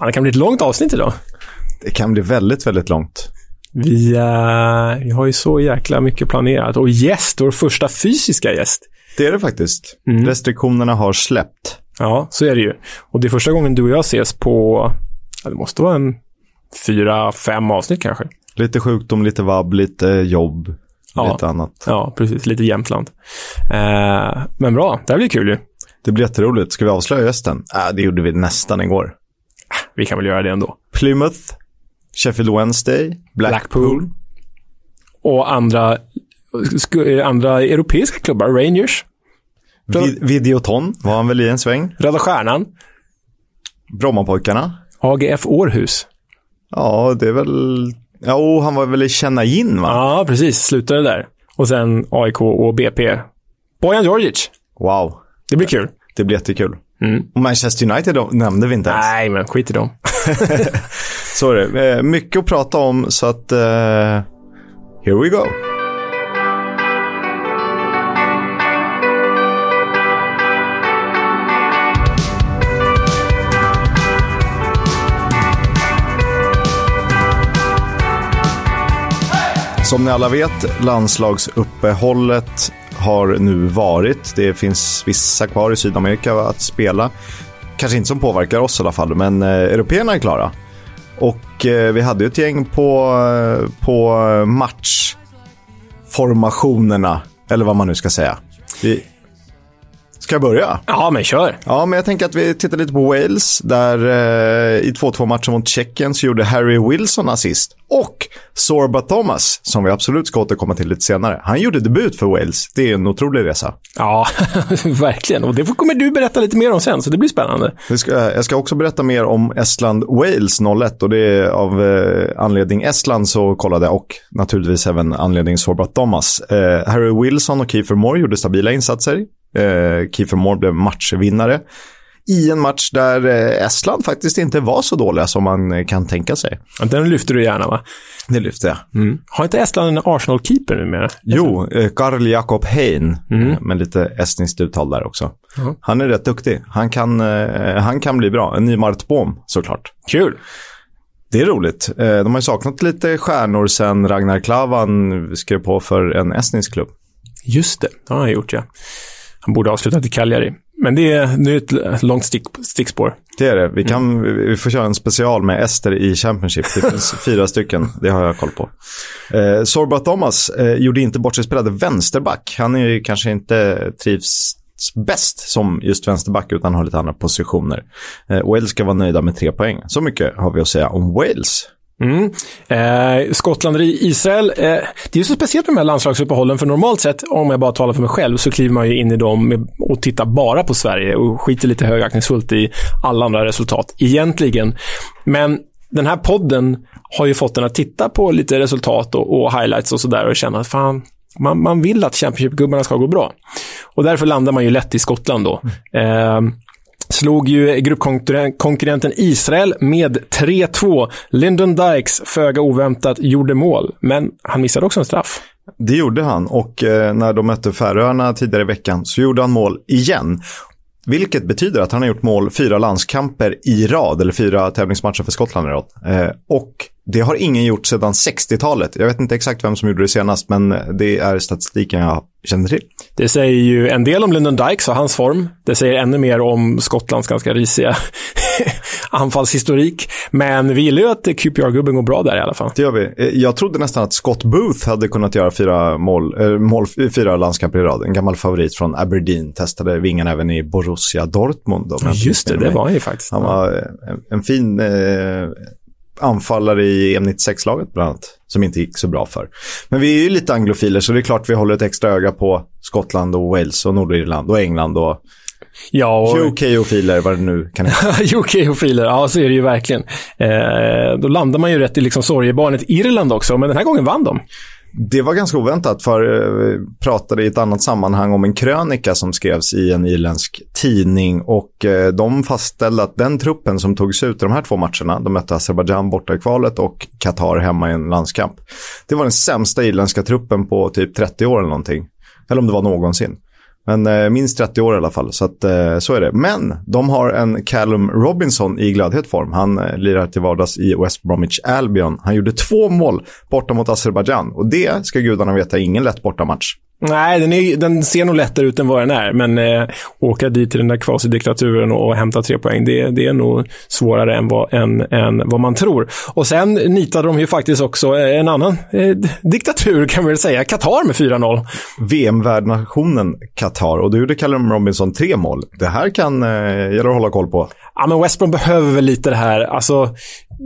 Fan, det kan bli ett långt avsnitt idag. Det kan bli väldigt, väldigt långt. Vi, uh, vi har ju så jäkla mycket planerat. Och gäst, vår första fysiska gäst. Det är det faktiskt. Mm. Restriktionerna har släppt. Ja, så är det ju. Och det är första gången du och jag ses på, ja, det måste vara en fyra, fem avsnitt kanske. Lite sjukdom, lite vabb, lite jobb, ja. lite annat. Ja, precis. Lite Jämtland. Uh, men bra, det här blir kul ju. Det blir jätteroligt. Ska vi avslöja gästen? Äh, det gjorde vi nästan igår. Vi kan väl göra det ändå. Plymouth, Sheffield Wednesday, Blackpool. Blackpool. Och andra, andra europeiska klubbar, Rangers. Vid Videoton var han väl i en sväng. Röda Stjärnan. Brommapojkarna. AGF Århus. Ja, det är väl... Ja, oh, han var väl i Känna in, va? Ja, precis. Slutade där. Och sen AIK och BP. Bojan Djordjic. Wow. Det blir kul. Det blir jättekul. Mm. Manchester United då, nämnde vi inte ens. Nej, men skit i dem. det. Eh, mycket att prata om, så att... Uh, here we go. Som ni alla vet, landslagsuppehållet har nu varit. Det finns vissa kvar i Sydamerika att spela. Kanske inte som påverkar oss i alla fall, men eh, européerna är klara. Och eh, vi hade ju ett gäng på, eh, på eh, matchformationerna, eller vad man nu ska säga. Vi, Ska jag börja? Ja, men kör. Ja, men jag tänker att vi tittar lite på Wales. Där eh, i 2-2 matchen mot Tjeckien så gjorde Harry Wilson assist. Och Sorba Thomas, som vi absolut ska återkomma till lite senare. Han gjorde debut för Wales. Det är en otrolig resa. Ja, verkligen. Och det kommer du berätta lite mer om sen, så det blir spännande. Det ska, jag ska också berätta mer om Estland-Wales 01 och det är av eh, anledning Estland så kollade jag och naturligtvis även anledning Sorba Thomas. Eh, Harry Wilson och Kiefer Moore gjorde stabila insatser. Eh, Kiefer Moore blev matchvinnare i en match där eh, Estland faktiskt inte var så dåliga som man eh, kan tänka sig. Den lyfter du gärna va? Det lyfter jag. Mm. Har inte Estland en Arsenal-keeper numera? Jo, Karl Jakob Hein, mm. med lite estniskt uttal där också. Mm. Han är rätt duktig. Han kan, han kan bli bra. En ny Mart Bohm såklart. Kul! Det är roligt. De har ju saknat lite stjärnor sen Ragnar Klavan skrev på för en estnisk klubb. Just det, det har han gjort ja. Han borde ha avslutat i Cagliari. Men det är nu ett långt stick, stickspår. Det är det. Vi, kan, mm. vi får köra en special med Ester i Championship. Det finns fyra stycken. Det har jag koll på. Eh, Sorba Thomas eh, gjorde inte bort sig spelade vänsterback. Han är ju kanske inte trivs bäst som just vänsterback utan har lite andra positioner. Eh, Wales ska vara nöjda med tre poäng. Så mycket har vi att säga om Wales. Mm. Eh, Skottland och Israel. Eh, det är ju så speciellt med de här landslagsuppehållen, för normalt sett, om jag bara talar för mig själv, så kliver man ju in i dem och tittar bara på Sverige och skiter lite högaktningsfullt i alla andra resultat, egentligen. Men den här podden har ju fått en att titta på lite resultat och, och highlights och sådär och känna att fan, man, man vill att Championship-gubbarna ska gå bra. Och därför landar man ju lätt i Skottland då. Eh, slog ju gruppkonkurrenten Israel med 3-2. Lyndon Dykes, föga oväntat, gjorde mål, men han missade också en straff. Det gjorde han och eh, när de mötte Färöarna tidigare i veckan så gjorde han mål igen. Vilket betyder att han har gjort mål fyra landskamper i rad, eller fyra tävlingsmatcher för Skottland i rad. Eh, och det har ingen gjort sedan 60-talet. Jag vet inte exakt vem som gjorde det senast, men det är statistiken jag känner till. Det säger ju en del om Lyndon Dykes och hans form. Det säger ännu mer om Skottlands ganska risiga anfallshistorik. Men vi gillar ju att QPR-gubben går bra där i alla fall. Det gör vi. Eh, jag trodde nästan att Scott Booth hade kunnat göra fyra mål, äh, mål fyra landskamper i rad. En gammal favorit från Aberdeen. Testade vingen även i Borussia Dortmund. Just det, det var han ju faktiskt. Han var en, en fin eh, anfallare i EM96-laget bland annat, som inte gick så bra för. Men vi är ju lite anglofiler, så det är klart vi håller ett extra öga på Skottland och Wales och Nordirland och England och Ja, och... UK-ofiler, vad det nu kan heta. UK-ofiler, ja så är det ju verkligen. Eh, då landar man ju rätt i liksom sorgebarnet Irland också, men den här gången vann de. Det var ganska oväntat för vi pratade i ett annat sammanhang om en krönika som skrevs i en irländsk tidning och eh, de fastställde att den truppen som togs ut i de här två matcherna, de mötte Azerbajdzjan borta i kvalet och Qatar hemma i en landskamp. Det var den sämsta irländska truppen på typ 30 år eller någonting. Eller om det var någonsin. Men eh, minst 30 år i alla fall, så att, eh, så är det. Men de har en Callum Robinson i glödhet form. Han eh, lirar till vardags i West Bromwich Albion. Han gjorde två mål borta mot Azerbajdzjan och det ska gudarna veta ingen lätt bortamatch. Nej, den, är, den ser nog lättare ut än vad den är, men eh, åka dit till den där kvasidiktaturen och, och hämta tre poäng, det, det är nog svårare än vad, än, än vad man tror. Och sen nitade de ju faktiskt också en annan eh, diktatur, kan man väl säga, Qatar med 4-0. VM-värdnationen Qatar, och då gjorde Callum Robinson tre mål. Det här kan eh, gälla att hålla koll på. Ja, men West Brom behöver väl lite det här. Alltså,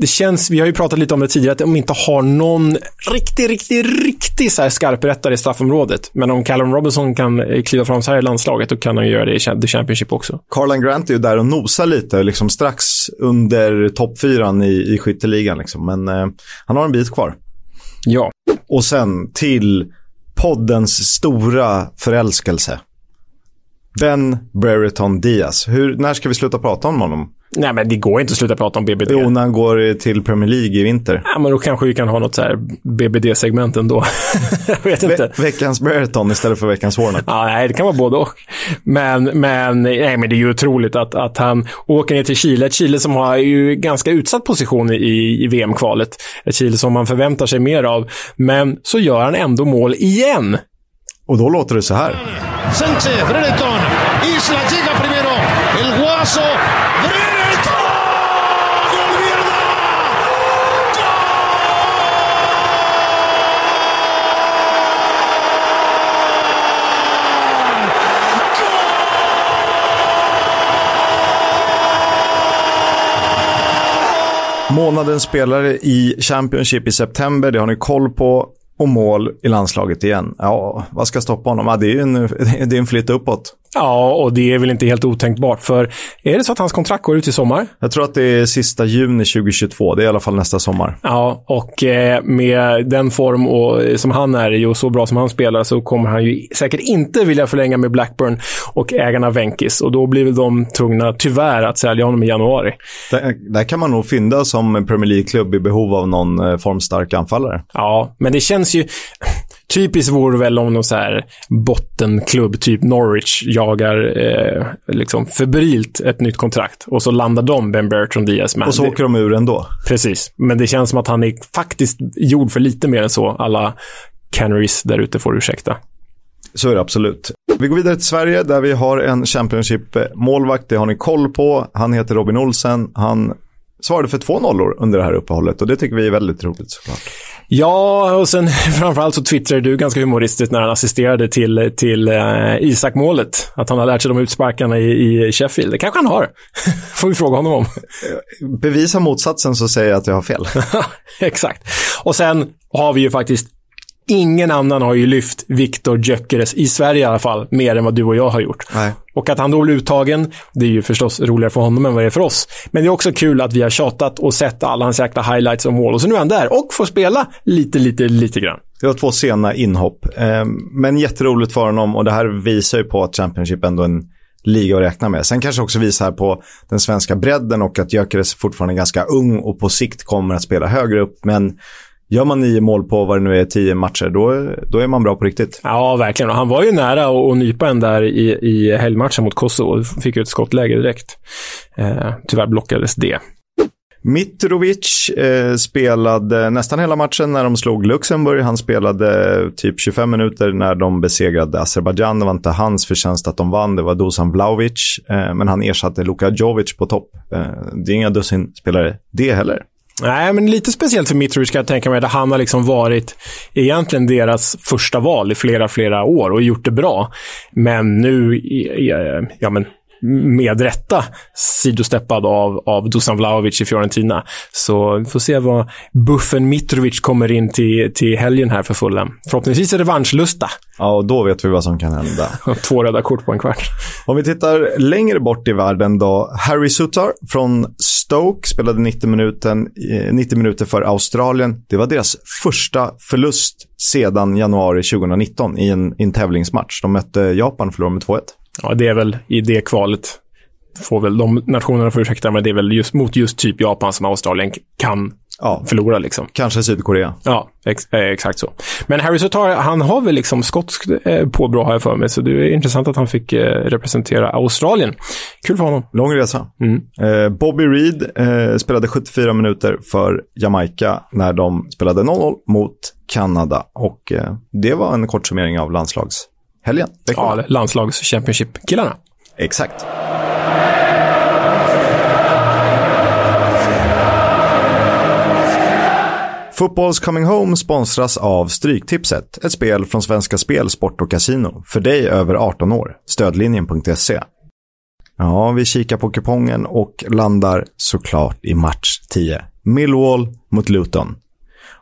det känns, vi har ju pratat lite om det tidigare, att de inte har någon riktig, riktig, riktig så här skarprättare i straffområdet. Men om Callum Robinson kan eh, kliva fram så här i landslaget, då kan han göra det i The Championship också. Carlan Grant är ju där och nosar lite, liksom strax under toppfyran i, i skytteligan. Liksom. Men eh, han har en bit kvar. Ja. Och sen till poddens stora förälskelse. Ben Brereton Diaz. Hur, när ska vi sluta prata om honom? Nej, men det går inte att sluta prata om BBD. Jo, när han går till Premier League i vinter. Ja, men då kanske vi kan ha något så här BBD-segment ändå. jag vet inte. Ve veckans Brereton istället för veckans Warnock. Ja, nej, det kan vara både och. Men, men, nej, men det är ju otroligt att, att han åker ner till Chile. Ett Chile som har ju ganska utsatt position i, i VM-kvalet. Ett Chile som man förväntar sig mer av. Men så gör han ändå mål igen. Och då låter det så här. Sanchez, Brereton, Månadens spelare i Championship i september, det har ni koll på. Och mål i landslaget igen. Ja, vad ska stoppa honom? Ja, det är ju en, det är en flytt uppåt. Ja, och det är väl inte helt otänkbart. För är det så att hans kontrakt går ut i sommar? Jag tror att det är sista juni 2022. Det är i alla fall nästa sommar. Ja, och eh, med den form och, som han är i och så bra som han spelar så kommer han ju säkert inte vilja förlänga med Blackburn och ägarna Venkis. Och då blir väl de tvungna, tyvärr, att sälja honom i januari. Där, där kan man nog fynda som Premier League-klubb i behov av någon eh, formstark anfallare. Ja, men det känns ju... Typiskt vore väl om någon så här bottenklubb, typ Norwich, jagar eh, liksom febrilt ett nytt kontrakt. Och så landar de Ben Bertrand Diaz med. Och så åker de ur ändå. Precis. Men det känns som att han är faktiskt gjord för lite mer än så. Alla Canaries där ute får ursäkta. Så är det absolut. Vi går vidare till Sverige där vi har en Championship-målvakt. Det har ni koll på. Han heter Robin Olsen. Han svarade för två nollor under det här uppehållet och det tycker vi är väldigt roligt såklart. Ja, och sen framförallt så twittrade du ganska humoristiskt när han assisterade till, till uh, Isak-målet. Att han har lärt sig de utsparkarna i, i Sheffield. Det kanske han har. Får vi fråga honom om. Bevisa motsatsen så säger jag att jag har fel. Exakt. Och sen har vi ju faktiskt Ingen annan har ju lyft Viktor Gyökeres, i Sverige i alla fall, mer än vad du och jag har gjort. Nej. Och att han då blir uttagen, det är ju förstås roligare för honom än vad det är för oss. Men det är också kul att vi har tjatat och sett alla hans jäkla highlights och mål. Och så nu är han där och får spela lite, lite, lite grann. Det var två sena inhopp. Ehm, men jätteroligt för honom och det här visar ju på att Championship ändå är en liga att räkna med. Sen kanske också visar på den svenska bredden och att Gyökeres fortfarande är ganska ung och på sikt kommer att spela högre upp. Men Gör man nio mål på vad det nu är, tio matcher, då, då är man bra på riktigt. Ja, verkligen. Och han var ju nära att, nypa en där i, i helgmatchen mot Kosovo. Fick ju ett skottläge direkt. Eh, tyvärr blockades det. Mitrovic eh, spelade nästan hela matchen när de slog Luxemburg. Han spelade typ 25 minuter när de besegrade Azerbajdzjan. Det var inte hans förtjänst att de vann, det var Dusan Vlahovic. Eh, men han ersatte Luka Jovic på topp. Eh, det är inga dussin spelare det heller. Nej, men lite speciellt för Mitrovic kan jag tänka mig. Där han har liksom varit egentligen deras första val i flera, flera år och gjort det bra. Men nu, ja men med rätta sidosteppad av, av Dusan Vlahovic i Fiorentina. Så vi får se vad buffen Mitrovic kommer in till, till helgen här för Fulham. Förhoppningsvis är det revanschlusta. Ja, och då vet vi vad som kan hända. Två röda kort på en kvart. Om vi tittar längre bort i världen då. Harry Sutar från Stoke spelade 90, minuten, 90 minuter för Australien. Det var deras första förlust sedan januari 2019 i en, i en tävlingsmatch. De mötte Japan och förlorade med 2-1. Ja, det är väl i det kvalet. Får väl de nationerna få ursäkta, men det är väl just mot just typ Japan som Australien kan ja. förlora. Liksom. Kanske Sydkorea. Ja, ex eh, exakt så. Men Harry Sotar, han har väl liksom skotsk eh, påbrå har jag för mig, så det är intressant att han fick eh, representera Australien. Kul för honom. Lång resa. Mm. Eh, Bobby Reed spelade 74 minuter för Jamaica när de spelade 0-0 mot Kanada och det var en kort summering av landslagshelgen. Ja, landslags Championship-killarna. Exakt. Footballs Coming Home sponsras av Stryktipset, ett spel från Svenska Spel, Sport och Casino. För dig över 18 år. Stödlinjen.se. Ja, vi kikar på kupongen och landar såklart i match 10. Millwall mot Luton.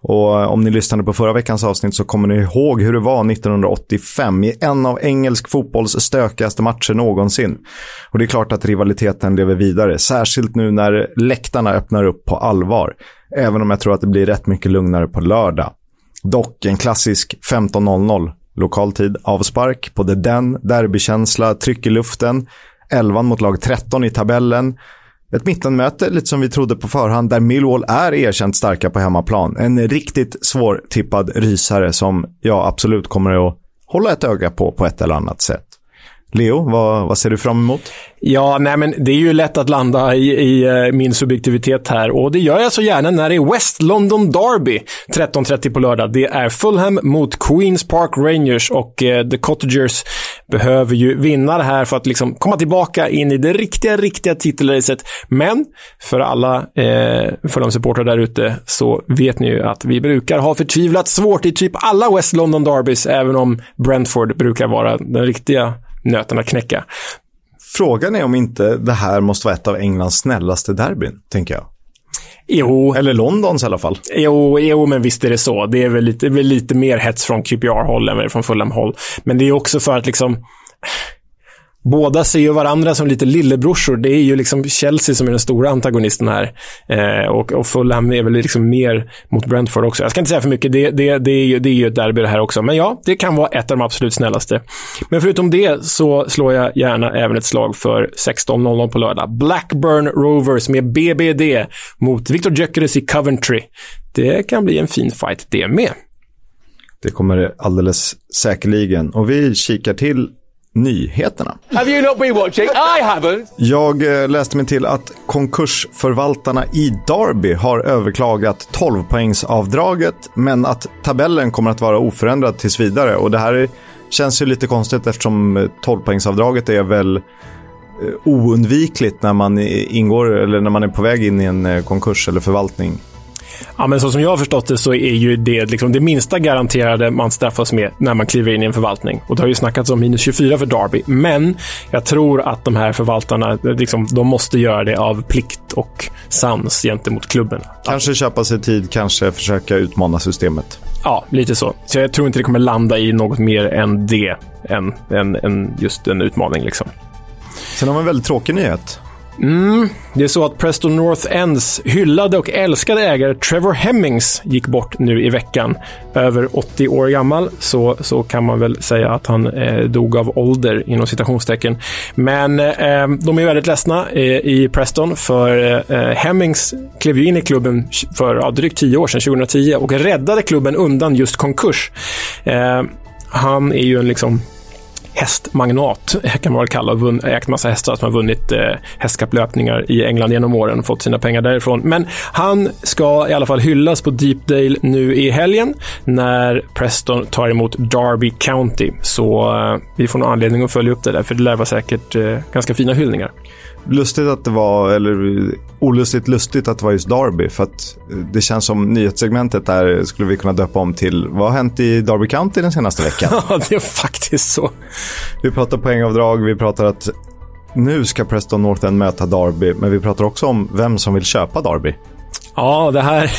Och eh, om ni lyssnade på förra veckans avsnitt så kommer ni ihåg hur det var 1985 i en av engelsk fotbolls stökigaste matcher någonsin. Och det är klart att rivaliteten lever vidare, särskilt nu när läktarna öppnar upp på allvar. Även om jag tror att det blir rätt mycket lugnare på lördag. Dock en klassisk 15.00 lokal tid, avspark på The Den, derbykänsla, tryck i luften. 11 mot lag 13 i tabellen. Ett mittenmöte, lite som vi trodde på förhand, där Millwall är erkänt starka på hemmaplan. En riktigt svårtippad rysare som jag absolut kommer att hålla ett öga på på ett eller annat sätt. Leo, vad, vad ser du fram emot? Ja, nej men det är ju lätt att landa i, i eh, min subjektivitet här och det gör jag så gärna när det är West London Derby 13.30 på lördag. Det är Fulham mot Queens Park Rangers och eh, The Cottagers behöver ju vinna det här för att liksom komma tillbaka in i det riktiga, riktiga titelracet. Men för alla eh, för de supportrar där ute så vet ni ju att vi brukar ha förtvivlat svårt i typ alla West London Derbys, även om Brentford brukar vara den riktiga nöten att knäcka. Frågan är om inte det här måste vara ett av Englands snällaste derbyn, tänker jag. Jo. Eller Londons i alla fall. Jo, jo, men visst är det så. Det är väl lite, väl lite mer hets från QPR-håll än från Fulham-håll. Men det är också för att liksom båda ser ju varandra som lite lillebrorsor. Det är ju liksom Chelsea som är den stora antagonisten här. Eh, och, och Fulham är väl liksom mer mot Brentford också. Jag ska inte säga för mycket. Det, det, det, är, ju, det är ju ett derby det här också. Men ja, det kan vara ett av de absolut snällaste. Men förutom det så slår jag gärna även ett slag för 16.00 på lördag. Blackburn Rovers med BBD mot Victor Gyökeres i Coventry. Det kan bli en fin fight det med. Det kommer det alldeles säkerligen. Och vi kikar till nyheterna. Have you not been watching? I haven't. Jag eh, läste mig till att konkursförvaltarna i Derby har överklagat 12-poängsavdraget men att tabellen kommer att vara oförändrad tills vidare. Och det här känns ju lite konstigt eftersom 12-poängsavdraget är väl eh, oundvikligt när man ingår eller när man är på väg in i en eh, konkurs eller förvaltning. Ja, men så som jag har förstått det så är ju det liksom det minsta garanterade man straffas med när man kliver in i en förvaltning. Och det har ju snackats om minus 24 för Derby. Men jag tror att de här förvaltarna, liksom, de måste göra det av plikt och sans gentemot klubben. Kanske köpa sig tid, kanske försöka utmana systemet. Ja, lite så. Så jag tror inte det kommer landa i något mer än det, än, än, än just en utmaning. Liksom. Sen har vi en väldigt tråkig nyhet. Mm, det är så att Preston North Ends hyllade och älskade ägare Trevor Hemmings gick bort nu i veckan. Över 80 år gammal, så, så kan man väl säga att han eh, dog av ålder inom citationstecken. Men eh, de är väldigt ledsna eh, i Preston för eh, eh Hemmings klev ju in i klubben för ja, drygt 10 år sedan, 2010, och räddade klubben undan just konkurs. Eh, han är ju en liksom hästmagnat, kan man väl kalla och ägt massa hästar som har vunnit eh, hästkapplöpningar i England genom åren och fått sina pengar därifrån. Men han ska i alla fall hyllas på Deepdale nu i helgen när Preston tar emot Derby County. Så eh, vi får nog anledning att följa upp det där, för det lär vara säkert eh, ganska fina hyllningar. Lustigt att det var, eller olustigt lustigt att det var just Derby. För att det känns som nyhetssegmentet där skulle vi kunna döpa om till Vad har hänt i Derby County den senaste veckan? Ja, det är faktiskt så. Vi pratar poängavdrag, vi pratar att nu ska Preston North End möta Derby. Men vi pratar också om vem som vill köpa Derby. Ja, det här,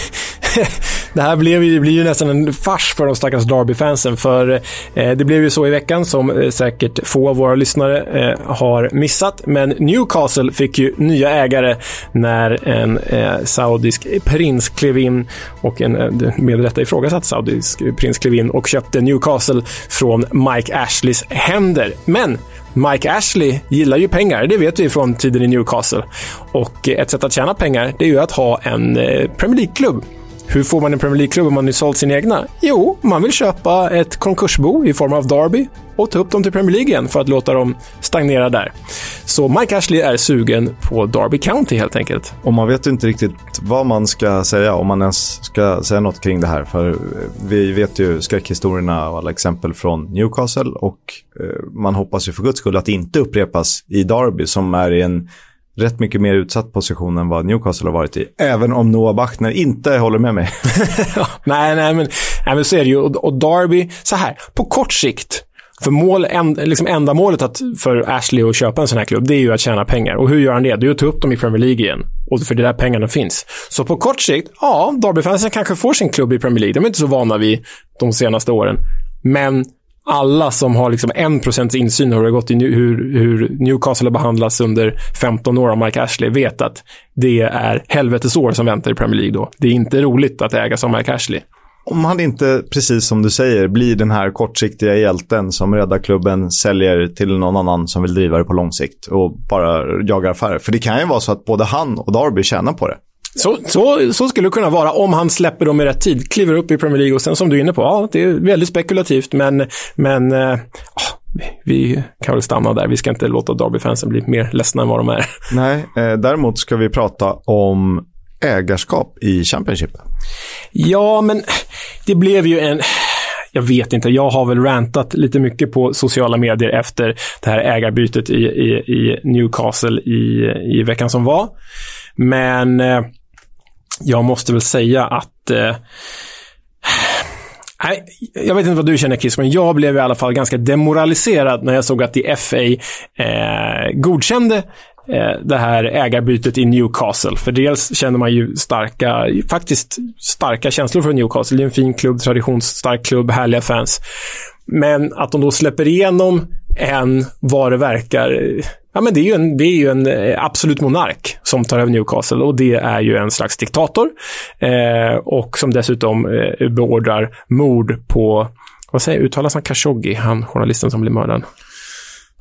det här blev ju, blir ju nästan en fars för de stackars Derby-fansen. För eh, det blev ju så i veckan, som eh, säkert få av våra lyssnare eh, har missat. Men Newcastle fick ju nya ägare när en eh, saudisk prins klev in och en eh, med rätta ifrågasatt saudisk prins klev in och köpte Newcastle från Mike Ashleys händer. Men Mike Ashley gillar ju pengar, det vet vi från tiden i Newcastle. Och eh, ett sätt att tjäna pengar, det är ju att ha en eh, Premier League-klubb. Hur får man en Premier League-klubb om man nu sålt sin egna? Jo, man vill köpa ett konkursbo i form av Derby och ta upp dem till Premier League igen för att låta dem stagnera där. Så Mike Ashley är sugen på Derby County helt enkelt. Och man vet ju inte riktigt vad man ska säga, om man ens ska säga något kring det här. För eh, vi vet ju skräckhistorierna och alla exempel från Newcastle och eh, man hoppas ju för guds skull att det inte upprepas i Derby som är i en rätt mycket mer utsatt position än vad Newcastle har varit i. Även om Noah Bachner inte håller med mig. nej, nej, men, nej, men så är det ju. Och, och Derby, så här, på kort sikt, för mål, en, liksom ändamålet att, för Ashley att köpa en sån här klubb, det är ju att tjäna pengar. Och hur gör han det? Det är att ta upp dem i Premier League igen. Och för det är där pengarna finns. Så på kort sikt, ja, Derby-fansen kanske får sin klubb i Premier League. De är inte så vana vid de senaste åren. Men alla som har liksom 1% insyn i hur det gått i hur, hur Newcastle har behandlats under 15 år av Mike Ashley vet att det är helvetesår som väntar i Premier League då. Det är inte roligt att äga som Mike Ashley. Om han inte, precis som du säger, blir den här kortsiktiga hjälten som räddar klubben, säljer till någon annan som vill driva det på lång sikt och bara jagar affärer. För det kan ju vara så att både han och Darby tjänar på det. Så, så, så skulle det kunna vara om han släpper dem i rätt tid, kliver upp i Premier League och sen som du är inne på, ja, det är väldigt spekulativt men, men äh, vi kan väl stanna där. Vi ska inte låta Derby-fansen bli mer ledsna än vad de är. Nej, eh, däremot ska vi prata om ägarskap i Championship. Ja, men det blev ju en... Jag vet inte, jag har väl rantat lite mycket på sociala medier efter det här ägarbytet i, i, i Newcastle i, i veckan som var. Men eh, jag måste väl säga att eh, Nej, jag vet inte vad du känner Chris, men jag blev i alla fall ganska demoraliserad när jag såg att FA eh, godkände eh, det här ägarbytet i Newcastle. För dels känner man ju starka, faktiskt starka känslor för Newcastle. Det är en fin klubb, traditionsstark klubb, härliga fans. Men att de då släpper igenom en, vad det verkar, Ja, men det är ju en, det är ju en eh, absolut monark som tar över Newcastle och det är ju en slags diktator. Eh, och som dessutom eh, beordrar mord på, vad säger uttalas han Khashoggi, han journalisten som blev mördad?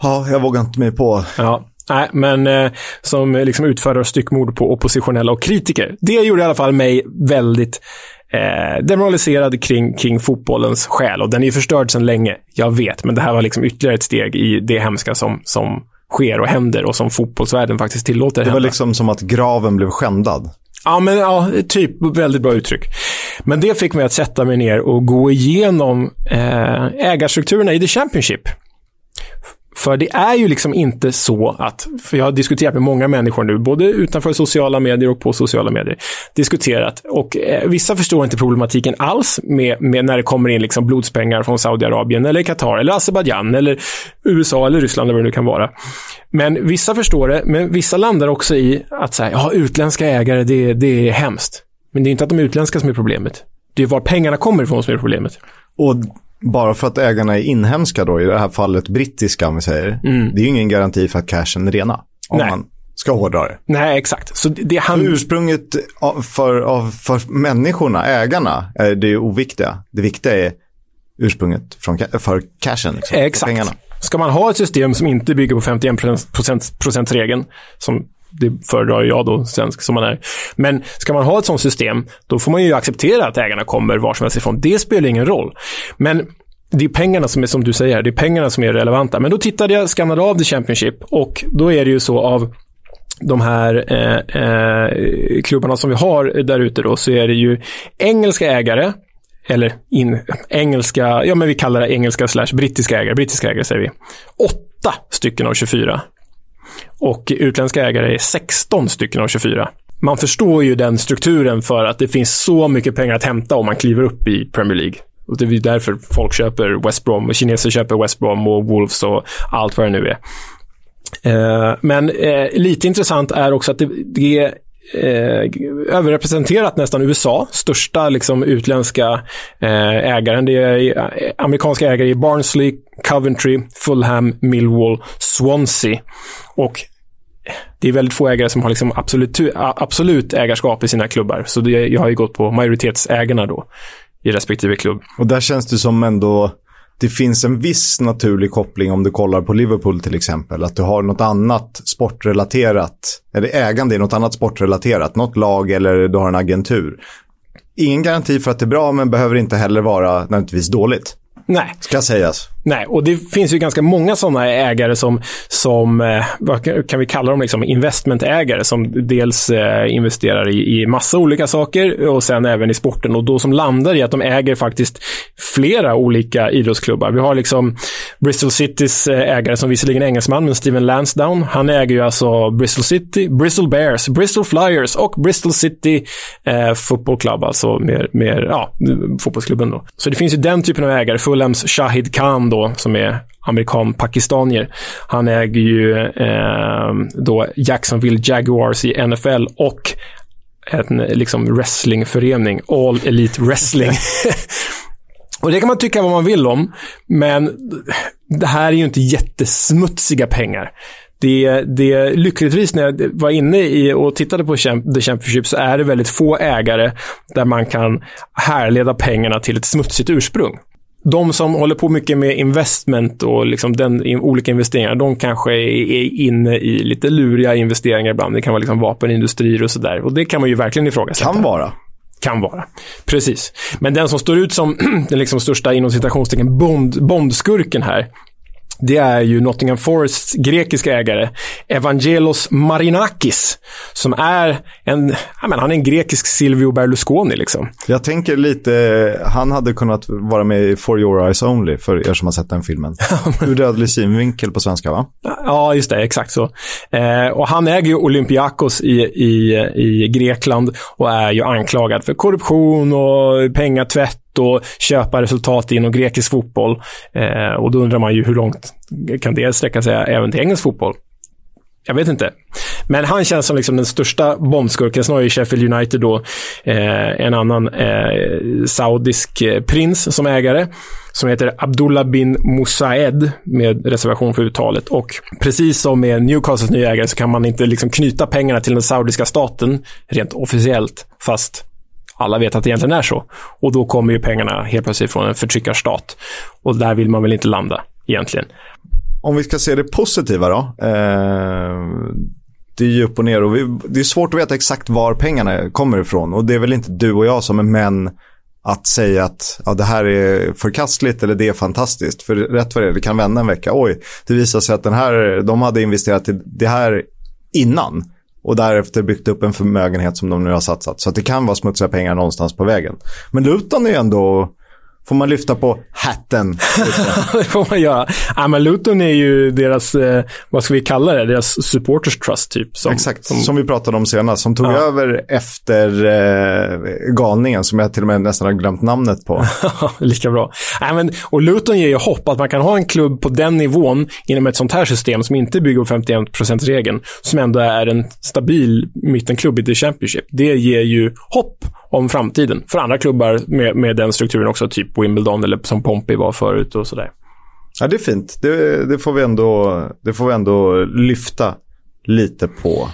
Ja, jag vågar inte mig på. Ja, Nej, men eh, som liksom utför styckmord på oppositionella och kritiker. Det gjorde i alla fall mig väldigt eh, demoraliserad kring, kring fotbollens själ. Och den är ju förstörd sedan länge, jag vet. Men det här var liksom ytterligare ett steg i det hemska som, som sker och händer och som fotbollsvärlden faktiskt tillåter Det var hända. liksom som att graven blev skändad. Ja, men ja, typ väldigt bra uttryck. Men det fick mig att sätta mig ner och gå igenom eh, ägarstrukturerna i The Championship. För det är ju liksom inte så att, för jag har diskuterat med många människor nu, både utanför sociala medier och på sociala medier, diskuterat. Och eh, vissa förstår inte problematiken alls med, med när det kommer in liksom blodspengar från Saudiarabien, eller Qatar, eller Azerbajdzjan, eller USA, eller Ryssland, eller vad det nu kan vara. Men vissa förstår det, men vissa landar också i att säga, ja, utländska ägare, det, det är hemskt. Men det är inte att de är utländska som är problemet. Det är var pengarna kommer ifrån som är problemet. Och bara för att ägarna är inhemska då, i det här fallet brittiska om vi säger, Mm. det är ju ingen garanti för att cashen är rena. Om Nej. man ska hårdra det. Nej, exakt. Så det, För han... ursprunget av- för, av, för människorna, ägarna, är det oviktiga. Det viktiga är ursprunget från, för cashen. Liksom, för Exakt. Pengarna. Ska man ha ett system som inte bygger på 51% regeln som det föredrar jag då, svensk som man är. Men ska man ha ett sånt system, då får man ju acceptera att ägarna kommer var som helst ifrån. Det spelar ingen roll. Men det är pengarna som är, som du säger, det är pengarna som är relevanta. Men då tittade jag, skannade av The Championship och då är det ju så av de här eh, eh, klubbarna som vi har där ute då, så är det ju engelska ägare, eller in, engelska, ja men vi kallar det engelska slash brittiska ägare, brittiska ägare säger vi. Åtta stycken av 24. Och utländska ägare är 16 stycken av 24. Man förstår ju den strukturen för att det finns så mycket pengar att hämta om man kliver upp i Premier League. Och det är därför folk köper West Brom, och kineser köper West Brom och Wolves och allt vad det nu är. Eh, men eh, lite intressant är också att det, det eh, överrepresenterat nästan USA, största liksom, utländska eh, ägaren. Det är eh, amerikanska ägare i Barnsley, Coventry, Fulham, Millwall, Swansea. Och det är väldigt få ägare som har liksom absolut, absolut ägarskap i sina klubbar. Så det, jag har ju gått på majoritetsägarna då i respektive klubb. Och där känns det som ändå det finns en viss naturlig koppling om du kollar på Liverpool till exempel. Att du har något annat sportrelaterat, eller ägande i något annat sportrelaterat. Något lag eller du har en agentur. Ingen garanti för att det är bra, men behöver inte heller vara nödvändigtvis dåligt. Nej. Ska sägas. Nej, och det finns ju ganska många sådana ägare som, som eh, vad kan vi kalla dem, liksom investmentägare som dels eh, investerar i, i massa olika saker och sen även i sporten och då som landar i att de äger faktiskt flera olika idrottsklubbar. Vi har liksom Bristol Citys eh, ägare som visserligen är engelsman, men Steven Lansdown, Han äger ju alltså Bristol City, Bristol Bears, Bristol Flyers och Bristol City eh, Football Club, alltså mer, mer ja, fotbollsklubben då. Så det finns ju den typen av ägare. Fulhams Shahid Khan då, som är amerikan-pakistanier. Han äger ju eh, då Jacksonville Jaguars i NFL och en liksom wrestlingförening, All Elite Wrestling. och det kan man tycka vad man vill om, men det här är ju inte jättesmutsiga pengar. Det, det, lyckligtvis när jag var inne i och tittade på The Championship så är det väldigt få ägare där man kan härleda pengarna till ett smutsigt ursprung de som håller på mycket med investment och liksom den, olika investeringar, de kanske är inne i lite luriga investeringar ibland. Det kan vara liksom vapenindustrier och sådär. Och det kan man ju verkligen ifrågasätta. Kan vara. Kan vara. Precis. Men den som står ut som den liksom största inom citationstecken bond, bondskurken här, det är ju Nottingham Forests grekiska ägare, Evangelos Marinakis, som är en, ja, men han är en grekisk Silvio Berlusconi liksom. Jag tänker lite, han hade kunnat vara med i For Your Eyes Only, för er som har sett den filmen. Ur dödlig synvinkel på svenska va? Ja, just det, exakt så. Eh, och han äger ju Olympiakos i, i, i Grekland och är ju anklagad för korruption och pengatvätt och köpa resultat inom grekisk fotboll. Eh, och då undrar man ju hur långt kan det sträcka sig även till engelsk fotboll? Jag vet inte. Men han känns som liksom den största bombskurken. Snarare Sheffield United då. Eh, en annan eh, saudisk eh, prins som ägare. Som heter Abdullah bin Musaed med reservation för uttalet. Och precis som med Newcastles nya ägare så kan man inte liksom knyta pengarna till den saudiska staten rent officiellt. Fast alla vet att det egentligen är så. Och då kommer ju pengarna helt plötsligt från en förtryckarstat. Och där vill man väl inte landa egentligen. Om vi ska se det positiva då. Eh, det är ju upp och ner och vi, det är svårt att veta exakt var pengarna kommer ifrån. Och det är väl inte du och jag som är män att säga att ja, det här är förkastligt eller det är fantastiskt. För rätt vad det är, det kan vända en vecka. Oj, det visar sig att den här, de hade investerat i det här innan och därefter byggt upp en förmögenhet som de nu har satsat. Så det kan vara smutsiga pengar någonstans på vägen. Men Luton är ändå Får man lyfta på hatten? det får man göra. Ja, men Luton är ju deras, eh, vad ska vi kalla det, deras supporters trust typ. Som, Exakt, som, som vi pratade om senast. Som tog ja. över efter eh, galningen som jag till och med nästan har glömt namnet på. Lika bra. Ja, men, och Luton ger ju hopp att man kan ha en klubb på den nivån inom ett sånt här system som inte bygger på 51%-regeln. Som ändå är en stabil mittenklubb i The Championship. Det ger ju hopp om framtiden för andra klubbar med, med den strukturen också, typ Wimbledon eller som Pompey var förut och sådär. Ja, det är fint. Det, det, får vi ändå, det får vi ändå lyfta lite på.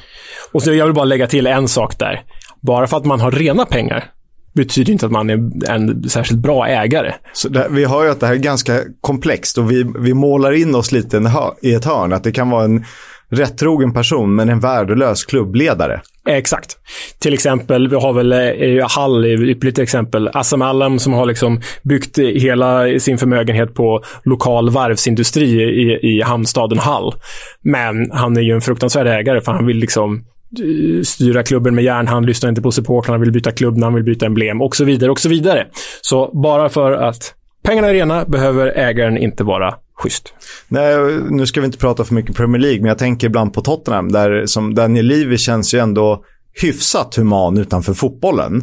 Och så jag vill bara lägga till en sak där. Bara för att man har rena pengar betyder inte att man är en särskilt bra ägare. Så det, vi har ju att det här är ganska komplext och vi, vi målar in oss lite i ett hörn. Att det kan vara en rättrogen person men en värdelös klubbledare. Exakt. Till exempel, vi har väl eh, Hall är ett ypperligt exempel. Assam Allam som har liksom byggt hela sin förmögenhet på lokal varvsindustri i, i hamnstaden Hall. Men han är ju en fruktansvärd ägare för han vill liksom eh, styra klubben med järnhand, lyssnar inte på supportrarna, vill byta klubbnamn, vill byta emblem och så vidare och så vidare. Så bara för att pengarna är rena behöver ägaren inte vara schysst. Nej, nu ska vi inte prata för mycket Premier League, men jag tänker ibland på Tottenham, där som Daniel Levy känns ju ändå hyfsat human utanför fotbollen.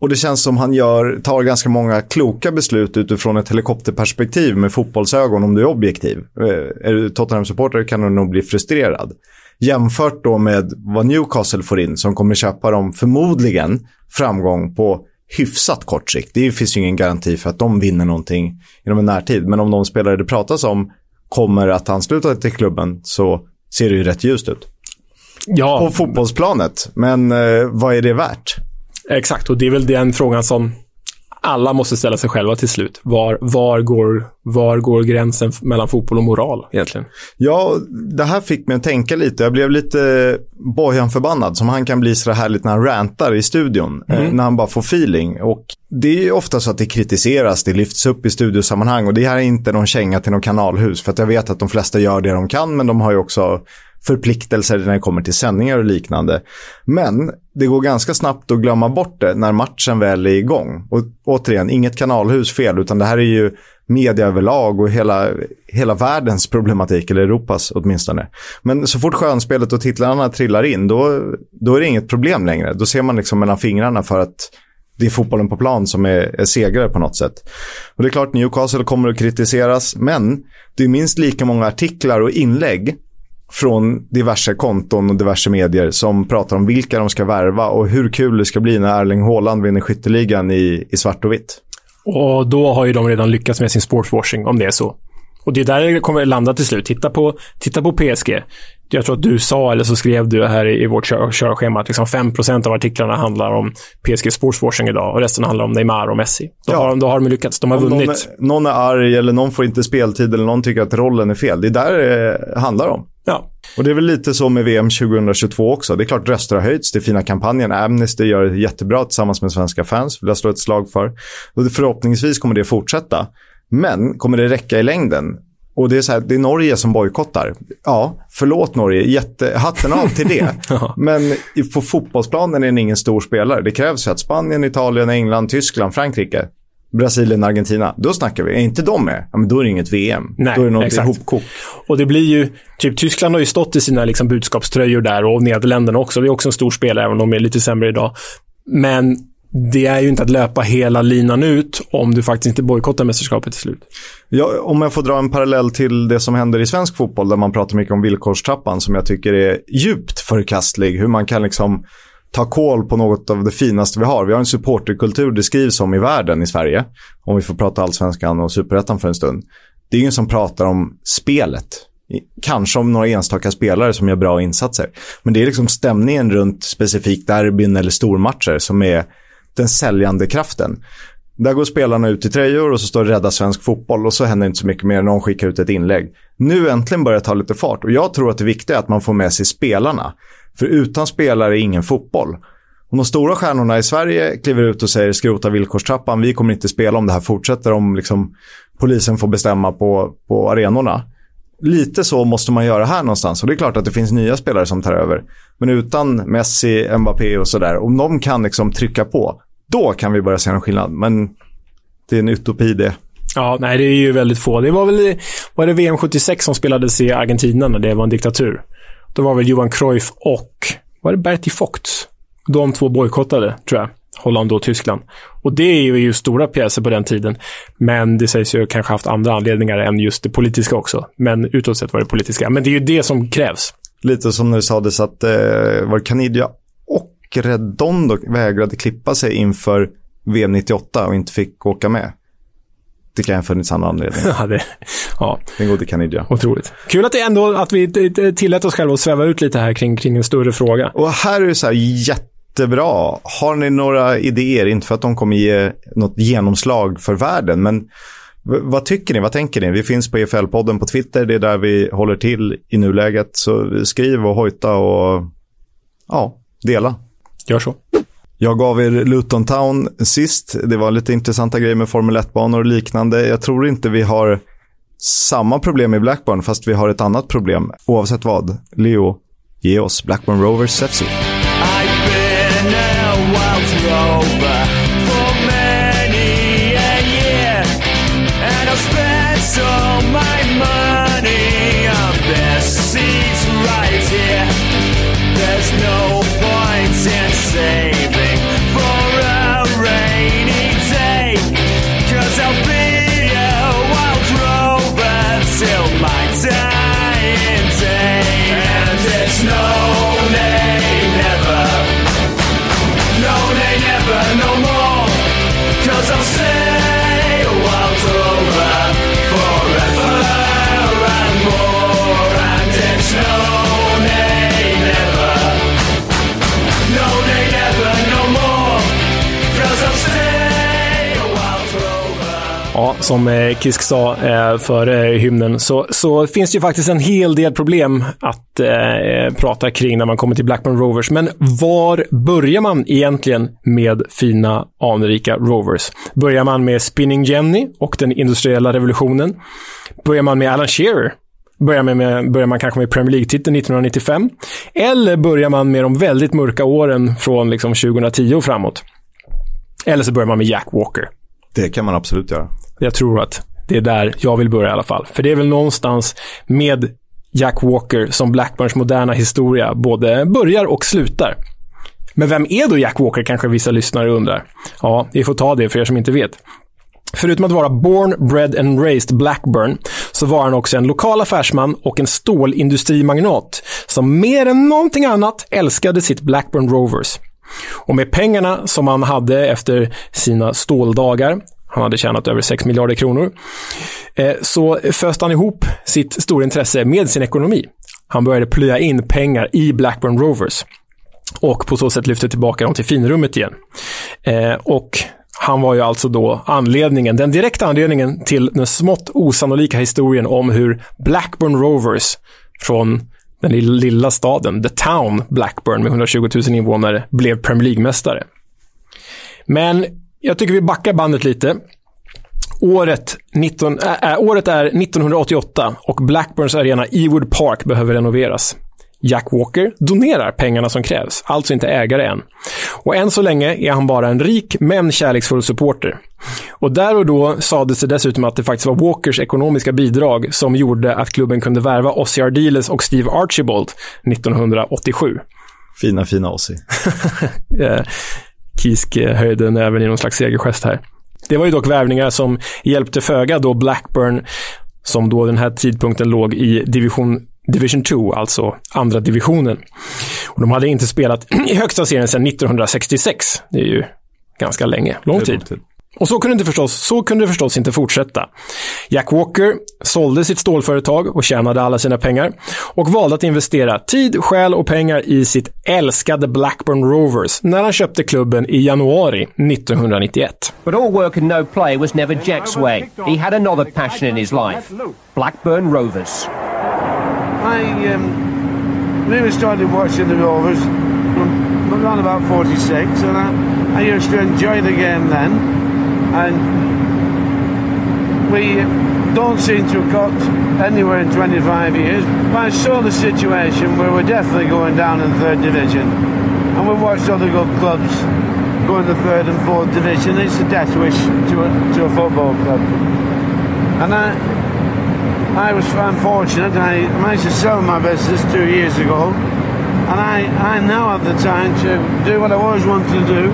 Och det känns som han gör, tar ganska många kloka beslut utifrån ett helikopterperspektiv med fotbollsögon om du är objektiv. Eh, är du Tottenham-supporter kan du nog bli frustrerad. Jämfört då med vad Newcastle får in som kommer köpa dem förmodligen framgång på hyfsat kort sikt. Det finns ju ingen garanti för att de vinner någonting inom en närtid. Men om de spelare det pratas om kommer att ansluta till klubben så ser det ju rätt ljust ut. Ja. På fotbollsplanet. Men eh, vad är det värt? Exakt, och det är väl den frågan som alla måste ställa sig själva till slut. Var, var, går, var går gränsen mellan fotboll och moral egentligen? Ja, det här fick mig att tänka lite. Jag blev lite Bojan förbannad som han kan bli så härligt när han rantar i studion. Eh, mm. när han bara får feeling. Och det är ju ofta så att det kritiseras, det lyfts upp i studiosammanhang och det här är inte någon känga till någon kanalhus. För att jag vet att de flesta gör det de kan men de har ju också förpliktelser när det kommer till sändningar och liknande. Men det går ganska snabbt att glömma bort det när matchen väl är igång. Och återigen, inget kanalhus fel, utan det här är ju media överlag och hela, hela världens problematik, eller Europas åtminstone. Men så fort skönspelet och titlarna trillar in, då, då är det inget problem längre. Då ser man liksom mellan fingrarna för att det är fotbollen på plan som är, är segrare på något sätt. Och det är klart, Newcastle kommer att kritiseras, men det är minst lika många artiklar och inlägg från diverse konton och diverse medier som pratar om vilka de ska värva och hur kul det ska bli när Erling Haaland vinner skytteligan i, i svart och vitt. Och då har ju de redan lyckats med sin sportswashing, om det är så. Och det är där det kommer landa till slut. Titta på, titta på PSG. Jag tror att du sa, eller så skrev du här i, vårt kör, körschema, att liksom 5% av artiklarna handlar om PSG sportswashing idag och resten handlar om Neymar och Messi. Då, ja. har, då har de lyckats. De har om vunnit. Någon är, någon är arg eller någon får inte speltid eller någon tycker att rollen är fel. Det är där det handlar om. Ja. Och det är väl lite så med VM 2022 också. Det är klart röster har höjts, det är fina kampanjen. Amnesty gör det jättebra tillsammans med svenska fans, vill jag slå ett slag för. Och förhoppningsvis kommer det fortsätta. Men kommer det räcka i längden? Och det är så här, det är Norge som bojkottar. Ja, förlåt Norge, jätte, hatten av till det. Men på fotbollsplanen är den ingen stor spelare. Det krävs ju att Spanien, Italien, England, Tyskland, Frankrike Brasilien, Argentina. Då snackar vi. Är inte de med, ja, men då är det inget VM. Nej, då är det något ihopkok. Och det blir ju, typ Tyskland har ju stått i sina liksom, budskapströjor där och Nederländerna också. Det är också en stor spelare, även om de är lite sämre idag. Men det är ju inte att löpa hela linan ut om du faktiskt inte bojkottar mästerskapet till slut. Ja, om jag får dra en parallell till det som händer i svensk fotboll där man pratar mycket om villkorstrappan som jag tycker är djupt förkastlig. Hur man kan liksom ta koll på något av det finaste vi har. Vi har en supporterkultur det skrivs om i världen i Sverige. Om vi får prata allsvenskan och superettan för en stund. Det är ingen som pratar om spelet. Kanske om några enstaka spelare som gör bra insatser. Men det är liksom stämningen runt specifikt derbyn eller stormatcher som är den säljande kraften. Där går spelarna ut i tröjor och så står det rädda svensk fotboll och så händer inte så mycket mer. Någon skickar ut ett inlägg. Nu äntligen börjar det ta lite fart och jag tror att det viktiga är att man får med sig spelarna. För utan spelare är ingen fotboll. Om de stora stjärnorna i Sverige kliver ut och säger skrota villkorstrappan, vi kommer inte spela om det här fortsätter, om liksom polisen får bestämma på, på arenorna. Lite så måste man göra här någonstans. Och det är klart att det finns nya spelare som tar över. Men utan Messi, Mbappé och sådär, om de kan liksom trycka på, då kan vi börja se någon skillnad. Men det är en utopi det. Ja, nej, det är ju väldigt få. Det var väl var det VM 76 som spelades i Argentina när det var en diktatur. Då var väl Johan Cruyff och, var det Bertie Vogt? De två bojkottade, tror jag. Holland och Tyskland. Och det är ju stora pjäser på den tiden. Men det sägs ju kanske haft andra anledningar än just det politiska också. Men utåt sett var det politiska. Men det är ju det som krävs. Lite som när det sades att eh, var Canidia och Redondo vägrade klippa sig inför VM 98 och inte fick åka med. Det kan ha funnits andra anledningar. ja, det, ja. Den gode Canidja. Otroligt. Kul att det ändå att vi tillät oss själva att sväva ut lite här kring, kring en större fråga. Och här är det så här jättebra. Har ni några idéer? Inte för att de kommer ge något genomslag för världen, men vad tycker ni? Vad tänker ni? Vi finns på EFL-podden på Twitter. Det är där vi håller till i nuläget. Så skriv och hojta och ja, dela. Gör så. Jag gav er Luton Town sist. Det var lite intressanta grejer med Formel 1-banor och liknande. Jag tror inte vi har samma problem i Blackburn, fast vi har ett annat problem. Oavsett vad. Leo, ge oss Blackburn Rovers FC. Ja, som eh, Kisk sa eh, före eh, hymnen, så, så finns det ju faktiskt en hel del problem att eh, prata kring när man kommer till Blackburn Rovers. Men var börjar man egentligen med fina, anrika Rovers? Börjar man med Spinning Jenny och den industriella revolutionen? Börjar man med Alan Shearer? Börjar, med, börjar man kanske med Premier League-titeln 1995? Eller börjar man med de väldigt mörka åren från liksom 2010 och framåt? Eller så börjar man med Jack Walker. Det kan man absolut göra. Jag tror att det är där jag vill börja i alla fall. För det är väl någonstans med Jack Walker som Blackburns moderna historia både börjar och slutar. Men vem är då Jack Walker, kanske vissa lyssnare undrar? Ja, vi får ta det för er som inte vet. Förutom att vara born, bred and raised Blackburn så var han också en lokal affärsman och en stålindustrimagnat som mer än någonting annat älskade sitt Blackburn Rovers. Och med pengarna som han hade efter sina ståldagar, han hade tjänat över 6 miljarder kronor, eh, så föste han ihop sitt stora intresse med sin ekonomi. Han började plöja in pengar i Blackburn Rovers och på så sätt lyfte tillbaka dem till finrummet igen. Eh, och han var ju alltså då anledningen, den direkta anledningen till den smått osannolika historien om hur Blackburn Rovers från den lilla staden, The Town Blackburn med 120 000 invånare, blev Premier League-mästare. Men jag tycker vi backar bandet lite. Året, 19, äh, äh, året är 1988 och Blackburns arena Ewood Park behöver renoveras. Jack Walker donerar pengarna som krävs, alltså inte ägare än. Och än så länge är han bara en rik men kärleksfull supporter. Och där och då sades det dessutom att det faktiskt var Walkers ekonomiska bidrag som gjorde att klubben kunde värva Ossie Ardiles och Steve Archibald 1987. Fina, fina Ossie. Eh, Kisk höjde näven i någon slags segergest här. Det var ju dock värvningar som hjälpte föga då Blackburn, som då den här tidpunkten låg i division Division 2, alltså andra divisionen. Och de hade inte spelat i högsta serien sedan 1966. Det är ju ganska länge, lång tid. Och så kunde, det förstås, så kunde det förstås inte fortsätta. Jack Walker sålde sitt stålföretag och tjänade alla sina pengar och valde att investera tid, själ och pengar i sitt älskade Blackburn Rovers när han köpte klubben i januari 1991. But all work and no play was never Jack's way. He had another passion in his life. Blackburn Rovers. I um, really started watching the Rovers around about 46 and I, I used to enjoy the game then and we don't seem to have got anywhere in 25 years. But I saw the situation where we're definitely going down in the third division and we watched other good clubs go in the third and fourth division. It's a death wish to a, to a football club. And I I was unfortunate. I managed to sell my business two years ago, and I, I now have the time to do what I always wanted to do.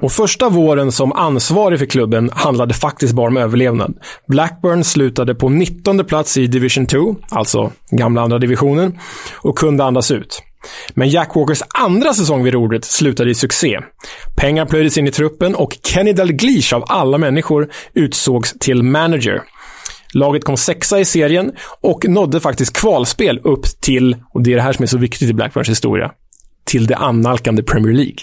Och första våren som ansvarig för klubben handlade faktiskt bara om överlevnad. Blackburn slutade på 19 plats i Division 2, alltså gamla andra divisionen, och kunde andas ut. Men Jack Walkers andra säsong vid rodret slutade i succé. Pengar plöjdes in i truppen och Kenny Dalglish av alla människor utsågs till manager. Laget kom sexa i serien och nådde faktiskt kvalspel upp till, och det är det här som är så viktigt i Blackburns historia, till det annalkande Premier League.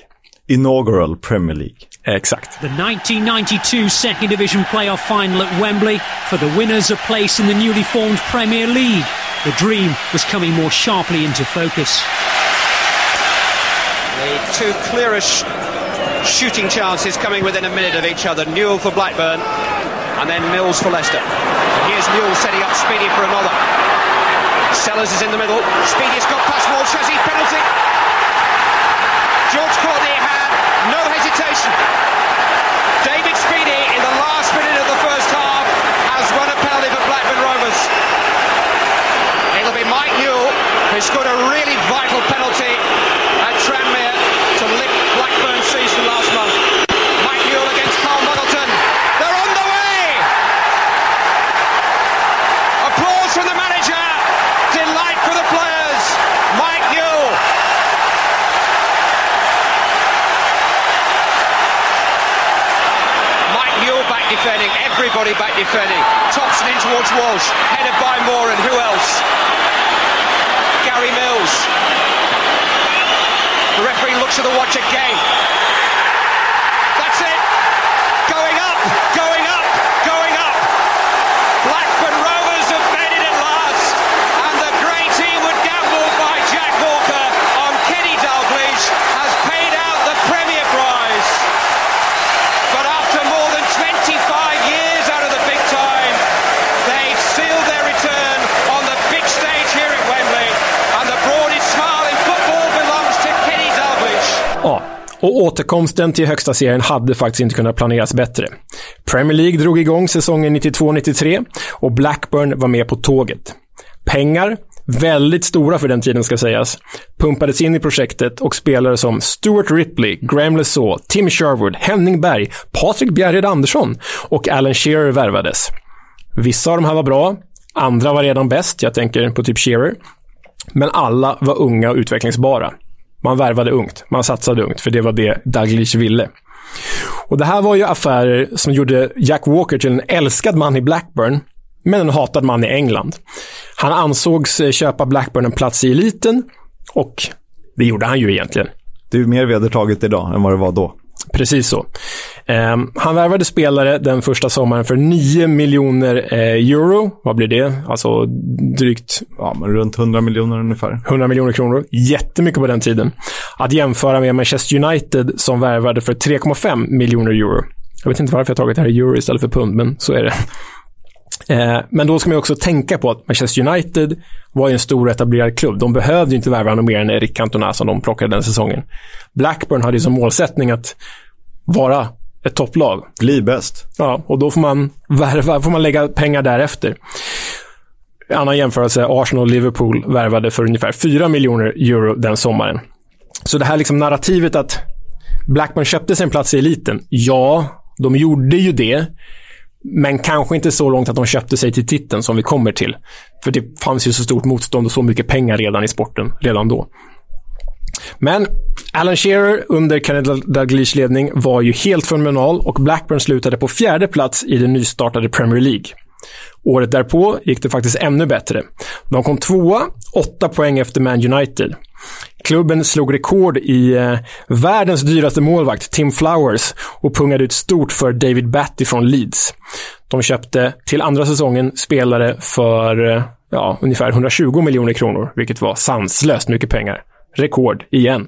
Inaugural Premier League. Exakt. The 1992 Second Division playoff final at Wembley for the winners a place in the newly formed Premier League. The dream was coming more sharply into focus. The two clearest shooting chances coming within a minute of each other. Newell for Blackburn and then Mills for Leicester. Here's Newell setting up Speedy for another. Sellers is in the middle. Speedy's got past Walsh. Has he penalty? George Courtney had no hesitation. David Speedy in the last minute of the first half has run a penalty for Blackburn Rovers. It'll be Mike Newell who scored a really vital penalty at Tranmere to lift Blackburn's season last month. Mike Newell against Carl Muggleton. They're on the way! Applause from the manager. Delight for the players. Mike Newell. Mike Newell back defending. Everybody back defending. Thompson in towards Walsh. Headed by Moore and who else? Gary Mills. The referee looks at the watch again. Och återkomsten till högsta serien hade faktiskt inte kunnat planeras bättre. Premier League drog igång säsongen 92-93 och Blackburn var med på tåget. Pengar, väldigt stora för den tiden ska sägas, pumpades in i projektet och spelare som Stuart Ripley, Graham Lesaw, Tim Sherwood, Henning Berg, Patrik Bjärred Andersson och Alan Shearer värvades. Vissa av de här var bra, andra var redan bäst, jag tänker på typ Shearer. Men alla var unga och utvecklingsbara. Man värvade ungt, man satsade ungt, för det var det Dalglish ville. Och det här var ju affärer som gjorde Jack Walker till en älskad man i Blackburn, men en hatad man i England. Han ansågs eh, köpa Blackburn en plats i eliten och det gjorde han ju egentligen. Det är ju mer vedertaget idag än vad det var då. Precis så. Eh, han värvade spelare den första sommaren för 9 miljoner eh, euro. Vad blir det? Alltså drygt Ja, men runt 100 miljoner ungefär. 100 miljoner kronor. Jättemycket på den tiden. Att jämföra med Manchester United som värvade för 3,5 miljoner euro. Jag vet inte varför jag tagit det här i euro istället för pund, men så är det. Eh, men då ska man också tänka på att Manchester United var ju en stor etablerad klubb. De behövde inte värva någon mer än Eric Cantona som de plockade den säsongen. Blackburn hade som målsättning att vara ett topplag. Bli bäst. Ja, och då får man värva, får man lägga pengar därefter. Annan jämförelse, Arsenal och Liverpool värvade för ungefär 4 miljoner euro den sommaren. Så det här liksom narrativet att Blackburn köpte sig en plats i eliten. Ja, de gjorde ju det. Men kanske inte så långt att de köpte sig till titeln som vi kommer till. För det fanns ju så stort motstånd och så mycket pengar redan i sporten, redan då. Men Alan Shearer under Kennedy Dalglish ledning var ju helt fenomenal och Blackburn slutade på fjärde plats i den nystartade Premier League. Året därpå gick det faktiskt ännu bättre. De kom tvåa, åtta poäng efter Man United. Klubben slog rekord i eh, världens dyraste målvakt, Tim Flowers, och pungade ut stort för David Batty från Leeds. De köpte till andra säsongen spelare för eh, ja, ungefär 120 miljoner kronor, vilket var sanslöst mycket pengar. Rekord igen.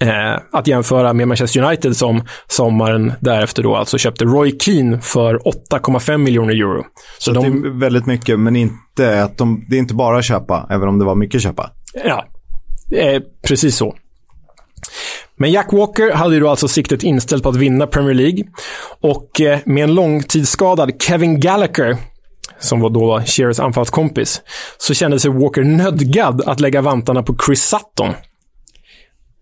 Eh, att jämföra med Manchester United som sommaren därefter då alltså köpte Roy Keane för 8,5 miljoner euro. Så, de, det är väldigt mycket, men inte att de, det är inte bara köpa, även om det var mycket köpa. Ja, eh, precis så. Men Jack Walker hade ju då alltså siktet inställt på att vinna Premier League. Och eh, med en långtidsskadad Kevin Gallagher, som var då Shearers anfallskompis, så kände sig Walker nödgad att lägga vantarna på Chris Sutton.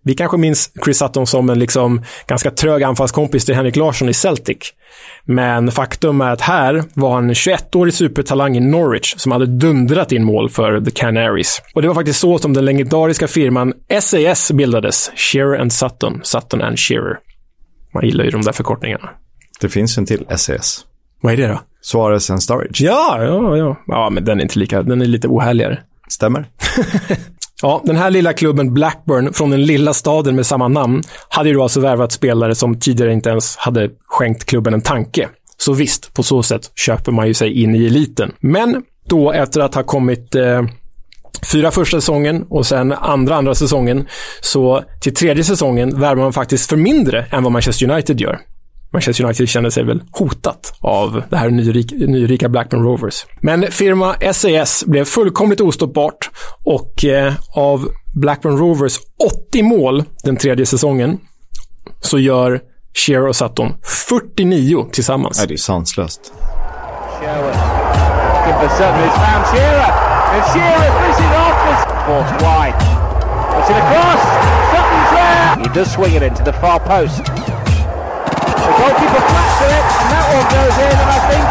Vi kanske minns Chris Sutton som en liksom ganska trög anfallskompis till Henrik Larsson i Celtic. Men faktum är att här var han en 21-årig supertalang i Norwich som hade dundrat in mål för The Canaries. Och det var faktiskt så som den legendariska firman SAS bildades. Shearer and Sutton. Sutton and Shearer. Man gillar ju de där förkortningarna. Det finns en till SAS. Vad är det då? Suarez and Sturridge. Ja, ja, ja. Ja, men den är inte lika, den är lite ohärligare. Stämmer. Ja, den här lilla klubben Blackburn från den lilla staden med samma namn hade ju då alltså värvat spelare som tidigare inte ens hade skänkt klubben en tanke. Så visst, på så sätt köper man ju sig in i eliten. Men då efter att ha kommit eh, fyra första säsongen och sen andra andra säsongen, så till tredje säsongen värvar man faktiskt för mindre än vad Manchester United gör. Manchester United kände sig väl hotat av det här nyrika, nyrika Blackburn Rovers. Men firma SAS blev fullkomligt ostoppbart och eh, av Blackburn Rovers 80 mål den tredje säsongen så gör Shearer och Sutton 49 tillsammans. Nej, det är sanslöst. He does swing it into the far post. Goalkeeper flats to it, and that one goes in, and I think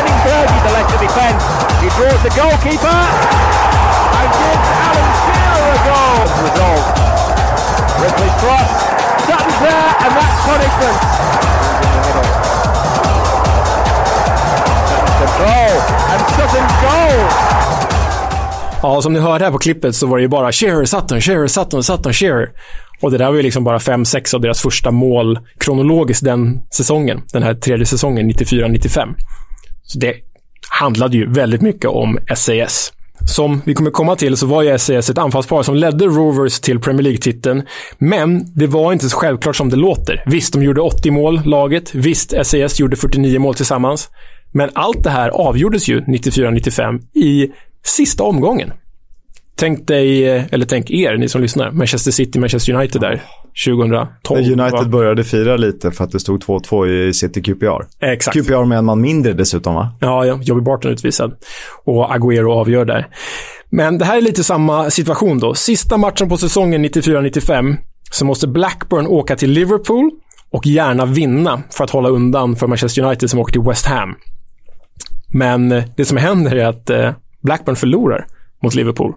Henning Bergie the left to defend. He draws the goalkeeper, and gives Alan Shearer a goal. Result. Ripley's cross, Sutton's there, and that's punishment. He's in the middle. Control, and Sutton's goal. Ja, som ni hörde här på klippet så var det ju bara Shearer, Sutton, Shearer, Sutton, Sutton, Shearer. Och det där var ju liksom bara fem, sex av deras första mål kronologiskt den säsongen. Den här tredje säsongen, 94-95. Så det handlade ju väldigt mycket om SAS. Som vi kommer komma till så var ju SAS ett anfallspar som ledde Rovers till Premier League-titeln. Men det var inte så självklart som det låter. Visst, de gjorde 80 mål, laget. Visst, SAS gjorde 49 mål tillsammans. Men allt det här avgjordes ju 94-95 i sista omgången. Tänk dig, eller tänk er, ni som lyssnar, Manchester City, Manchester United där. 2012. United va? började fira lite för att det stod 2-2 i City QPR. Exakt. QPR med en man mindre dessutom va? Ja, ja, Jobbie Barton utvisad. Och Agüero avgör där. Men det här är lite samma situation då. Sista matchen på säsongen 94-95 så måste Blackburn åka till Liverpool och gärna vinna för att hålla undan för Manchester United som åker till West Ham. Men eh, det som händer är att eh, Blackburn förlorar mot Liverpool.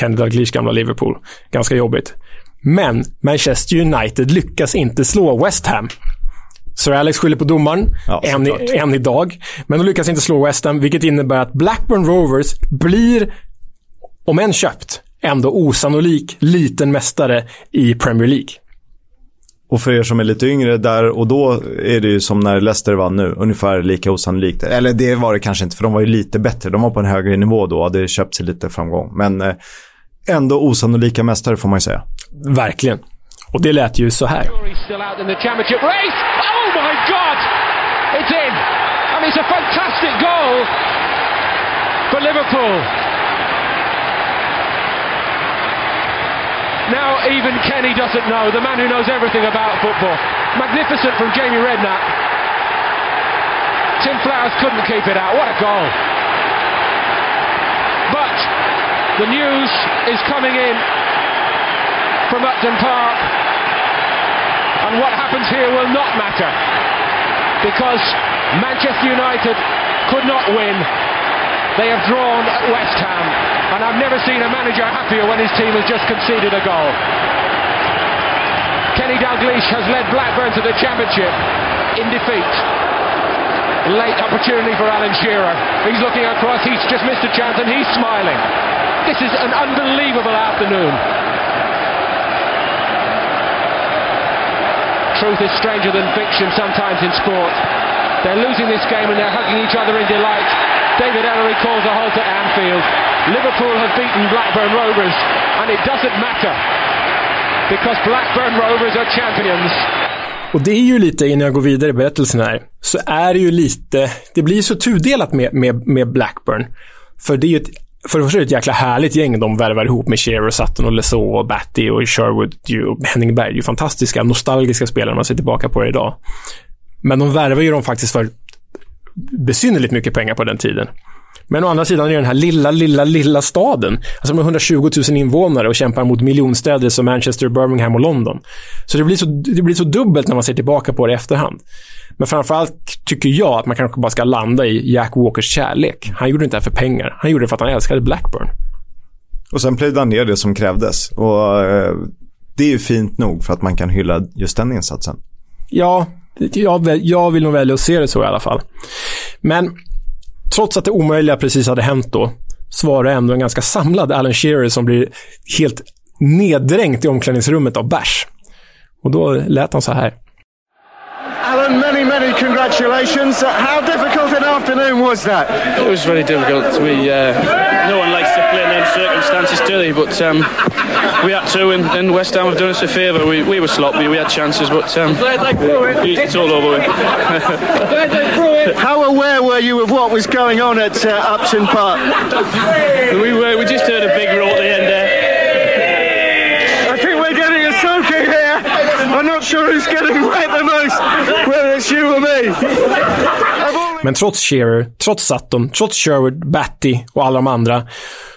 Kenny Dalglish gamla Liverpool. Ganska jobbigt. Men Manchester United lyckas inte slå West Ham. Sir Alex skyller på domaren, Ja, än, i, än idag. Men de lyckas inte slå West Ham, vilket innebär att Blackburn Rovers blir, om än köpt, ändå osannolik liten mästare i Premier League. Och för er som är lite yngre, där och då är det ju som när Leicester vann nu, ungefär lika osannolikt. Eller det var det kanske inte, för de var ju lite bättre. De var på en högre nivå då och hade köpt sig lite framgång. Men eh, ändå osannolika mästare får man ju säga. Verkligen. Och det lät ju så här. In. Oh my God! It's in. And it's a fantastic goal for Liverpool. Now even Kenny doesn't know, the man who knows everything about football. Magnificent from Jamie Redknapp. Tim Flowers couldn't keep it out. What a goal. But the news is coming in from Upton Park and what happens here will not matter because Manchester United could not win. They have drawn at West Ham, and I've never seen a manager happier when his team has just conceded a goal. Kenny Dalglish has led Blackburn to the championship in defeat. Late opportunity for Alan Shearer. He's looking across, he's just missed a chance and he's smiling. This is an unbelievable afternoon. Truth is stranger than fiction sometimes in sport. They're losing this game and they're hugging each other in delight. David Ellery calls a halt at Anfield. Liverpool have beaten Blackburn Rovers and it doesn't matter because Blackburn Rovers are champions. Och det är ju lite, innan jag går vidare i berättelsen här, så är det ju lite, det blir så tudelat med, med, med Blackburn. För det är ju ett, för det första är det ett jäkla härligt gäng de värvar ihop med Shearer, Sutton och Lesault och Batty och Sherwood och Henning Berg. Det är ju fantastiska, nostalgiska spelare när man ser tillbaka på det idag. Men de värvar ju dem faktiskt för besynnerligt mycket pengar på den tiden. Men å andra sidan är det den här lilla, lilla, lilla staden. Alltså har 120 000 invånare och kämpar mot miljonstäder som Manchester, Birmingham och London. Så det blir så, det blir så dubbelt när man ser tillbaka på det i efterhand. Men framförallt tycker jag att man kanske bara ska landa i Jack Walkers kärlek. Han gjorde det inte det här för pengar. Han gjorde det för att han älskade Blackburn. Och sen plöjde han ner det som krävdes. Och eh, det är ju fint nog för att man kan hylla just den insatsen. Ja, jag, jag vill nog välja att se det så i alla fall. Men trots att det omöjliga precis hade hänt då, så var det ändå en ganska samlad Alan Shearer som blir helt neddränkt i omklädningsrummet av bärs. Och då lät han så här. Alan, many, many congratulations. How difficult an afternoon was that? It was very difficult. We uh, no one likes to play in circumstances, do they? But um, we had to, and, and West Ham have done us a favour. We, we were sloppy. We had chances, but um, it's all over with. How aware were you of what was going on at uh, Upton Park? we were, we just heard a big roar at the end there. I think we're getting a soaking here. I'm not sure who's getting wet the most, whether it's you or me. Men trots Shearer, trots Sutton, trots Sherwood, Batty och alla de andra,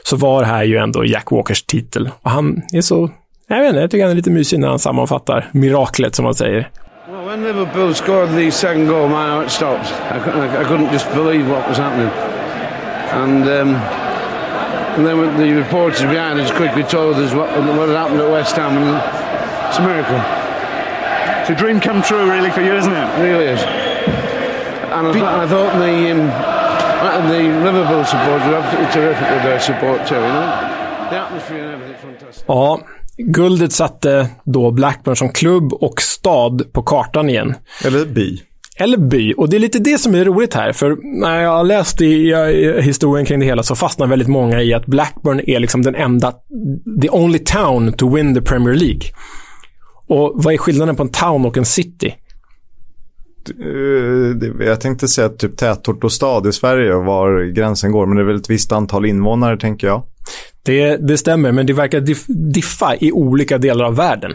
så var det här ju ändå Jack Walkers titel. Och han är så... Jag vet inte, jag tycker han är lite mysig när han sammanfattar miraklet, som man säger. Well, when Liverpool scored the second goal, my heart stopped. I, I, I couldn't just believe what was happening. And, um, and then when the reporters behind us quickly told us what, what had happened at West Ham. And it's a miracle. It's a dream come true, really, for you, isn't it? It really is. And I, th- I thought the, um, the Liverpool supporters were absolutely terrific with their support too, you know? The atmosphere and everything, fantastic. Ja, guldet satte då Blackburn som klubb och stad på kartan igen. Eller by. Eller by. Och det är lite det som är roligt här. För när jag har läst i, i historien kring det hela så fastnar väldigt många i att Blackburn är liksom den enda, the only town to win the Premier League. Och vad är skillnaden på en town och en city? Eh, jag tänkte säga typ tätort och stad i Sverige var gränsen går. Men det är väl ett visst antal invånare tänker jag. Det, det stämmer, men det verkar diff, diffa i olika delar av världen.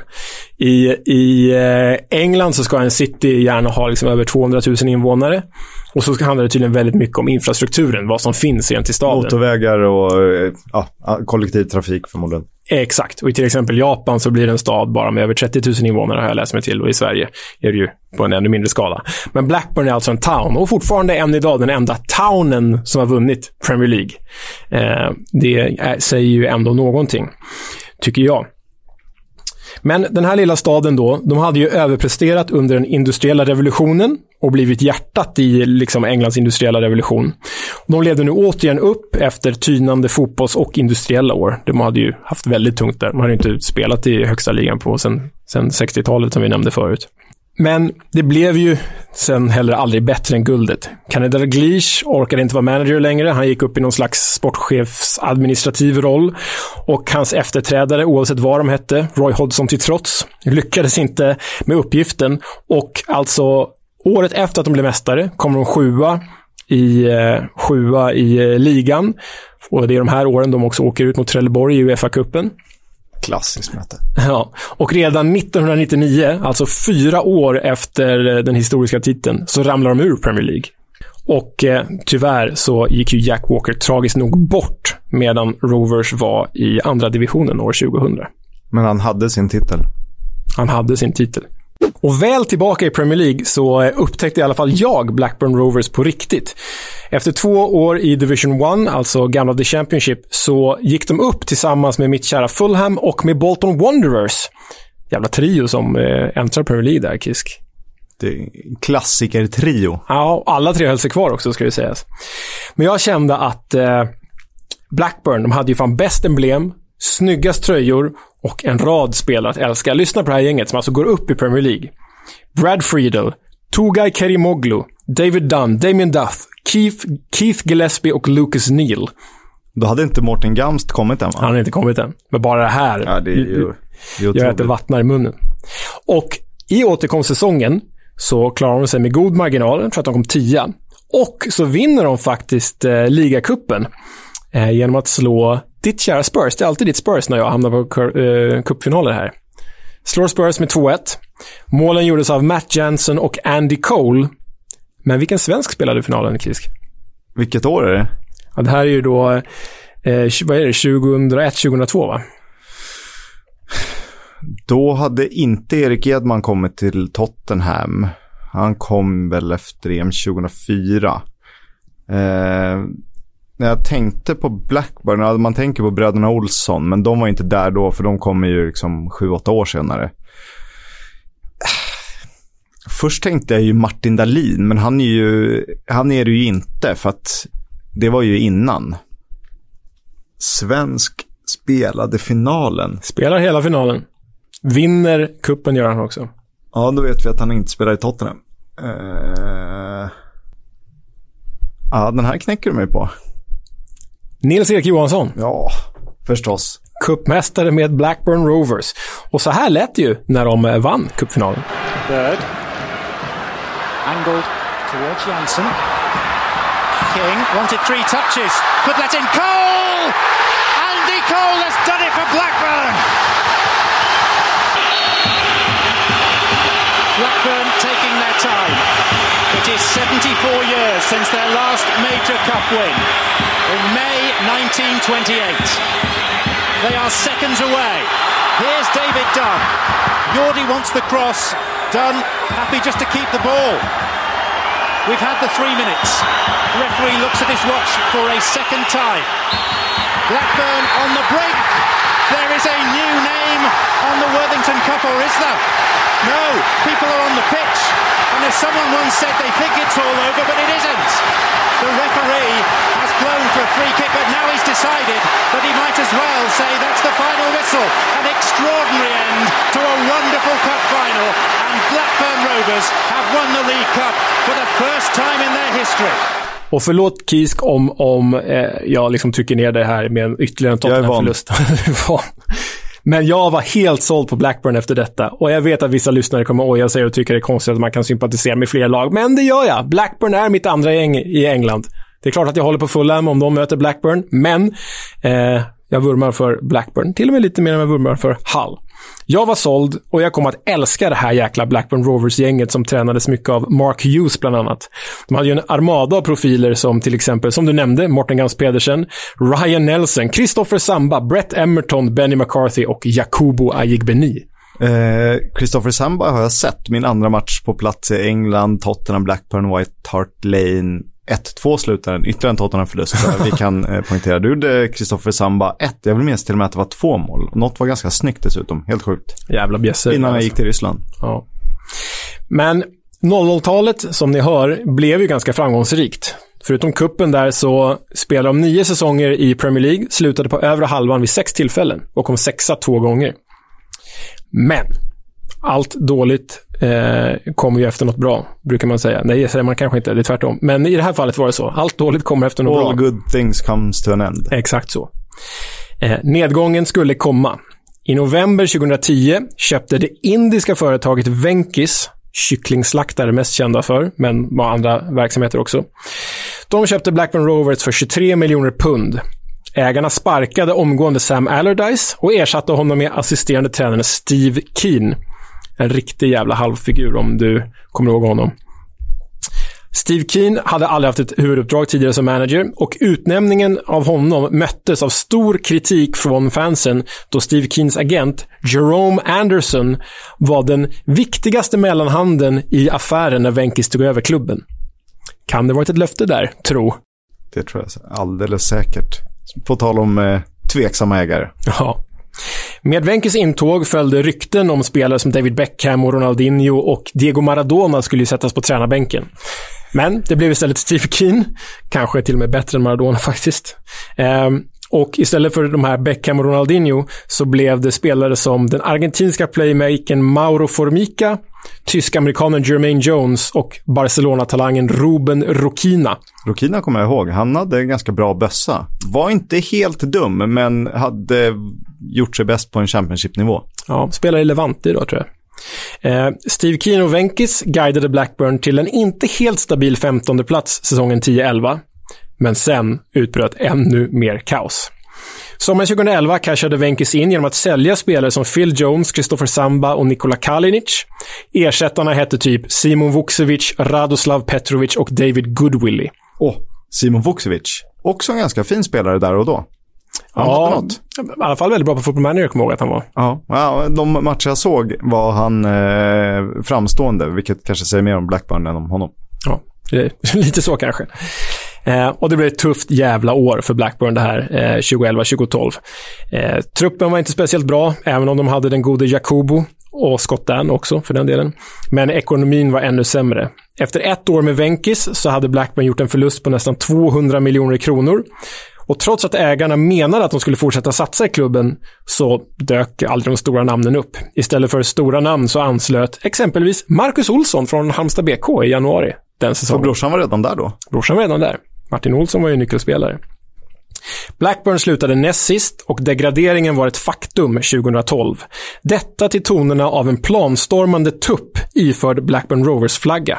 I, i eh, England så ska en city gärna ha liksom över 200 000 invånare. Och så handlar det tydligen väldigt mycket om infrastrukturen, vad som finns rent i staden. Motorvägar och eh, ja, kollektivtrafik förmodligen. Exakt. Och i till exempel Japan så blir det en stad bara med över 30 000 invånare har jag läst mig till. Och i Sverige är det ju på en ännu mindre skala. Men Blackburn är alltså en town och fortfarande än idag den enda townen som har vunnit Premier League. Eh, det är, säger ju ändå någonting, tycker jag. Men den här lilla staden då, de hade ju överpresterat under den industriella revolutionen och blivit hjärtat i liksom Englands industriella revolution. De levde nu återigen upp efter tynande fotbolls och industriella år. De hade ju haft väldigt tungt där. De hade inte spelat i högsta ligan på sen, sen 60-talet som vi nämnde förut. Men det blev ju sen heller aldrig bättre än guldet. Canada Dalglish orkade inte vara manager längre. Han gick upp i någon slags sportchefsadministrativ roll. Och hans efterträdare, oavsett vad de hette, Roy Hodgson till trots, lyckades inte med uppgiften. Och alltså, året efter att de blev mästare kommer de sjua i, eh, sjua i eh, ligan. Och det är de här åren de också åker ut mot Trelleborg i Uefa-cupen. Klassiskt möte. Ja, och redan 1999, alltså fyra år efter eh, den historiska titeln, så ramlar de ur Premier League. Och eh, tyvärr så gick ju Jack Walker tragiskt nog bort medan Rovers var i andra divisionen år 2000. Men han hade sin titel. Han hade sin titel. Och väl tillbaka i Premier League så eh, upptäckte i alla fall jag Blackburn Rovers på riktigt. Efter två år i Division 1, alltså gamla The Championship, så gick de upp tillsammans med mitt kära Fulham och med Bolton Wanderers. Jävla trio som eh, äntrar Premier League där, Kisk. Klassiker-trio. Ja, alla tre höll sig kvar också, ska det sägas. Men jag kände att eh, Blackburn, de hade ju fan bäst emblem, snyggast tröjor och en rad spelare att älska. Lyssna på det här gänget som alltså går upp i Premier League. Brad Friedel, Tugay Kerimoglu, David Dunn, Damien Duff, Keith, Keith Gillespie och Lucas Neal. Då hade inte Mårten Gamst kommit än va? Han har inte kommit än. Men bara det här. Ja, det är ju... Det är gör att det vattnar i munnen. Och i återkomstsäsongen så klarar de sig med god marginal. Jag tror att de kom tia. Och så vinner de faktiskt eh, ligacupen eh, genom att slå ditt kära Spurs. Det är alltid ditt Spurs när jag hamnar på eh, cupfinaler här. Slår Spurs med 2-1. Målen gjordes av Matt Jansen och Andy Cole. Men vilken svensk spelade i finalen, Kisk? Vilket år är det? Ja, det här är ju då, eh, vad är det, 2001, 2002 va? Då hade inte Erik Edman kommit till Tottenham. Han kom väl efter EM 2004. Eh, när jag tänkte på Blackburn, man tänker på bröderna Olsson, men de var inte där då för de kommer ju liksom 7-8 år senare. Först tänkte jag ju Martin Dahlin, men han är ju, han är det ju inte för att det var ju innan. Svensk spelade finalen. Spelar hela finalen. Vinner kuppen gör han också. Ja, då vet vi att han inte spelar i Tottenham. Uh... Ja, den här knäcker du mig på. Nils-Erik Johansson. Ja, förstås. Cupmästare med Blackburn Rovers. Och så här lät det ju när de eh, vann cupfinalen. Bird. Angled towards Jansen. King wanted three touches. Could let in Cole! Andy Cole has done it for Blackburn! Blackburn taking their time. It is 74 years since their last major cup win. In May 1928. They are seconds away. Here's David Dunn. Yordi wants the cross. Dunn happy just to keep the ball. We've had the three minutes. Referee looks at his watch for a second time. Blackburn on the brink. There is a new name on the Worthington Cup, or is there? No, people are on the pitch. And as someone once said, they think it's all over, but it isn't. The referee has blown for a free kick, but now he's decided that he might as well say that's the final whistle. An extraordinary end to a wonderful cup final, and Blackburn Rovers have won the League Cup for the first time in their history. Och förlåt Kisk om, om eh, jag liksom trycker ner det här med en ytterligare en Tottenham-förlust. Men jag var helt såld på Blackburn efter detta. Och jag vet att vissa lyssnare kommer oja sig och tycker det är konstigt att man kan sympatisera med fler lag. Men det gör jag. Blackburn är mitt andra gäng i England. Det är klart att jag håller på Fulham om de möter Blackburn, men eh, jag vurmar för Blackburn, till och med lite mer än jag vurmar för Hull. Jag var såld och jag kom att älska det här jäkla Blackburn Rovers-gänget som tränades mycket av Mark Hughes bland annat. De hade ju en armada av profiler som till exempel, som du nämnde, Morten Gans Pedersen, Ryan Nelson, Christopher Samba, Brett Emerton, Benny McCarthy och Jakubo Ayigbeni. Eh, Christopher Samba har jag sett. Min andra match på plats i England, Tottenham, Blackburn, White Hart Lane. 1-2 slutar den, ytterligare en Tottenham-förlust. Så vi kan eh, poängtera. Du gjorde Christopher Samba 1. Jag vill minnas till och med att det var två mål. Något var ganska snyggt dessutom. Helt sjukt. Jävla bjässe. Innan jag gick till Ryssland. Ja. Men 00-talet, som ni hör, blev ju ganska framgångsrikt. Förutom kuppen där så spelade de nio säsonger i Premier League, slutade på övre halvan vid sex tillfällen och kom sexa två gånger. Men allt dåligt eh, kommer ju efter något bra, brukar man säga. Nej, det säger man kanske inte, det är tvärtom. Men i det här fallet var det så. Allt dåligt kommer efter något All bra. good things comes to an end. Exakt så. Eh, nedgången skulle komma. I november 2010 köpte det indiska företaget Venkis, kycklingslaktare mest kända för, men var andra verksamheter också. De köpte Blackburn Rovers för 23 miljoner pund. Ägarna sparkade omgående Sam Allardyce och ersatte honom med assisterande tränaren Steve Keen. En riktig jävla halvfigur om du kommer ihåg honom. Steve Keen hade aldrig haft ett huvuduppdrag tidigare som manager och utnämningen av honom möttes av stor kritik från fansen då Steve Keens agent Jerome Anderson var den viktigaste mellanhanden i affären när Venkis tog över klubben. Kan det varit ett löfte där, tro? Det tror jag alldeles säkert. På tal om eh, tveksamma ägare. Ja. Med Venkes intåg följde rykten om spelare som David Beckham och Ronaldinho och Diego Maradona skulle ju sättas på tränarbänken. Men det blev istället Steve Keane, kanske till och med bättre än Maradona faktiskt. Ehm, och istället för de här Beckham och Ronaldinho så blev det spelare som den argentinska playmakern Mauro Formica, tysk-amerikanen Jermaine Jones och Barcelona-talangen Ruben Rokina. Rokina kommer jag ihåg. Han hade en ganska bra bössa. Var inte helt dum, men hade gjort sig bäst på en Championship-nivå. Ja, spelar i Levante idag tror jag. Eh, Steve Keen och Venkis guidade Blackburn till en inte helt stabil 15 plats säsongen 10-11. Men sen utbröt ännu mer kaos. Sommaren 2011 cashade Venkis in genom att sälja spelare som Phil Jones, Christopher Samba och Nikola Kalinic. Ersättarna hette typ Simon Vukcevic, Radoslav Petrovic och David Goodwillie. Åh, oh, Simon Vukcevic. Också en ganska fin spelare där och då. Han ja, något. i alla fall väldigt bra på Football Manager, kommer jag ihåg att han var. Ja, ja de matcher jag såg var han eh, framstående, vilket kanske säger mer om Blackburn än om honom. Ja, lite så kanske. Eh, och det blev ett tufft jävla år för Blackburn det här, eh, 2011-2012. Eh, truppen var inte speciellt bra, även om de hade den gode Jakubo och Scott Dan också för den delen. Men ekonomin var ännu sämre. Efter ett år med Venkis så hade Blackburn gjort en förlust på nästan 200 miljoner kronor. Och trots att ägarna menade att de skulle fortsätta satsa i klubben så dök aldrig de stora namnen upp. Istället för stora namn så anslöt exempelvis Marcus Olsson från Halmstad BK i januari den säsongen. Så brorsan var redan där då? Brorsan var redan där. Martin Olsson var ju nyckelspelare. Blackburn slutade näst sist och degraderingen var ett faktum 2012. Detta till tonerna av en planstormande tupp iförd Blackburn Rovers-flagga.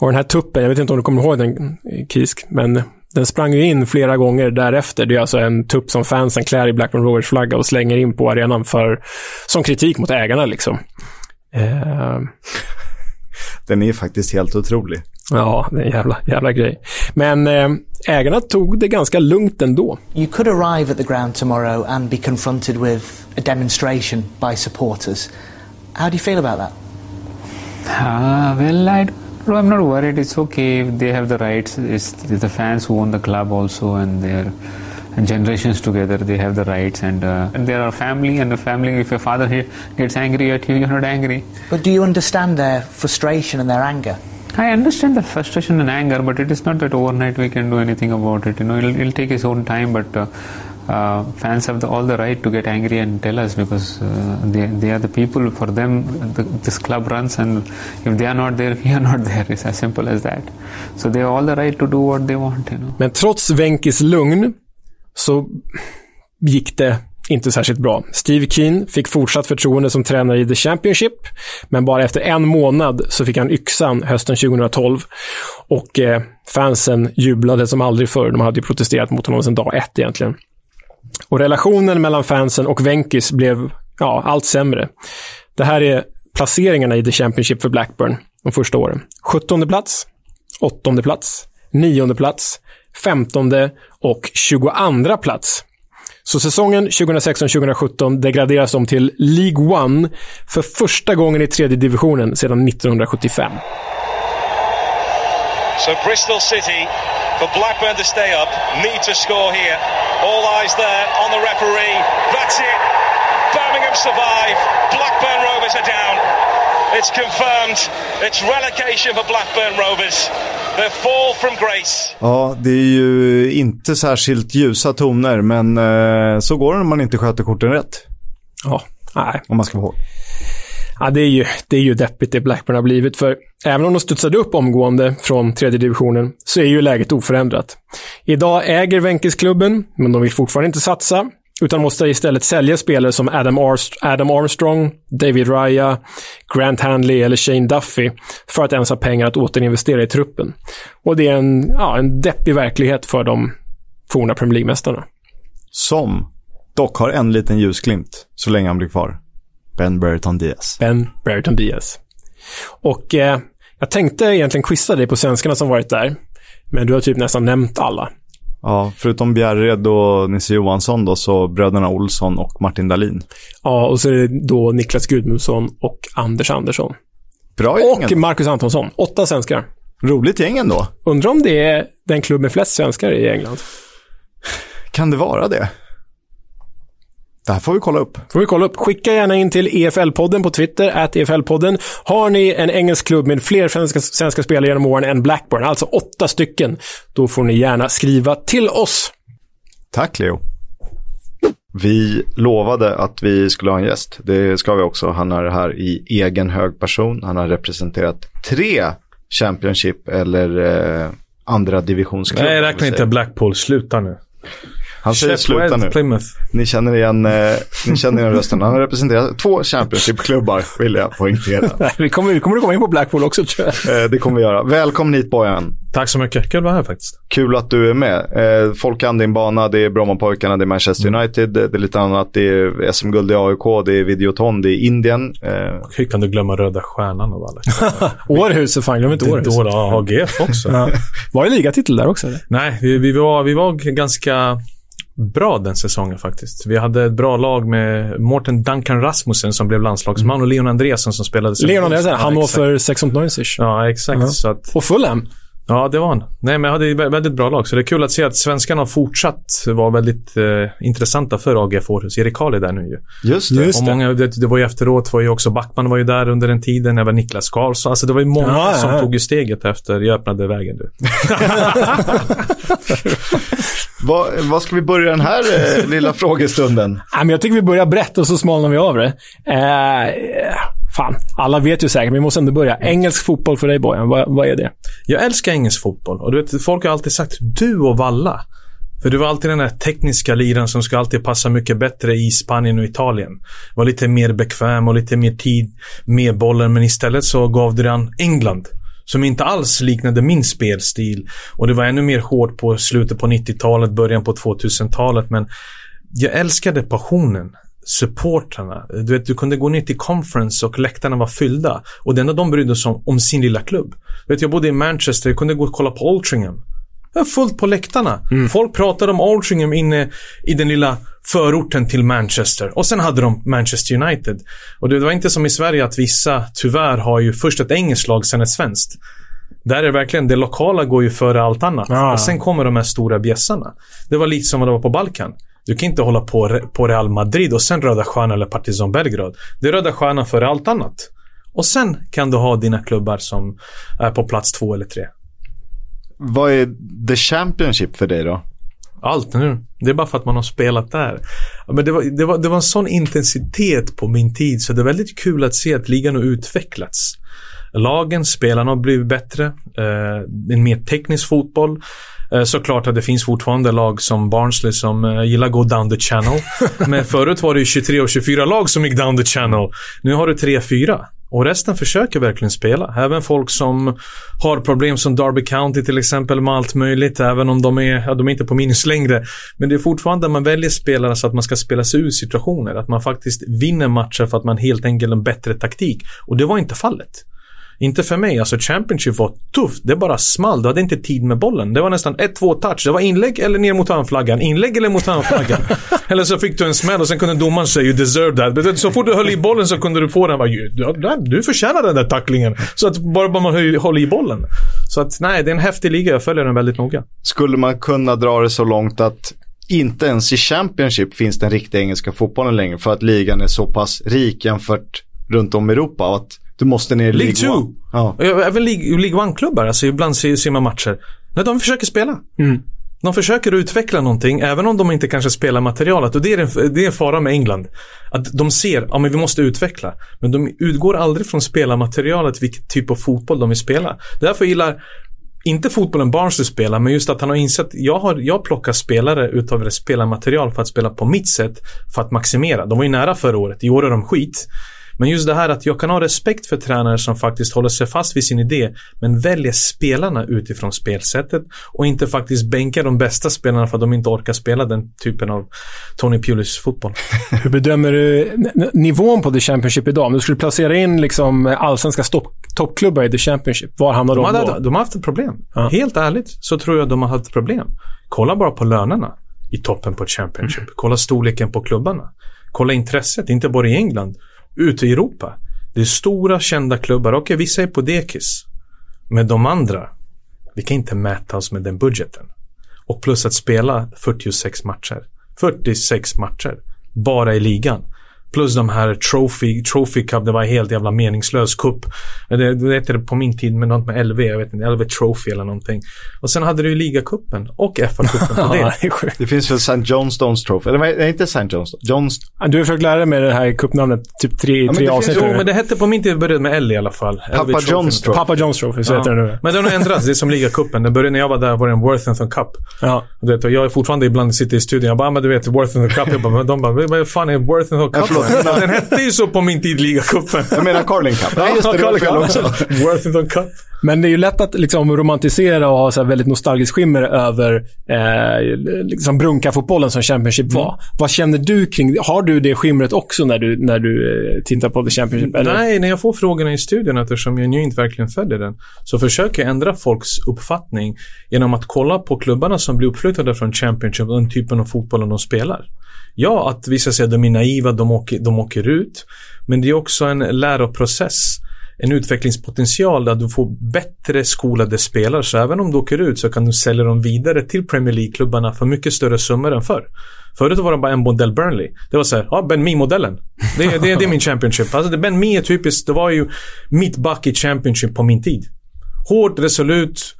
Och den här tuppen, jag vet inte om du kommer ihåg den, Kisk, men den sprang ju in flera gånger därefter. Det är alltså en tupp som fansen klär i Blackburn Rovers flagga och slänger in på arenan för, som kritik mot ägarna liksom. Uh... Den är faktiskt helt otrolig. Ja, det är en jävla, jävla grej. Men eh, ägarna tog det ganska lugnt ändå. You could arrive at the ground tomorrow and be confronted with a demonstration by supporters. How do you feel about that? Uh, well, I No, I'm not worried. It's okay if they have the rights. It's the fans who own the club also, and and generations together. They have the rights, and, uh, and there are family, and the family. If your father gets angry at you, you're not angry. But do you understand their frustration and their anger? I understand the frustration and anger, but it is not that overnight we can do anything about it. You know, it'll, it'll take its own time, but. Uh, uh, fans have the, all the right to get angry and tell us because uh, they, they are the people for them the, this club runs and if they are not there we are not there it's as simple as that so they have all the right to do what they want you know. Men trots Venkis lugn så gick det inte särskilt bra. Steve Keane fick fortsatt förtroende som tränare i The Championship, men bara efter en månad så fick han yxan hösten 2012. Och eh, fansen jublade som aldrig förr. De hade ju protesterat mot honom sedan dag ett egentligen. Och relationen mellan fansen och Venkis blev ja, allt sämre. Det här är placeringarna i The Championship för Blackburn de första åren. 17 plats, 8 plats, 9 plats, 15 och 22 plats. Så säsongen 2016-2017 degraderas de till League One för första gången i tredje divisionen sedan 1975. So Bristol City, for Blackburn to stay up, need to score here. All eyes there on the referee. That's it. Birmingham survive. Blackburn Rovers are down. It's confirmed. It's relegation for Blackburn Rovers. The fall from grace. Ja, det är ju inte särskilt ljusa toner, men eh, så går det när man inte sköter korten rätt. Ja, nej. Om man ska vara hård. Ja, det är, ju, det är ju deppigt det Blackburn har blivit, för även om de studsade upp omgående från tredje divisionen så är ju läget oförändrat. Idag äger Wenkes klubben, men de vill fortfarande inte satsa, utan måste istället sälja spelare som Adam, Arst Adam Armstrong, David Raya, Grant Handley eller Shane Duffy för att ens ha pengar att återinvestera i truppen. Och det är en, ja, en deppig verklighet för de forna Premier League-mästarna. Som dock har en liten ljusglimt så länge han blir kvar. Ben Brereton Diaz. Ben Brereton Diaz. Och eh, jag tänkte egentligen quizza dig på svenskarna som varit där. Men du har typ nästan nämnt alla. Ja, förutom Bjärred och Nisse Johansson då, så bröderna Olsson och Martin Dahlin. Ja, och så är det då Niklas Gudmundsson och Anders Andersson. Bra Och Marcus Antonsson. Åtta svenskar. Roligt gäng ändå. Undrar om det är den klubb med flest svenskar i England. Kan det vara det? Det här får vi kolla upp. får vi kolla upp. Skicka gärna in till EFL-podden på Twitter, at EFL-podden. Har ni en engelsk klubb med fler svenska, svenska spelare genom åren än Blackburn, alltså åtta stycken, då får ni gärna skriva till oss. Tack Leo. Vi lovade att vi skulle ha en gäst. Det ska vi också. Han är här i egen hög person. Han har representerat tre Championship eller eh, andra divisionsklubbar. Nej, räkna inte Blackpool. Sluta nu. Han säger sluta nu. Plymouth. Ni känner igen, eh, ni känner igen rösten. Han har representerat två Championship-klubbar, vill jag poängtera. vi, kommer, vi kommer att komma in på Blackpool också, tror jag. Eh, det kommer vi göra. Välkommen hit, Bojan. Tack så mycket. Kul att vara här faktiskt. Kul att du är med. Eh, folk kan din bana. Det är Brommapojkarna, det är Manchester United, det är lite annat. Det är SM-guld i AIK, det är Videoton, det är Indien. Eh, Hur kan du glömma Röda Stjärnan av alla? Århus, för fan. Glöm inte Århus. Då, ja, AGF också. ja. Var det ligatitel där också? Eller? Nej, vi, vi, var, vi var ganska bra den säsongen faktiskt. Vi hade ett bra lag med Morten Duncan Rasmussen som blev landslagsman mm. och Leon Andreasen som spelade. Leon Andreasen, han var för 690 Ja, exakt. Ja. Så att, och Fulham. Ja, det var han. Nej, men jag hade ett väldigt bra lag. Så det är kul att se att svenskarna har fortsatt vara väldigt eh, intressanta för AGF Århus. Erik Karl är där nu ju. Just det. och många, det, det, var ju efteråt, var ju också Backman var ju där under den tiden. Även Niklas Karlsson. Alltså det var ju många Ja, ja, som ja. tog ju steget efter jag öppnade vägen. Du. vad, vad ska vi börja den här eh, lilla frågestunden? Nej, men jag tycker vi börjar brett och så smalnar vi av det. Eh, fan, alla vet ju säkert, men vi måste ändå börja. Engelsk fotboll för dig, Bojan. Vad, vad är det? Jag älskar engelsk fotboll. Och du vet, folk har alltid sagt du och Valla. För du var alltid den där tekniska liraren som ska alltid passa mycket bättre i Spanien och Italien. Var lite mer bekväm och lite mer tid med bollen. Men istället så gav du den England. Som inte alls liknade min spelstil. Och det var ännu mer hårt på slutet på 90-talet, början på 2000-talet. Men jag älskade passionen. Supportrarna. Du vet, du kunde gå ner till conference och läktarna var fyllda. Och det enda de brydde sig om, om sin lilla klubb. Du vet, jag bodde i Manchester, jag kunde gå och kolla på Altrincham. Det var fullt på läktarna. Folk pratade om Altrincham inne i den lilla förorten till Manchester. Och sen hade de Manchester United. Och det var inte som i Sverige att vissa tyvärr har ju först ett engelskt lag, sen ett svenskt. Där är det verkligen, det lokala går ju före allt annat. Ja. Och sen kommer de här stora bjässarna. Det var lite som vad det var på Balkan. Du kan inte hålla på, på Real Madrid och sen Röda Stjärnan eller Partizan Belgrad. Det är Röda Stjärnan före allt annat. Och sen kan du ha dina klubbar som är på plats två eller tre. Vad är the Championship för dig då? Allt nu. Det är bara för att man har spelat där. Men det var, det var, det var en sån intensitet på min tid så det är väldigt kul att se att ligan har utvecklats. Lagen, spelarna har blivit bättre. Eh, en mer teknisk fotboll. Eh, såklart att det finns fortfarande lag som Barnsley som eh, gillar att gå down the channel. Men förut var det ju 23 och 24 lag som gick down the channel. Nu har du 3-4. Och resten försöker verkligen spela. Även folk som har problem som Derby County till exempel med allt möjligt. Även om de är, ja, de är inte på minus längre. Men det är fortfarande att man väljer spelare så att man ska spela sig ur situationer. Att man faktiskt vinner matcher för att man helt enkelt har en bättre taktik. Och det var inte fallet. Inte för mig. Alltså Championship var tufft. Det bara small. Du hade inte tid med bollen. Det var nästan 1-2 touch. Det var inlägg eller ner mot hörnflaggan. Inlägg eller mot hörnflaggan. eller så fick du en smäll och sen kunde domaren säga you deserve that. Så fort du höll i bollen så kunde du få den. Bara, du, du förtjänar den där tacklingen. Så att bara, bara man håller i bollen. Så att nej, det är en häftig liga. Jag följer den väldigt noga. Skulle man kunna dra det så långt att inte ens i Championship finns den riktiga engelska fotbollen längre för att ligan är så pass rik jämfört runt om i Europa. Att du måste ner i League League 2. One. Ja. Även League, League One-klubbar. Alltså ibland ser, ser man matcher. När de försöker spela. De försöker utveckla någonting, även om de inte kanske spelar materialet. Och det är en, det är en fara med England. Att de ser, ja men vi måste utveckla. Men de utgår aldrig från spelarmaterialet, vilken typ av fotboll de vill spela. Därför gillar inte fotbollen Barnsley spelar, men just att han har insett, jag har, jag plockar spelare utav det spelarmaterial för att spela på mitt sätt, för att maximera. De var ju nära förra året, i år är de skit. Men just det här att jag kan ha respekt för tränare som faktiskt håller sig fast vid sin idé men väljer spelarna utifrån spelsättet och inte faktiskt bänkar de bästa spelarna för att de inte orkar spela den typen av Tony Pulis fotboll. Hur bedömer du nivån på The Championship idag? Om du skulle placera in liksom allsvenska toppklubbar i The Championship, var hamnar de, De, då? hade, de har haft ett problem. Helt ärligt så tror jag de har haft problem. Kolla bara på lönerna i toppen på Championship. Kolla storleken på klubbarna. Kolla intresset, inte bara i England, ute i Europa. Det är stora kända klubbar. Okej, vissa är på dekis. Men de andra, vi kan inte mäta oss med den budgeten. Och plus att spela 46 matcher. 46 matcher. Bara i ligan. Plus de här Trophy, Trophy Cup, det var helt jävla meningslös cup. Det, det heter det på min tid med något med LV, jag vet inte, LV Trophy eller någonting. Och sen hade du ju ligacupen och FA-cupen på det. Det finns väl St. Johnstones Trophy? Eller nej, inte St. Johnstone. Johns... Du har försökt lära med det här cupnamnet typ tre, men tre avsnitt. Jo, men det hette på min tid, det började med L i alla fall. Papa LV. John's Trophy. Papa John's Trophy, så heter det nu. Men den har ändrats. Det är som ligacupen. Den började när jag var där var det en Worthington Cup. Ja. Du vet, och jag är fortfarande ibland sitter i studion. Jag bara, "Ah, men du vet, Worthington Cup. Jag bara, men de bara, vad fan är Worthington Cup? Förlåt. den hette ju så på min tid, ligacupen. Jag menar Carling Cup. Nej, just det, Carling Cup. också. Worthington Cup. Men det är ju lätt att liksom romantisera och ha så här väldigt nostalgiskt skimmer över eh, liksom brunka-fotbollen som Championship var. Vad känner du kring det? Har du det skimret också när du, när du eh, tittar på The Championship? Eller? Nej, när jag får frågorna i studion eftersom jag nu inte verkligen följer den så försöker jag ändra folks uppfattning genom att kolla på klubbarna som blir uppflyttade från Championship och den typen av fotbollen de spelar. Ja, att vissa säger att de är naiva, de åker, de åker ut. Men det är också en läroprocess. En utvecklingspotential där du får bättre skolade spelare. Så även om du åker ut så kan du sälja dem vidare till Premier League-klubbarna för mycket större summor än förr. Förut var det bara en modell Burnley. Det var så här, ja, Ben Mee-modellen. Det, det, det är min Championship. Alltså, Ben Mee är typiskt, det var ju mittback i Championship på min tid. Hårt, resolut,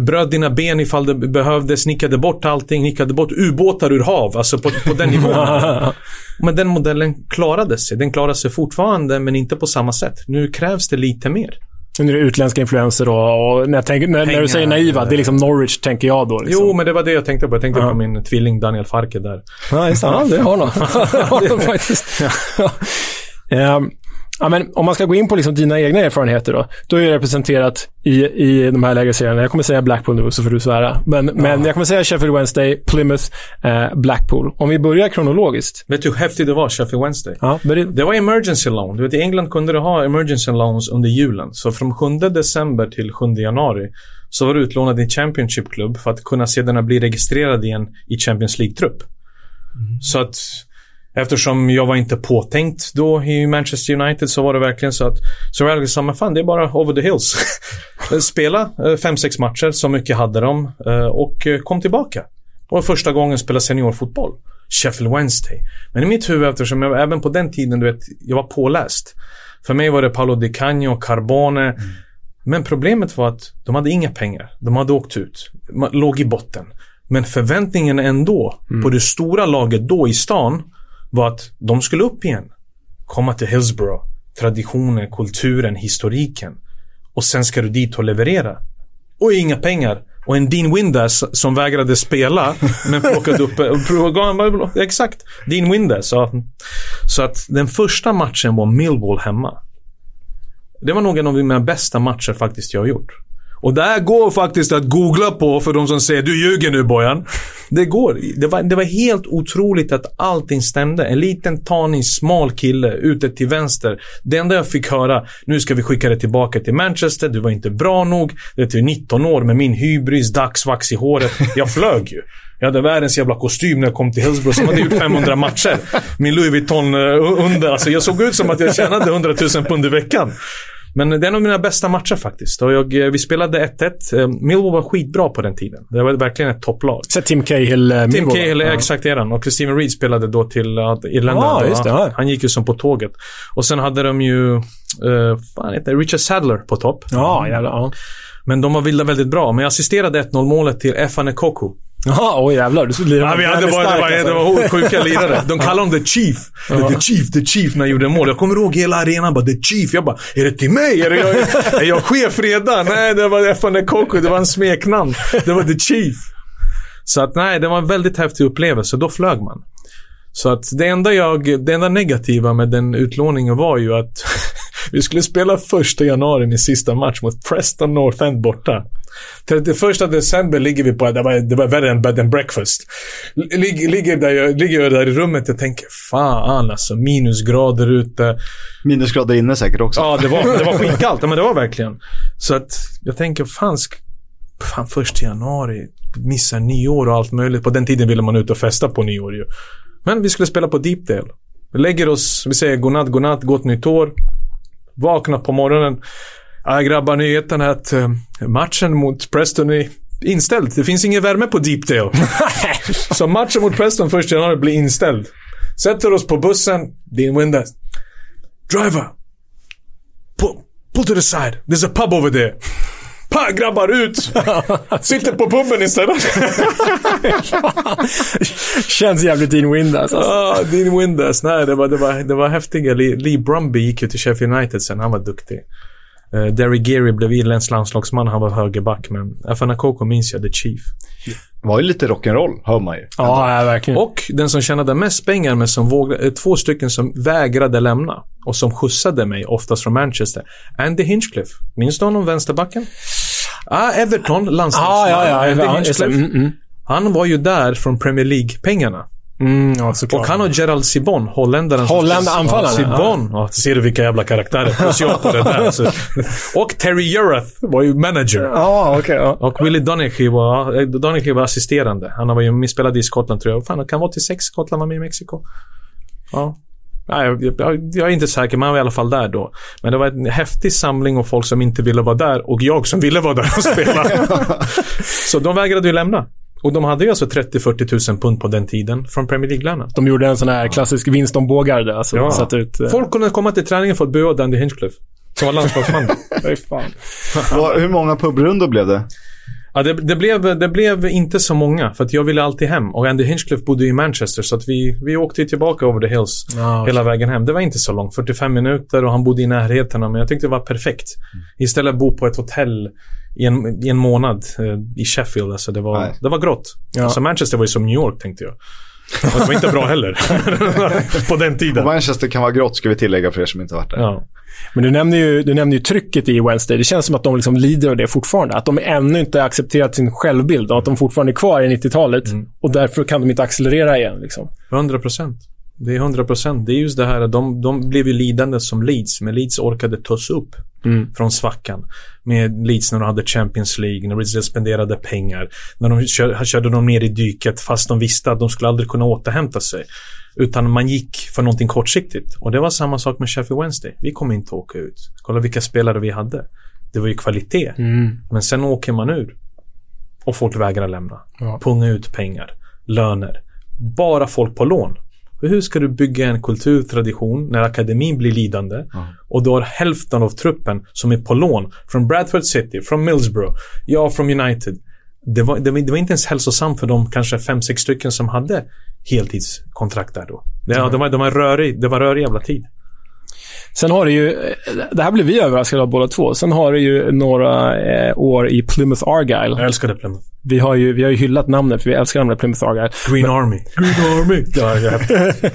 bröt dina ben ifall det behövdes, nickade bort allting, nickade bort ubåtar ur hav. Alltså på, på den nivån. men den modellen klarade sig. Den klarar sig fortfarande, men inte på samma sätt. Nu krävs det lite mer. Nu är det utländska influenser och, och när, jag tänker, när, när du säger naiva, det är liksom Norwich tänker jag då. Liksom. Jo, men det var det jag tänkte på. Jag tänkte på min tvilling Daniel Farke där. Ja, just det. Ja, det har någon. det har någon faktiskt. Ehm, ja, men om man ska gå in på liksom dina egna erfarenheter då. Du har ju representerat i, i de här lägre serierna. Jag kommer säga Blackpool nu, så får du svära. Men, men jag kommer säga Sheffield Wednesday, Plymouth, eh, Blackpool. Om vi börjar kronologiskt. Vet du hur häftigt det var, Sheffield Wednesday? Ja, det, Det var emergency loan. Du vet, I England kunde du ha emergency loans under julen. Så från 7 december till 7 januari så var du utlånad i Championship-klubb för att kunna sedan bli registrerad igen i Champions League-trupp. Så att eftersom jag var inte påtänkt då i Manchester United så var det verkligen så att så jag sa, men fan det är bara over the hills. Spela eh, fem, sex matcher, så mycket hade de eh, och eh, kom tillbaka. Och första gången spela seniorfotboll. Sheffield Wednesday. Men i mitt huvud, eftersom jag även på den tiden, du vet, jag var påläst. För mig var det Paolo Di Canio, Carbone. Men problemet var att de hade inga pengar. De hade åkt ut. Man låg i botten. Men förväntningen ändå på det stora laget då i stan var att de skulle upp igen. Komma till Hillsborough. Traditionen, kulturen, historiken. och sen ska du dit och leverera. Och inga pengar. Och en Dean Windass som vägrade spela men plockade upp... Exakt. Dean Windass. Ja. Så att den första matchen var Millwall hemma. Det var nog en av mina bästa matcher faktiskt jag har gjort. Och det här går faktiskt att googla på för de som säger du ljuger nu Bojan. Det går. Det var, det var helt otroligt att allting stämde. En liten tanig, smal kille ute till vänster. Det enda jag fick höra, nu ska vi skicka dig tillbaka till Manchester, du var inte bra nog. Det är 19 år med min hybris, dagsvax i håret. Jag flög ju. Jag hade världens jävla kostym när jag kom till Hillsborough som hade gjort 500 matcher. Min Louis Vuitton eh, under. Alltså jag såg ut som att jag tjänade 100 000 pund i veckan. Men det är en av mina bästa matcher faktiskt. Och jag, eh, vi spelade 1-1. Eh, Millwall var skitbra på den tiden. Det var verkligen ett topplag. Så Tim Cahill uh, Tim Cahill, ja. exakt eran. Och Steven Reed spelade då till uh, Irlanda. Ah, just det, ja. Han gick ju som på tåget. Och sen hade de ju, uh, fan heter Richard Sadler på topp. Ja, jävlar. Ja. Men de var vilda väldigt bra. Men jag assisterade 1-0 målet till Efane Koku. Jaha, oj jävlar. Du skulle ja, vi hade bara, stark, det, var, alltså. det var sjuka lirare. De kallade honom The Chief. Ja. The Chief, The Chief när jag gjorde mål. Jag kommer ihåg hela arenan bara The Chief. Jag bara, är det till mig? Är, det jag, är jag chef redan? Nej, det var FN Koko. Det var en smeknamn. Det var The Chief. Så att nej, det var en väldigt häftig upplevelse. Då flög man. Så att det enda, jag, det enda negativa med den utlåningen var ju att vi skulle spela första januari min sista match mot Preston North End borta. 31 december ligger vi på, det var, det var värre än bed and breakfast. Lig, ligger, där jag, ligger jag där i rummet och tänker fan alltså, minusgrader ute. Minusgrader inne säkert också. Ja, det var, det var skitkallt. men det var verkligen. Så att jag tänker, fan, fan första januari, missar nyår och allt möjligt. På den tiden ville man ut och festa på nyår ju. Men vi skulle spela på Deepdale. Vi lägger oss, vi säger godnatt, godnatt, gott nytt år. Vaknar på morgonen. Ja, grabbar, nyheten är att uh, matchen mot Preston är inställd. Det finns ingen värme på Deepdale. så matchen mot Preston första januari blir inställd. Sätter oss på bussen. Dean Windass. Driver. Pull, pull to the side. There's a pub over there. Pa, grabbar ut! Sitter på puben istället. Känns jävligt Dean Windass alltså. Ah, Dean Windass. Nej, det var, det var, det var häftiga. Lee, Lee Brumby gick ju till Sheffield United sen. Han var duktig. Uh, Derry Geary blev irländsk landslagsman. Han var högerback. Men Afana Koko minns jag, The Chief. Det var ju lite rock'n'roll, hör man ju. Ja, ja, verkligen. Och den som tjänade mest pengar, men som vågade, två stycken som vägrade lämna och som skjutsade mig, oftast från Manchester. Andy Hinchcliffe. Minns du honom, vänsterbacken? Ah, Everton, landslagsman. Ah, ja, ja, Andy ja, Hinchcliffe. mm, mm. Han var ju där från Premier League-pengarna. Mm, ja. Och han och Gerald Sibon, holländaren. Holland, anfallaren. Sibon. Ja, ser du vilka jävla karaktärer. Plus jag på det där. Så. Och Terry Urath var ju manager. Ja, okej. ja. Och Willie Donaghy var, Donaghy var assisterande. Han var ju spelade i Skottland tror jag. Fan, kan vara till sex. Skottland var med i Mexiko. Ja. Nej, jag, jag, jag är inte säker, men han var i alla fall där då. Men det var en häftig samling av folk som inte ville vara där och jag som ville vara där och spela. så de vägrade ju lämna. Och de hade ju alltså 30-40 000 pund på den tiden från Premier League-lönen. De gjorde en sån här klassisk vinst om bågar. Alltså, Ja. satt ut, eh, Folk kunde komma till träningen för att bua Dandy Hinchcliffe. Som var landslagsman. Hur många pubrundor blev det? Ja, det, det, blev, det blev inte så många, för att jag ville alltid hem. Och Andy Hinchcliffe bodde i Manchester, så att vi, vi åkte tillbaka over the hills Ja, okej. hela vägen hem. Det var inte så långt, 45 minuter och han bodde i närheten. Men jag tyckte det var perfekt. Istället bo på ett hotell i en, i en månad eh, i Sheffield. Alltså det, var, Nej. det var grått. Ja. Alltså Manchester var ju som New York, tänkte jag. Och det var inte bra heller. på den tiden. Manchester kan vara grått, ska vi tillägga för er som inte varit där. Ja. Men du nämner, ju, du nämner ju trycket i Wednesday. Det känns som att de liksom lider av det fortfarande. Att de ännu inte har accepterat sin självbild och att de fortfarande är kvar i 90-talet. Och därför kan de inte accelerera igen. Liksom. 100 procent. Det är 100 procent. Det är just det här att de, de blev ju lidande som Leeds, men Leeds orkade ta sig upp Mm. från svackan. Med Leeds när de hade Champions League, när Leeds spenderade pengar. När de kör, körde de ner i dyket fast de visste att de skulle aldrig kunna återhämta sig. Utan man gick för någonting kortsiktigt. Och det var samma sak med Sheffield Wednesday. Vi kommer inte åka ut. Kolla vilka spelare vi hade. Det var ju kvalitet. Mm. Men sen åker man ur. Och folk vägrar lämna. Ja. Punga ut pengar. Löner. Bara folk på lån. Hur ska du bygga en kulturtradition när akademin blir lidande och du har hälften av truppen som är på lån från Bradford City, från Millsborough, ja, från United. Det var, det, var, det var inte ens hälsosamt för de kanske fem, sex stycken som hade heltidskontrakt där då. Ja, det, var, det var en rörig, det var rörig jävla tid. Sen har det ju, det här blev vi överraskade av båda två. Sen har det ju några eh, år i Plymouth Argyle. Jag älskade Plymouth. Vi har ju, vi har ju hyllat namnet, för vi älskar namnet Plymouth Argyle. Green Men- Army. Green Army. Ja, ja.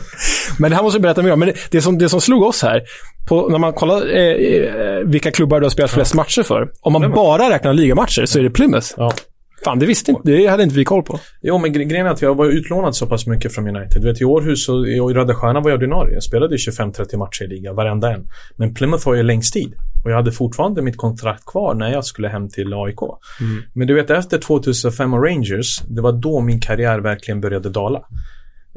Men det här måste du berätta mer om. Men det, det, som, det som slog oss här, på, när man kollar eh, eh, vilka klubbar du har spelat flest matcher för. Om man Plymouth. bara räknar ligamatcher så är det Plymouth. Ja. Fan, det visste inte, det hade inte vi koll på. Jo, men gre- grejen är att jag var utlånad så pass mycket från United. Du vet, I Århus och i Röda Stjärnan var jag ordinarie. Jag spelade ju 25-30 matcher i liga, varenda en. Men Plymouth var ju längst tid. Och jag hade fortfarande mitt kontrakt kvar när jag skulle hem till AIK. Men du vet, efter 2005 och Rangers, det var då min karriär verkligen började dala.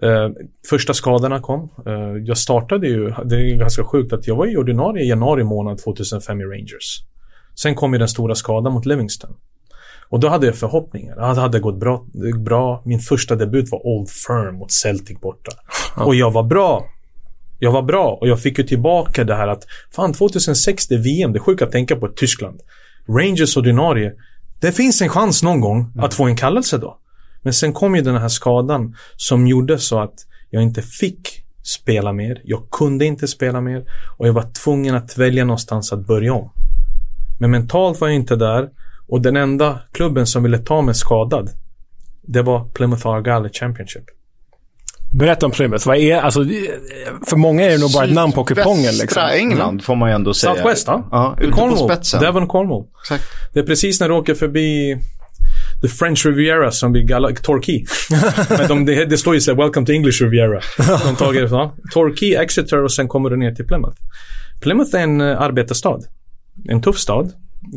Eh, första skadorna kom. Eh, jag startade ju, det är ganska sjukt att jag var ju ordinarie i januari månad 2005 i Rangers. Sen kom ju den stora skadan mot Livingston. Och då hade jag förhoppningar. Det hade gått bra. bra. Min första debut var Old Firm mot Celtic borta. Och jag var bra. Jag var bra och jag fick ju tillbaka det här att fan 2006 det är VM, det är sjukt att tänka på Tyskland. Rangers ordinarie. Det finns en chans någon gång att få en kallelse då. Men sen kom ju den här skadan som gjorde så att jag inte fick spela mer. Jag kunde inte spela mer och jag var tvungen att välja någonstans att börja om. Men mentalt var jag inte där och den enda klubben som ville ta mig skadad det var Plymouth Argyle Championship. Berätta om Plymouth. Vad är, alltså, för många är det nog bara ett namn på kupongen. Liksom. England får man ju ändå säga. Southwest, ja. Ja, ute Cornwall. på spetsen. Devon Cornwall. Exakt. Det är precis när du åker förbi The French Riviera som blir gala- Torquay. Men de, det, det står ju så här, Welcome to English Riviera. De tagit det från Torquay, Exeter och sen kommer du ner till Plymouth. Plymouth är en uh, arbetarstad. En tuff stad.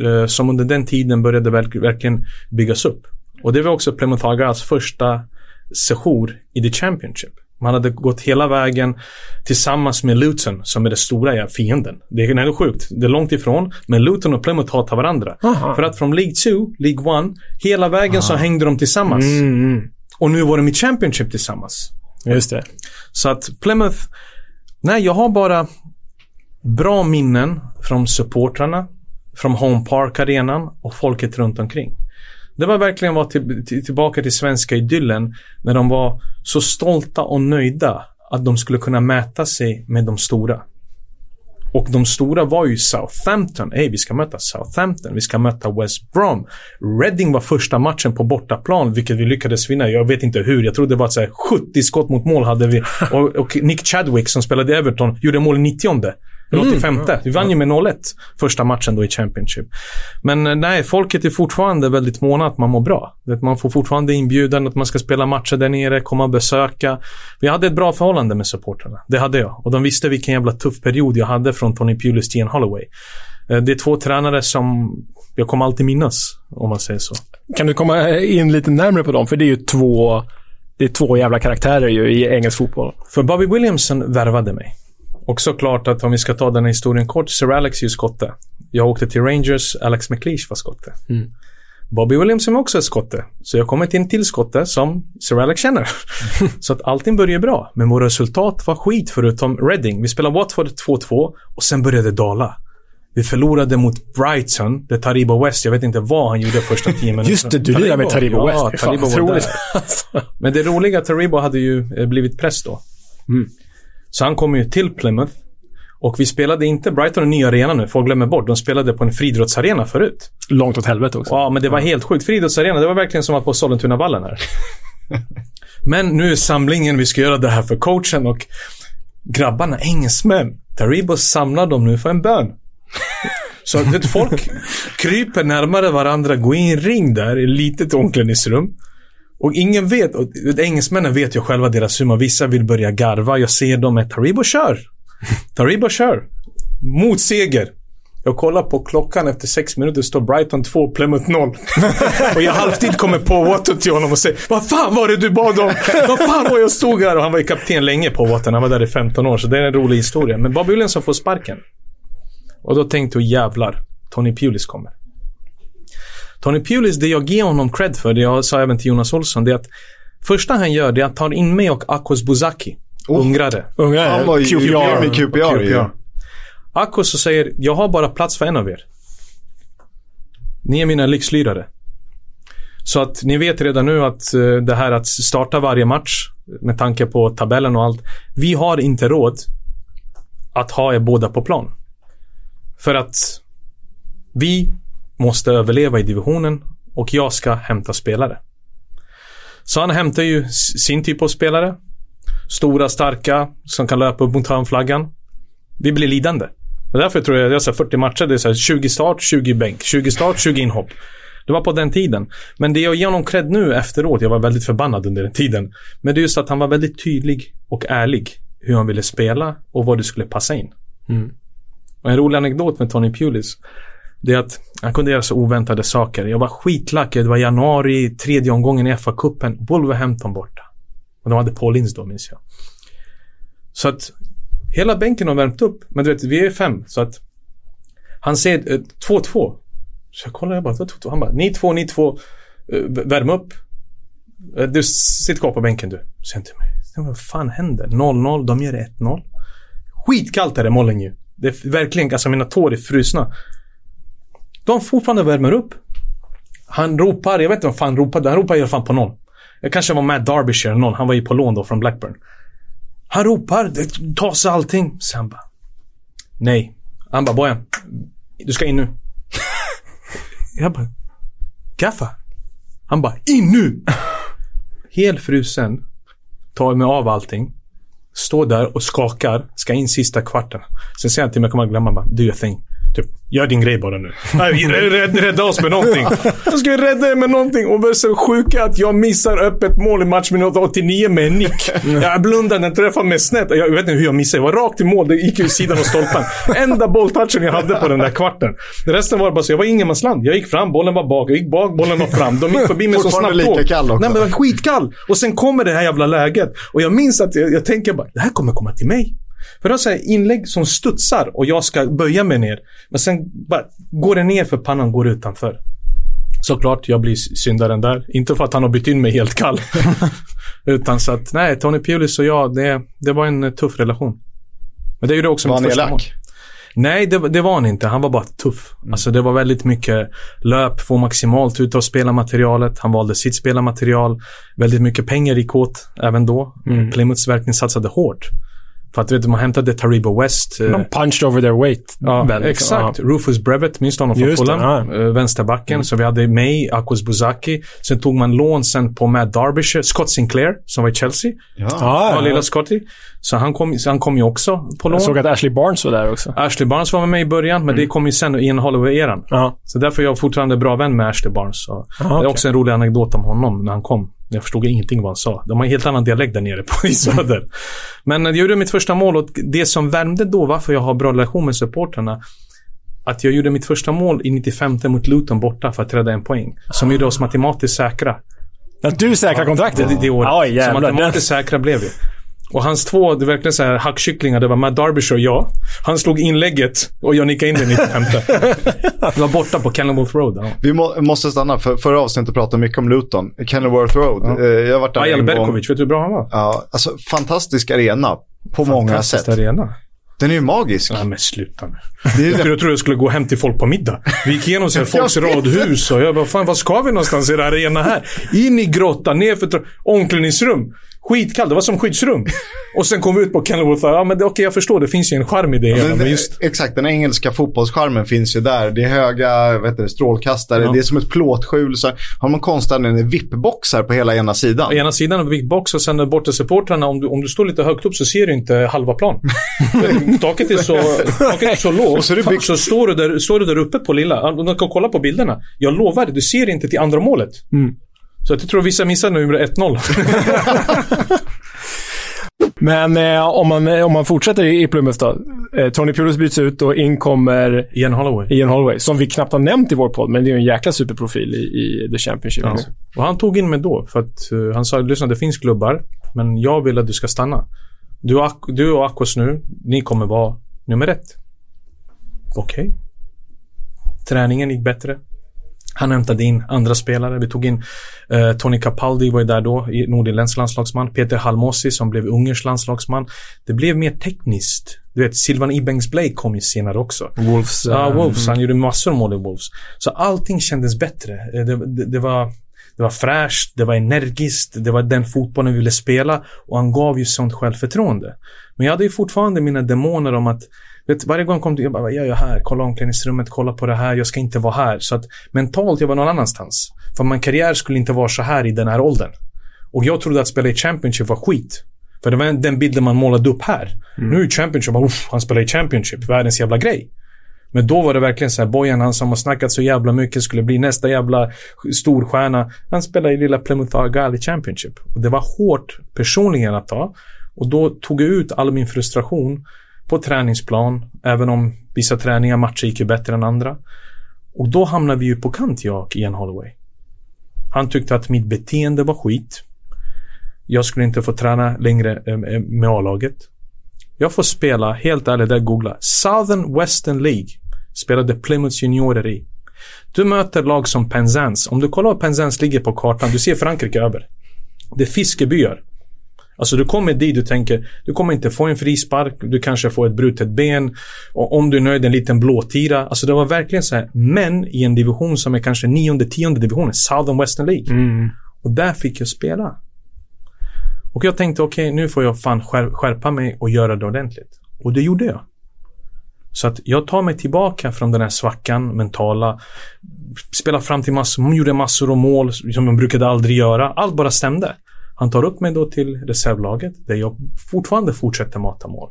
Eh, som under den tiden började verk, verkligen byggas upp. Och det var också Plymouth Argyles första sejour i The Championship. Man hade gått hela vägen tillsammans med Luton som är den stora fienden. Det är ändå sjukt. Det är långt ifrån. Men Luton och Plymouth hatar varandra. Aha. För att från League 2, League 1, hela vägen så hängde de tillsammans. Mm, mm. Och nu var de i Championship tillsammans. Just det. Så att Plymouth, nej jag har bara bra minnen från supportrarna, från Home Park-arenan och folket runt omkring. Det var verkligen vara till, till, tillbaka till svenska idyllen när de var så stolta och nöjda att de skulle kunna mäta sig med de stora. Och de stora var ju Southampton. Hej, vi ska möta Southampton. Vi ska möta West Brom. Reading var första matchen på bortaplan, vilket vi lyckades vinna. Jag vet inte hur. Jag tror det var så här 70 skott mot mål hade vi. Och, och Nick Chadwick som spelade i Everton gjorde mål i 90 eller 85. Vi vann ju med 0-1 första matchen då i Championship. Men eh, nej, folket är fortfarande väldigt måna att man mår bra. Man får fortfarande inbjudan att man ska spela matcher där nere, komma och besöka. Vi hade ett bra förhållande med supporterna. Det hade jag. Och de visste vilken jävla tuff period jag hade från Tony Pulis till Ian Holloway. Eh, Det är två tränare som jag kommer alltid minnas, om man säger så. Kan du komma in lite närmare på dem? För det är ju två, det är två jävla karaktärer ju i engelsk fotboll. För Bobby Williamson värvade mig. Och såklart att om vi ska ta den här historien kort, Sir Alex är ju skotte. Jag åkte till Rangers, Alex McLeish var skotte. Mm. Bobby Williamson är också ett skotte. Så jag kommer till en till skotte som Sir Alex känner. så att allting började bra. Men våra resultat var skit förutom Reading. Vi spelade Watford 2-2 och sen började det dala. Vi förlorade mot Brighton, där Taribo West, jag vet inte vad han gjorde första tio minuterna. Just det, du lirar med Taribo West. Ja, fan, Taribo var där. Men det roliga, Taribo hade ju eh, blivit press då. Mm. Så han kom ju till Plymouth. Och vi spelade inte Brighton en ny arena nu, folk glömmer bort. De spelade på en friidrottsarena förut. Långt åt helvete också. Ja, men det var helt sjukt. Friidrottsarena, det var verkligen som att på Sollentunavallen här. men nu är samlingen, vi ska göra det här för coachen och grabbarna, engelsmän. Taribo samlar dem nu för en bön. Så vet, folk kryper närmare varandra, går in i en ring där, i ett litet omklädningsrum. Och ingen vet, och vet, engelsmännen vet ju själva deras humor. Vissa vill börja garva. Jag ser dem med Taribo kör. Taribo kör. Mot seger. Jag kollar på klockan efter sex minuter står Brighton 2, Plymouth 0. och jag halvtid kommer på Water till honom och säger Vad fan var det du bad om? Vad fan var jag stod här? Och han var ju kapten länge på Water. Han var där i 15 år. Så det är en rolig historia. Men Bob Williamson får sparken. Och då tänkte jag jävlar. Tony Pulis kommer. Tony Pulis, det jag ger honom cred för, det jag sa även till Jonas Olsson, det är att första han gör, det är att ta in mig och Akos Buzaki. ungrare. Ungrare? Han var ju QPR. med QPR ju. Akos så säger, jag har bara plats för en av er. Ni är mina lyxlirare. Så att ni vet redan nu att eh, det här att starta varje match med tanke på tabellen och allt. Vi har inte råd att ha er båda på plan. För att vi måste överleva i divisionen och jag ska hämta spelare. Så han hämtar ju sin typ av spelare. Stora, starka, som kan löpa upp mot hörnflaggan. Vi blir lidande. Därför tror jag, jag sa 40 matcher, det är så här 20 start, 20 bänk. 20 start, 20 inhopp. Det var på den tiden. Men det jag ger honom cred nu efteråt, jag var väldigt förbannad under den tiden. Men det är just att han var väldigt tydlig och ärlig hur han ville spela och vad det skulle passa in. Mm. Och en rolig anekdot med Tony Pulis. Det är att han kunde göra så oväntade saker. Jag var skitlack. Det var januari, tredje omgången i FA-cupen. Wolverhampton borta. Och de hade Paul då, minns jag. Så att hela bänken har värmt upp. Men du vet, vi är fem. Så att han säger eh, 2-2. Så jag kollar, jag bara, 2-2. Han bara, ni två, ni två. eh, värm upp. Eh, Du, sitt kvar på bänken du. Säger han till mig. Vad fan händer? 0-0, de gör 1-0. Skitkallt är det i ju. Det är verkligen, alltså mina tår är frusna. De fortfarande värmer upp. Han ropar, jag vet inte vad fan han ropade. Han ropar i alla fall på någon. Jag kanske var Matt Derbyshire eller någon. Han var ju på lån då från Blackburn. Han ropar, det tar sig allting. Sen bara... Nej. Han bara, Bojan. Du ska in nu. jag bara... Gaffa. Han bara, in nu! Helfrusen. Tar mig av allting. Står där och skakar. Ska in sista kvarten. Sen säger han till mig, jag kommer att glömma, bara, do your thing. Typ, gör din grej bara nu. Nej, rädda, rädda, oss med någonting. Jag ska rädda er med någonting. Och det är så sjuka att jag missar öppet mål i matchminut 89 med en nick. Jag blundar, den träffar mig snett. Jag vet inte hur jag missade. Jag var rakt i mål. Det gick ju i sidan av stolpen. Enda bolltouchen jag hade på den där kvarten. Resten var bara så, jag var ingenmansland. Jag gick fram, bollen var bak. Jag gick bak, bollen var fram. De gick förbi mig så snabbt lika kall också. Nej, men jag var skitkall. Och sen kommer det här jävla läget. Och jag minns att jag, jag tänker bara, det här kommer komma till mig. För det är inlägg som studsar och jag ska böja mig ner. Men sen bara går det ner för pannan går utanför. Såklart, jag blir syndaren där. Inte för att han har bytt in mig helt kall. Utan så att, nej, Tony Pulis och jag, det, det var en eh, tuff relation. Men det är ju det också Var mitt första elak? mål. Nej, det, det var han inte. Han var bara tuff. Alltså det var väldigt mycket löp, få maximalt ut av spelarmaterialet. Han valde sitt spelarmaterial. Väldigt mycket pengar gick åt även då. Mm. Plymouth verkligen satsade hårt. För att du vet, man hämtade Taribo West. eh, De punched over their weight. Ja, Väl, exakt. Rufus Brevet, minns du honom från Fulham? ja. Eh, Vänsterbacken. Så vi hade May, Akos Buzaki. Sen tog man lån sen på Matt Derbyshire, Scott Sinclair, som var i Chelsea. Ja. Ja, Ja, ja. lilla Scotty. Så han kom, så han kom ju också på lån. Jag såg att Ashley Barnes var där också. Ashley Barnes var med i början, men det kom ju sen i en Holloway-eran. Ja. Så därför är jag fortfarande bra vän med Ashley Barnes. Så Det är också en rolig anekdot om honom när han kom. Jag förstod ingenting vad han sa. De har en helt annan dialekt där nere på i söder. Men jag gjorde mitt första mål och det som värmde då, varför jag har bra relation med supporterna att jag gjorde mitt första mål i 95 mot Luton borta för att rädda en poäng. Som gjorde oss matematiskt säkra. Att du säkrar kontraktet? Det, det året. Ja, så matematiskt säkra blev vi. Och hans två, det är verkligen så här hackkycklingar. Det var Matt Derbyshire och jag. Han slog inlägget och jag nickade in det i 95. det var borta på Kenilworth Road. Ja. Vi må, måste stanna, för förra avsnittet pratade mycket om Luton. Kenilworth Road. Ja. Eh, jag har varit där Ajal en gång. Berkovic, vet du hur bra han var? Ja, alltså fantastisk arena på många Fantastisk sätt. arena. Den är ju magisk. Ja, men sluta nu. Det är Jag trodde jag skulle gå hem till folk på middag. Vi gick igenom så här, folks radhus och jag bara, fan vad ska vi någonstans i den här arena här? In i grottan, ner för tra- omklädningsrum. Skitkallt, det var som skyddsrum. Och sen kom vi ut på Kenilworth ja men okej jag förstår, det finns ju en charm i det hela. Men just, Exakt, den engelska fotbollsskärmen finns ju där. Det är höga vet du, strålkastare, Ja. det är som ett plåtskjul. Så har man konstnären VIP-boxar på hela ena sidan. på ena sidan av Big Box och sen borta supportrarna, om du, om du står lite högt upp så ser du inte halva plan. taket är så, taket är så lågt. Och så byggt- så står du, där, står du där uppe på lilla. Du kan kolla på bilderna. Jag lovar du ser inte till andra målet. Mm. Så jag tror vissa missar nummer 1-0. Men eh, om, man, eh, om man fortsätter i, i Plymouth då. Eh, Tony Pulis byts ut och in kommer Ian Holloway. Ian Holloway. Som vi knappt har nämnt i vår podd, men det är ju en jäkla superprofil i, i The Championship. Ja. Och han tog in mig då för att eh, han sa, lyssna det finns klubbar, men jag vill att du ska stanna. Du och, Ak- du och Akos nu, ni kommer vara nummer ett. Okej. Träningen gick bättre. Han hämtade in andra spelare. Vi tog in eh, Tony Capaldi var ju där då, i- nordirländsk landslagsman. Peter Halmosi som blev ungersk landslagsman. Det blev mer tekniskt. Du vet, Silvan Ibengs Blake kom ju senare också. Wolves. Ja, eh, Wolves. Han gjorde massor av mål i Wolves. Så allting kändes bättre. Eh, Det, det, det, var, Det var fräscht, det var energiskt, det var den fotbollen vi ville spela och han gav ju sånt självförtroende. Men jag hade ju fortfarande mina demoner om att vet, varje gång kom till, jag bara, vad gör jag här? Kolla omklädningsrummet, kolla på det här, jag ska inte vara här. Så att mentalt, jag var någon annanstans. För min karriär skulle inte vara så här i den här åldern. Och jag trodde att spela i Championship var skit. För det var den bilden man målade upp här. Mm. Nu är Championship, bara, uff, han spelar i Championship, världens jävla grej. Men då var det verkligen så här, Bojan han som har snackat så jävla mycket skulle bli nästa jävla storstjärna. Han spelar i lilla Plymouth Argyle i Championship. Och det var hårt personligen att ta. Och då tog jag ut all min frustration på träningsplan, även om vissa träningar, matcher gick ju bättre än andra. Och då hamnade vi ju på kant, jag och Ian Holloway. Han tyckte att mitt beteende var skit. Jag skulle inte få träna längre eh, eh, med A-laget. Jag får spela, helt ärligt, där googla. Southern Western League spelade Plymouths juniorer i. Du möter lag som Penzance. Om du kollar var Penzance ligger på kartan, du ser Frankrike över. Det är fiskebyar. Alltså du kommer dit, du tänker, du kommer inte få en frispark, du kanske får ett brutet ben. Och om du är nöjd, en liten blåtira. Alltså det var verkligen så här, män i en division som är kanske nionde, tionde divisionen, Southern Western League. Mm. Och där fick jag spela. Och jag tänkte, okej, okay, nu får jag fan skär, skärpa mig och göra det ordentligt. Och det gjorde jag. Så att jag tar mig tillbaka från den här svackan, mentala. Spelar fram till massor, gjorde massor av mål som jag brukade aldrig göra. Allt bara stämde. Han tar upp mig då till reservlaget där jag fortfarande fortsätter mata mål.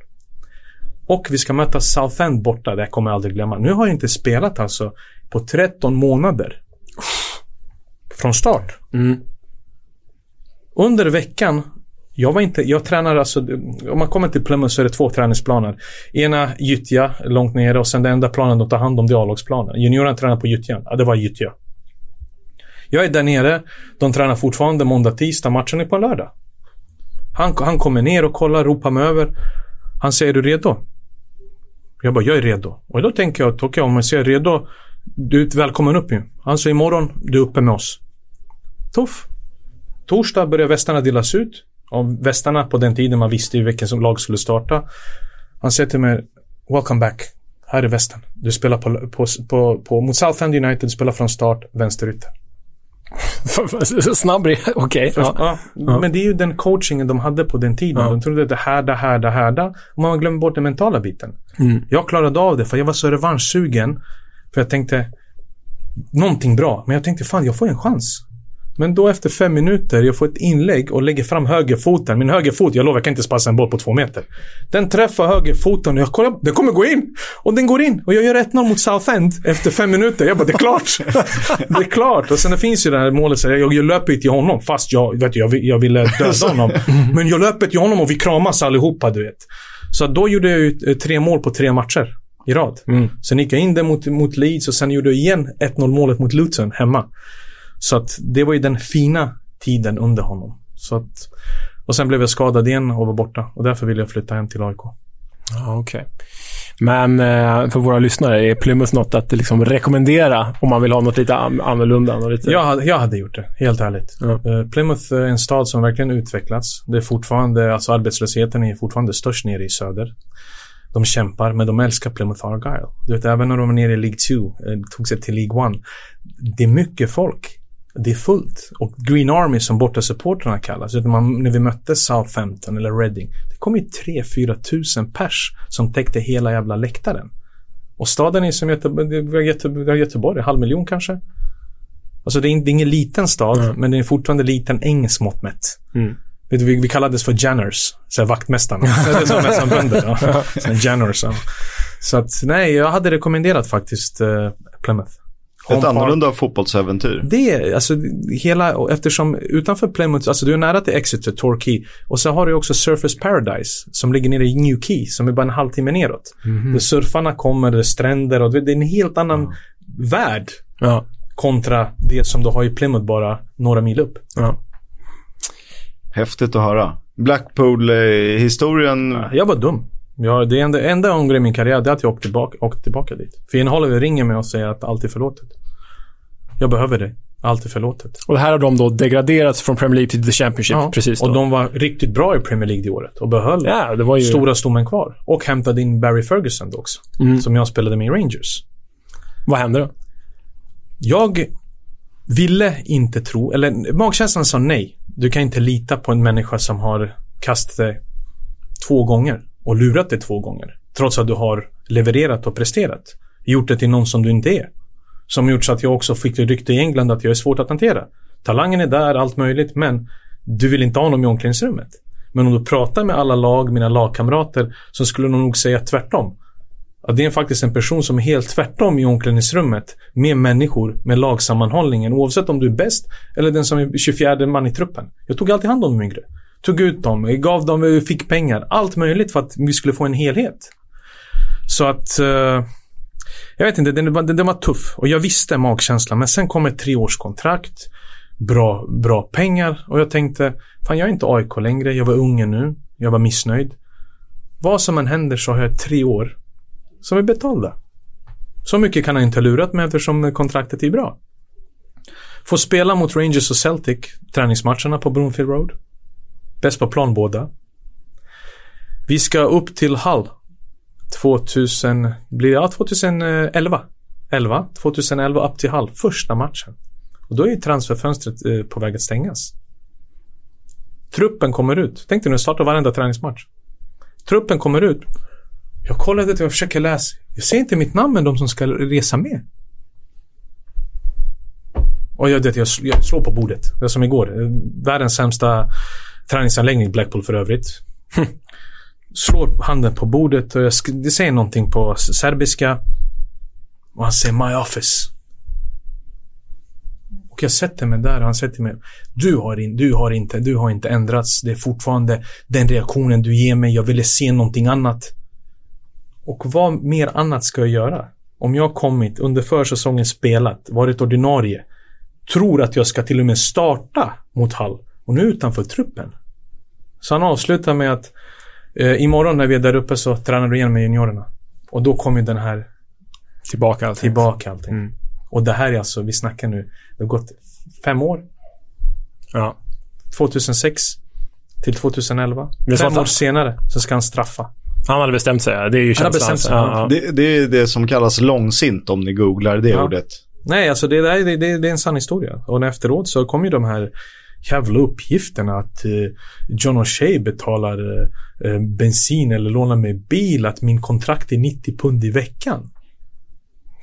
Och vi ska möta Southend borta, det kommer jag aldrig glömma. Nu har jag inte spelat alltså på 13 månader. Från start. Mm. Under veckan jag var inte, jag tränar alltså, om man kommer till Plymouth så är det två träningsplaner. Ena gyttja, långt nere och sen den enda planen de tar hand om det är A-lagsplanen. Juniorerna tränar på gyttjan. Ja, det var gyttja. Jag är där nere, de tränar fortfarande måndag, tisdag, matchen är på en lördag. Han, han kommer ner och kollar, ropar mig över. Han säger, är du redo? Jag bara, jag är redo. Och då tänker jag, okej okay, om jag säger redo, du är välkommen upp ju. Han säger, imorgon, du är uppe med oss. Tuff. Torsdag börjar västarna delas ut. Och västarna på den tiden man visste ju vilken som lag skulle starta. Han säger till mig, welcome back. Här är västen. Du spelar på, på, på, på mot Southend United, du spelar från start, vänsterytter. Snabb okej. Okay, ja. ja. ja. Men det är ju den coachingen de hade på den tiden. Ja. De trodde att det härda, härda, härda. Och man glömmer bort den mentala biten. Mm. Jag klarade av det för jag var så revanschsugen. För jag tänkte, någonting bra. Men jag tänkte, fan jag får en chans. Men då efter fem minuter, jag får ett inlägg och lägger fram högerfoten. Min högerfot, jag lovar, jag kan inte spassa en boll på två meter. Den träffar högerfoten och jag kollar, den kommer gå in. Och den går in. Och jag gör 1-0 mot Southend efter fem minuter. Jag bara, det är klart. det är klart. Och sen det finns ju det här målet, så jag, jag löper till honom. Fast jag, vet, jag, jag ville döda honom. Men jag löper till honom och vi kramas allihopa, du vet. Så då gjorde jag ju tre mål på tre matcher i rad. Mm. Sen gick jag in där mot, mot Leeds och sen gjorde jag igen 1-0 målet mot Luton hemma. Så att det var ju den fina tiden under honom. Så att, och sen blev jag skadad igen och var borta. Och därför ville jag flytta hem till AIK. Ja, okej. Okay. Men eh, för våra lyssnare, är Plymouth något att liksom rekommendera om man vill ha något lite annorlunda? Något lite... Jag, hade, jag hade gjort det, helt ärligt. Uh, Plymouth är en stad som verkligen utvecklats. Det är fortfarande, alltså arbetslösheten är fortfarande störst nere i söder. De kämpar, men de älskar Plymouth Argyle. Du vet, även när de var nere i League 2, eh, tog sig till League 1. Det är mycket folk det är fullt. Och Green Army som bortasupportrarna kallas. Man, när vi mötte Southampton eller Reading. Det kom ju 3-4 tusen pers som täckte hela jävla läktaren. Och staden är som Göteborg, Göteborg, Göteborg halv miljon kanske. Alltså det är, det är ingen liten stad, Mm. men det är fortfarande liten engelsk mått mätt. Mm. Vi, vi kallades för Janners, så vaktmästarna. det är som nästan bönder. Ja. Så Janners, att nej, jag hade rekommenderat faktiskt uh, Plymouth. Ett annorlunda fotbollsäventyr. Det är alltså hela, eftersom utanför Plymouth, alltså du är nära till Exeter, Torquay och så har du också Surfers Paradise som ligger nere i New Quay som är bara en halvtimme neråt. Mhm. Där surfarna kommer, det är stränder och det är en helt annan värld Ja. kontra det som du har i Plymouth bara några mil upp. Ja. Häftigt att höra. Blackpool-historien. Jag var dum. Jag, det enda, enda ångrar i min karriär det är att jag åkte tillbaka, åkte tillbaka dit. För Ian Holloway ringer mig och säger att allt är förlåtet. Jag behöver dig. Allt är förlåtet. Och det här har de då degraderats från Premier League till The Championship. Ja, Precis då. och de var riktigt bra i Premier League det året och behöll Ja, det var ju... stora stommen kvar. Och hämtade in Barry Ferguson då också. Mm. Som jag spelade med i Rangers. Vad hände då? Jag ville inte tro, eller magkänslan sa nej. Du kan inte lita på en människa som har kastat dig två gånger och lurat dig två gånger. Trots att du har levererat och presterat. Gjort det till någon som du inte är. Som gjort så att jag också fick det rykte i England att jag är svårt att hantera. Talangen är där, allt möjligt, men du vill inte ha honom i omklädningsrummet. Men om du pratar med alla lag, mina lagkamrater, så skulle de nog säga tvärtom. Att det är faktiskt en person som är helt tvärtom i omklädningsrummet med människor, med lagsammanhållningen, oavsett om du är bäst eller den som är 24 man i truppen. Jag tog alltid hand om de yngre. Tog ut dem, gav dem, fick pengar. Allt möjligt för att vi skulle få en helhet. Så att... Eh, jag vet inte, den, den, den var tuff. Och jag visste magkänslan. Men sen kom ett treårskontrakt. Bra, bra pengar. Och jag tänkte, fan jag är inte AIK längre. Jag var ung nu. Jag var missnöjd. Vad som än händer så har jag tre år som är betalda. Så mycket kan han inte ha lurat mig eftersom kontraktet är bra. Får spela mot Rangers och Celtic träningsmatcherna på Broomfield Road. Bäst på plan båda. Vi ska upp till Hull 2000, blir det, ja, 2011. 11, 2011 upp till Hull, första matchen. Och då är transferfönstret eh, på väg att stängas. Truppen kommer ut. Tänk dig nu, startar varenda träningsmatch. Truppen kommer ut. Jag kollade jag försöker läsa. Jag ser inte mitt namn med de som ska resa med. Och jag, jag, jag slår på bordet. Det är som igår. Eh, världens sämsta träningsanläggning, Blackpool för övrigt. slår handen på bordet och jag det säger någonting på serbiska. Och han säger My office. Och jag sätter mig där och han säger till mig du har, in, du, har inte, du har inte ändrats. Det är fortfarande den reaktionen du ger mig. Jag ville se någonting annat. Och vad mer annat ska jag göra? Om jag kommit under försäsongen spelat, varit ordinarie, tror att jag ska till och med starta mot Hall och nu utanför truppen. Så han avslutar med att eh, imorgon när vi är där uppe så tränar du igen med juniorerna. Och då kommer den här Tillbaka allting. Tillbaka allting. Mm. Och det här är alltså, vi snackar nu, det har gått fem år. Ja. 2006 till 2011. Fem år senare så ska han straffa. Han hade bestämt sig. Det är ju känslan. bestämt sig. Ja, ja. Det, det, är det som kallas långsint om ni googlar det ja. ordet. Nej, alltså det, det, det, det är en sann historia. Och efteråt så kom ju de här jävla uppgifterna att eh, John O'Shea betalar eh, eh, bensin eller lånar mig bil, att min kontrakt är 90 pund i veckan.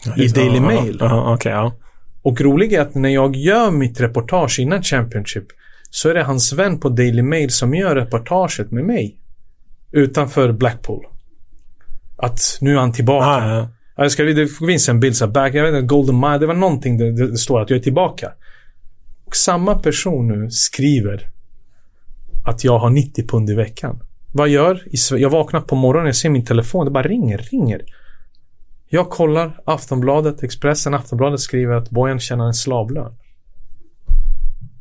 Ja, I Daily aha, Mail. Aha, okay, ja. Och roligt är att när jag gör mitt reportage innan Championship så är det hans vän på Daily Mail som gör reportaget med mig utanför Blackpool. Att nu är han tillbaka. Ah, ja. Jag ska, det finns en bild så back, jag vet inte, Golden Mile, det var någonting där det står att jag är tillbaka. Och samma person nu skriver att jag har 90 pund i veckan. Vad gör? Jag vaknar på morgonen, jag ser min telefon, det bara ringer, ringer. Jag kollar Aftonbladet, Expressen, Aftonbladet skriver att Bojan tjänar en slavlön.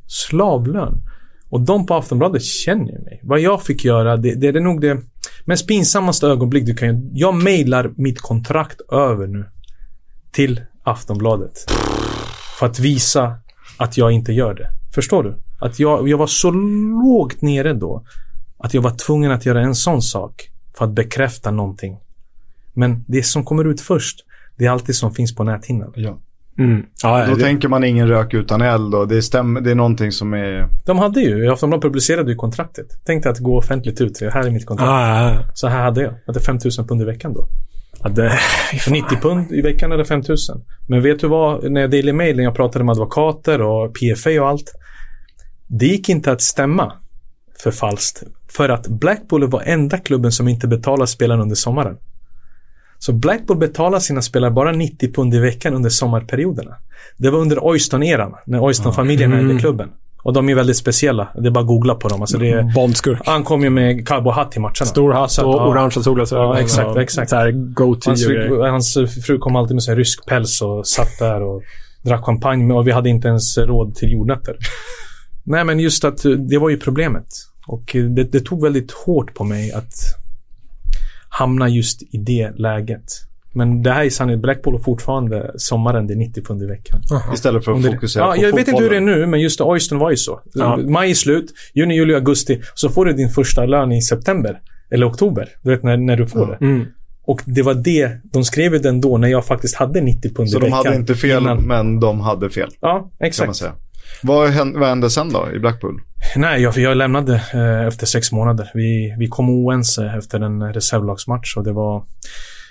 Slavlön? Och de på Aftonbladet känner mig. Vad jag fick göra, det, det är nog det mest pinsammaste ögonblick du kan Jag mejlar mitt kontrakt över nu. Till Aftonbladet. För att visa att jag inte gör det. Förstår du? Att jag, jag var så lågt nere då. Att jag var tvungen att göra en sån sak. För att bekräfta någonting. Men det som kommer ut först, det är alltid som finns på näthinnan. Ja. Mm. Ja, Då det... tänker man ingen rök utan eld och det, stämmer, det är någonting som är... De hade ju, Aftonbladet publicerade ju kontraktet. Tänkte att gå offentligt ut, här är mitt kontrakt. Ah, ja, ja. Så här hade jag. Jag hade 5000 pund i veckan då. Ja, det... 90 pund i veckan eller 5000. Men vet du vad, när jag Daily Mail, när jag pratade med advokater och PFA och allt. Det gick inte att stämma för falskt. För att Blackpool var enda klubben som inte betalade spelarna under sommaren. Så Blackpool betalar sina spelare bara 90 pund i veckan under sommarperioderna. Det var under Oyston-eran, när Oyston-familjen mm. ägde klubben. Och de är väldigt speciella. Det är bara att googla på dem. Alltså det är, Bondskurk. Han kom ju med cowboyhatt till matcherna. Stor hatt och ja. orangea solglasögon. Ja, exakt, exakt. Så här go-to hans, fru, hans fru kom alltid med så här rysk päls och satt där och drack champagne. Och vi hade inte ens råd till jordnötter. Nej, men just att det var ju problemet. Och det, det tog väldigt hårt på mig att hamna just i det läget. Men det här är sanningen. Blackpool och fortfarande sommaren, det är 90 pund i veckan. Aha. Istället för att fokusera ja, på Jag fotbollen. vet inte hur det är nu, men just Oyston var ju så. Ja. Maj är slut, juni, juli, augusti. Så får du din första lön i september. Eller oktober. Du vet när, när du får ja. det. Mm. Och det var det, de skrev ju den då när jag faktiskt hade 90 pund i Så de veckan. hade inte fel, innan- men de hade fel. Ja, Kan man exakt. säga. Vad hände, vad hände sen då i Blackpool? Nej, jag, jag lämnade eh, efter sex månader. Vi, vi kom oense efter en reservlagsmatch och det var...